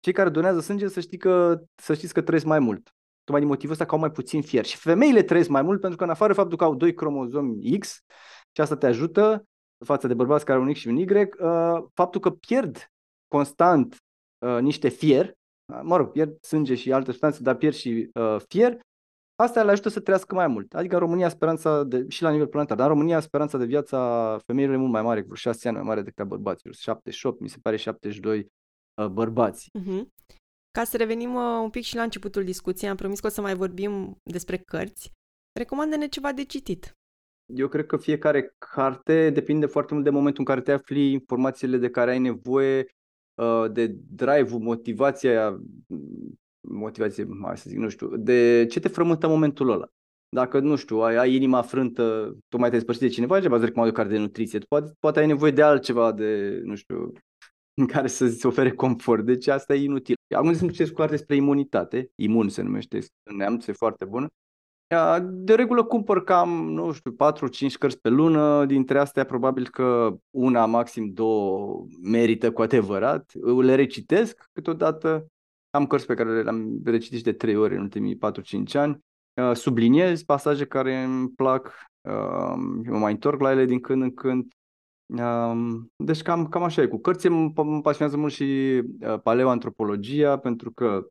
Speaker 2: cei care donează sânge să, știi că, să știți că trăiesc mai mult. Tocmai din motivul ăsta că au mai puțin fier. Și femeile trăiesc mai mult pentru că în afară de faptul că au doi cromozomi X și asta te ajută față de bărbați care au un X și un Y, uh, faptul că pierd constant uh, niște fier, mă rog, pierd sânge și alte substanțe, dar pierd și fier, Asta le ajută să trăiască mai mult. Adică în România speranța, de, și la nivel planetar, dar în România speranța de viață a femeilor e mult mai mare, cu 6 ani mai mare decât a bărbaților. 78, mi se pare 72 uh, bărbați.
Speaker 1: Uh-huh. Ca să revenim uh, un pic și la începutul discuției, am promis că o să mai vorbim despre cărți. Recomandă-ne ceva de citit.
Speaker 2: Eu cred că fiecare carte depinde foarte mult de momentul în care te afli, informațiile de care ai nevoie, uh, de drive-ul, motivația, motivație, mai să zic, nu știu, de ce te frământă în momentul ăla. Dacă, nu știu, ai, ai inima frântă, tu mai te despărțit de cineva, ceva îți recomand o carte de nutriție. Poate, poate ai nevoie de altceva, de, nu știu, în care să-ți ofere confort. Deci asta e inutil. Acum să citesc cu despre imunitate, imun se numește în neamț, e foarte bună. De regulă cumpăr cam, nu știu, 4-5 cărți pe lună, dintre astea probabil că una, maxim două merită cu adevărat. Le recitesc câteodată, am cărți pe care le-am recitit de 3 ori în ultimii 4-5 ani, subliniez pasaje care îmi plac, mă mai întorc la ele din când în când. Deci cam, cam așa e. Cu cărți îmi pasionează mult și paleoantropologia, pentru că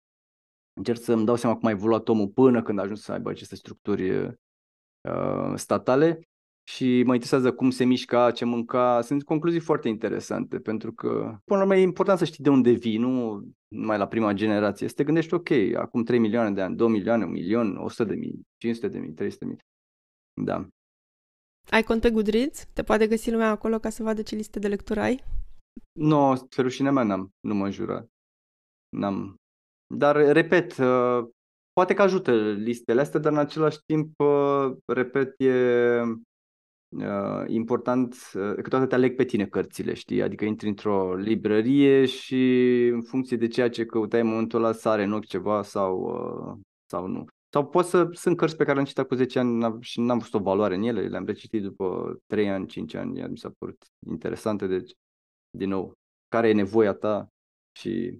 Speaker 2: încerc să-mi dau seama cum a evoluat omul până când a ajuns să aibă aceste structuri uh, statale și mă interesează cum se mișca, ce mânca. Sunt concluzii foarte interesante, pentru că, până la urmă, e important să știi de unde vii, nu numai la prima generație. Să te gândești, ok, acum 3 milioane de ani, 2 milioane, 1 milion, 100 de mii, 500 de mii, 300 de mii. Da.
Speaker 1: Ai cont pe Goodreads? Te poate găsi lumea acolo ca să vadă ce liste de lectură ai?
Speaker 2: Nu, no, pe rușinea mea n-am, nu mă jura. N-am, dar, repet, uh, poate că ajută listele astea, dar în același timp, uh, repet, e uh, important, câteodată te aleg pe tine cărțile, știi? Adică intri într-o librărie și în funcție de ceea ce căutai în momentul ăla sare în ochi ceva sau, sau nu. Sau pot să, sunt cărți pe care am citit cu 10 ani și n-am văzut o valoare în ele, le-am recitit după 3 ani, 5 ani, iar mi s-a părut interesante, deci, din nou, care e nevoia ta și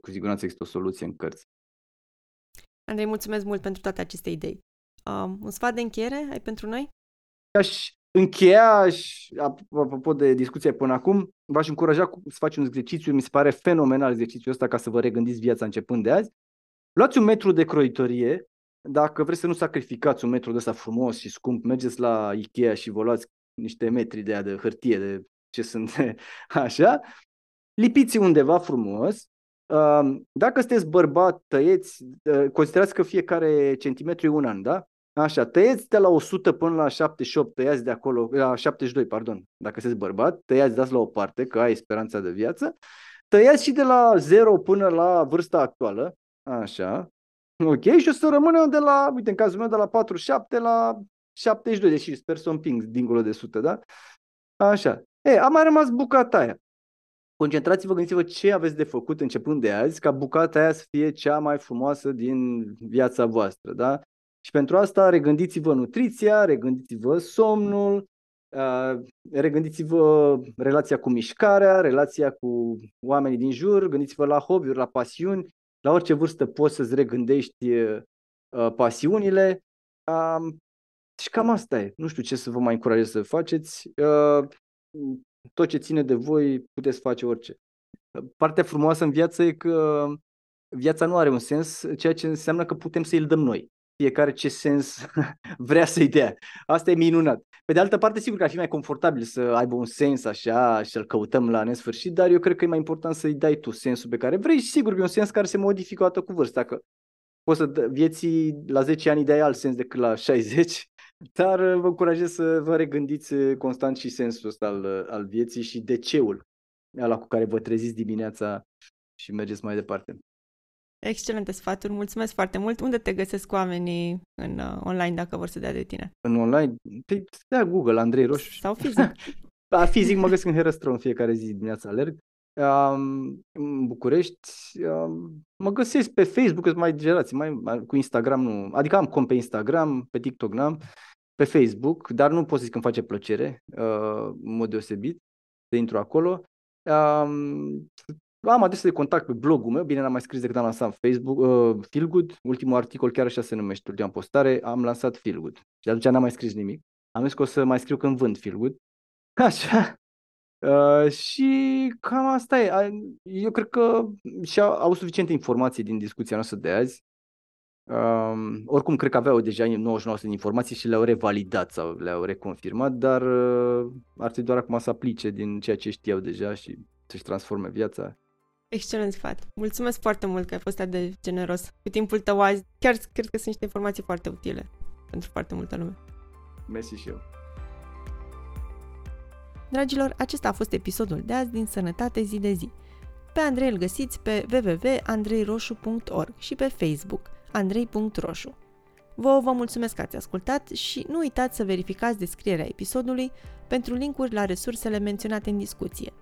Speaker 2: cu siguranță există o soluție în cărți.
Speaker 1: Andrei, mulțumesc mult pentru toate aceste idei. Um, un sfat de încheiere ai pentru noi?
Speaker 2: Aș încheia, și, apropo de discuția până acum, v-aș încuraja să faci un exercițiu, mi se pare fenomenal exercițiul ăsta ca să vă regândiți viața începând de azi. Luați un metru de croitorie, dacă vreți să nu sacrificați un metru de ăsta frumos și scump, mergeți la Ikea și vă luați niște metri de, de hârtie, de ce sunt [LAUGHS] așa, lipiți undeva frumos dacă sunteți bărbat, tăieți, ă, considerați că fiecare centimetru e un an, da? Așa, tăieți de la 100 până la 78, tăiați de acolo, la 72, pardon, dacă sunteți bărbat, tăiați, dați la o parte, că ai speranța de viață, tăiați și de la 0 până la vârsta actuală, așa, ok, și o să rămână de la, uite, în cazul meu, de la 47 la 72, deși sper să o împing dincolo de 100, da? Așa. E, a mai rămas bucata aia. Concentrați-vă, gândiți-vă ce aveți de făcut începând de azi, ca bucata aia să fie cea mai frumoasă din viața voastră. Da? Și pentru asta regândiți-vă nutriția, regândiți-vă somnul, regândiți-vă relația cu mișcarea, relația cu oamenii din jur, gândiți-vă la hobby-uri, la pasiuni. La orice vârstă poți să-ți regândești pasiunile. Și cam asta e. Nu știu ce să vă mai încurajez să faceți tot ce ține de voi, puteți face orice. Partea frumoasă în viață e că viața nu are un sens, ceea ce înseamnă că putem să îl dăm noi. Fiecare ce sens [LAUGHS] vrea să-i dea. Asta e minunat. Pe de altă parte, sigur că ar fi mai confortabil să aibă un sens așa și să-l căutăm la nesfârșit, dar eu cred că e mai important să-i dai tu sensul pe care vrei și sigur că e un sens care se modifică o dată cu vârsta. Că poți să vieții la 10 ani dai alt sens decât la 60 dar uh, vă încurajez să vă regândiți uh, constant și sensul ăsta al, uh, al vieții și de ceul ăla cu care vă treziți dimineața și mergeți mai departe.
Speaker 1: Excelente sfaturi, mulțumesc foarte mult. Unde te găsesc oamenii în uh, online dacă vor să dea de tine?
Speaker 2: În online? Te dea Google, Andrei Roșu.
Speaker 1: Sau fizic? [LAUGHS]
Speaker 2: da, fizic mă găsesc în Herăstrău în fiecare zi dimineața alerg. Um, în București um, mă găsesc pe Facebook, sunt mai generații, mai, mai, cu Instagram nu, adică am cont pe Instagram, pe TikTok n-am, pe Facebook, dar nu pot să zic că îmi face plăcere, uh, în mod deosebit, să intru acolo. Um, am adrese de contact pe blogul meu, bine n-am mai scris decât am lansat Facebook, uh, Feelgood, ultimul articol chiar așa se numește, ultima postare, am lansat Feelgood. Și de atunci n-am mai scris nimic. Am zis că o să mai scriu când vând Feelgood. [LAUGHS] Așa. Uh, și cam asta e. Eu cred că și au, au suficiente informații din discuția noastră de azi Um, oricum, cred că aveau deja 99% din informații și le-au revalidat sau le-au reconfirmat, dar uh, ar trebui doar acum să aplice din ceea ce știau deja și să-și transforme viața.
Speaker 1: Excelent sfat. Mulțumesc foarte mult că ai fost atât de generos cu timpul tău azi. Chiar cred că sunt niște informații foarte utile pentru foarte multă lume.
Speaker 2: Mersi și eu.
Speaker 1: Dragilor, acesta a fost episodul de azi din Sănătate zi de zi. Pe Andrei îl găsiți pe www.andreiroșu.org și pe Facebook andrei.roșu. Vă vă mulțumesc că ați ascultat și nu uitați să verificați descrierea episodului pentru linkuri la resursele menționate în discuție.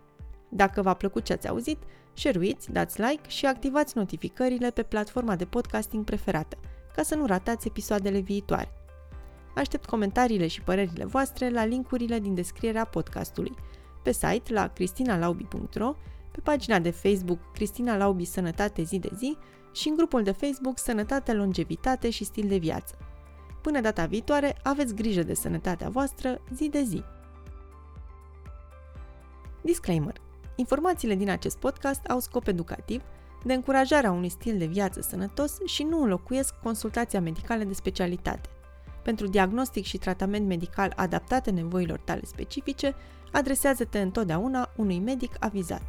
Speaker 1: Dacă v-a plăcut ce ați auzit, share-uiți, dați like și activați notificările pe platforma de podcasting preferată, ca să nu ratați episoadele viitoare. Aștept comentariile și părerile voastre la linkurile din descrierea podcastului, pe site la cristinalaubi.ro, pe pagina de Facebook Cristina Laubi Sănătate zi de zi și în grupul de Facebook Sănătate, Longevitate și Stil de Viață. Până data viitoare, aveți grijă de sănătatea voastră zi de zi. Disclaimer. Informațiile din acest podcast au scop educativ, de încurajarea unui stil de viață sănătos și nu înlocuiesc consultația medicală de specialitate. Pentru diagnostic și tratament medical adaptate nevoilor tale specifice, adresează-te întotdeauna unui medic avizat.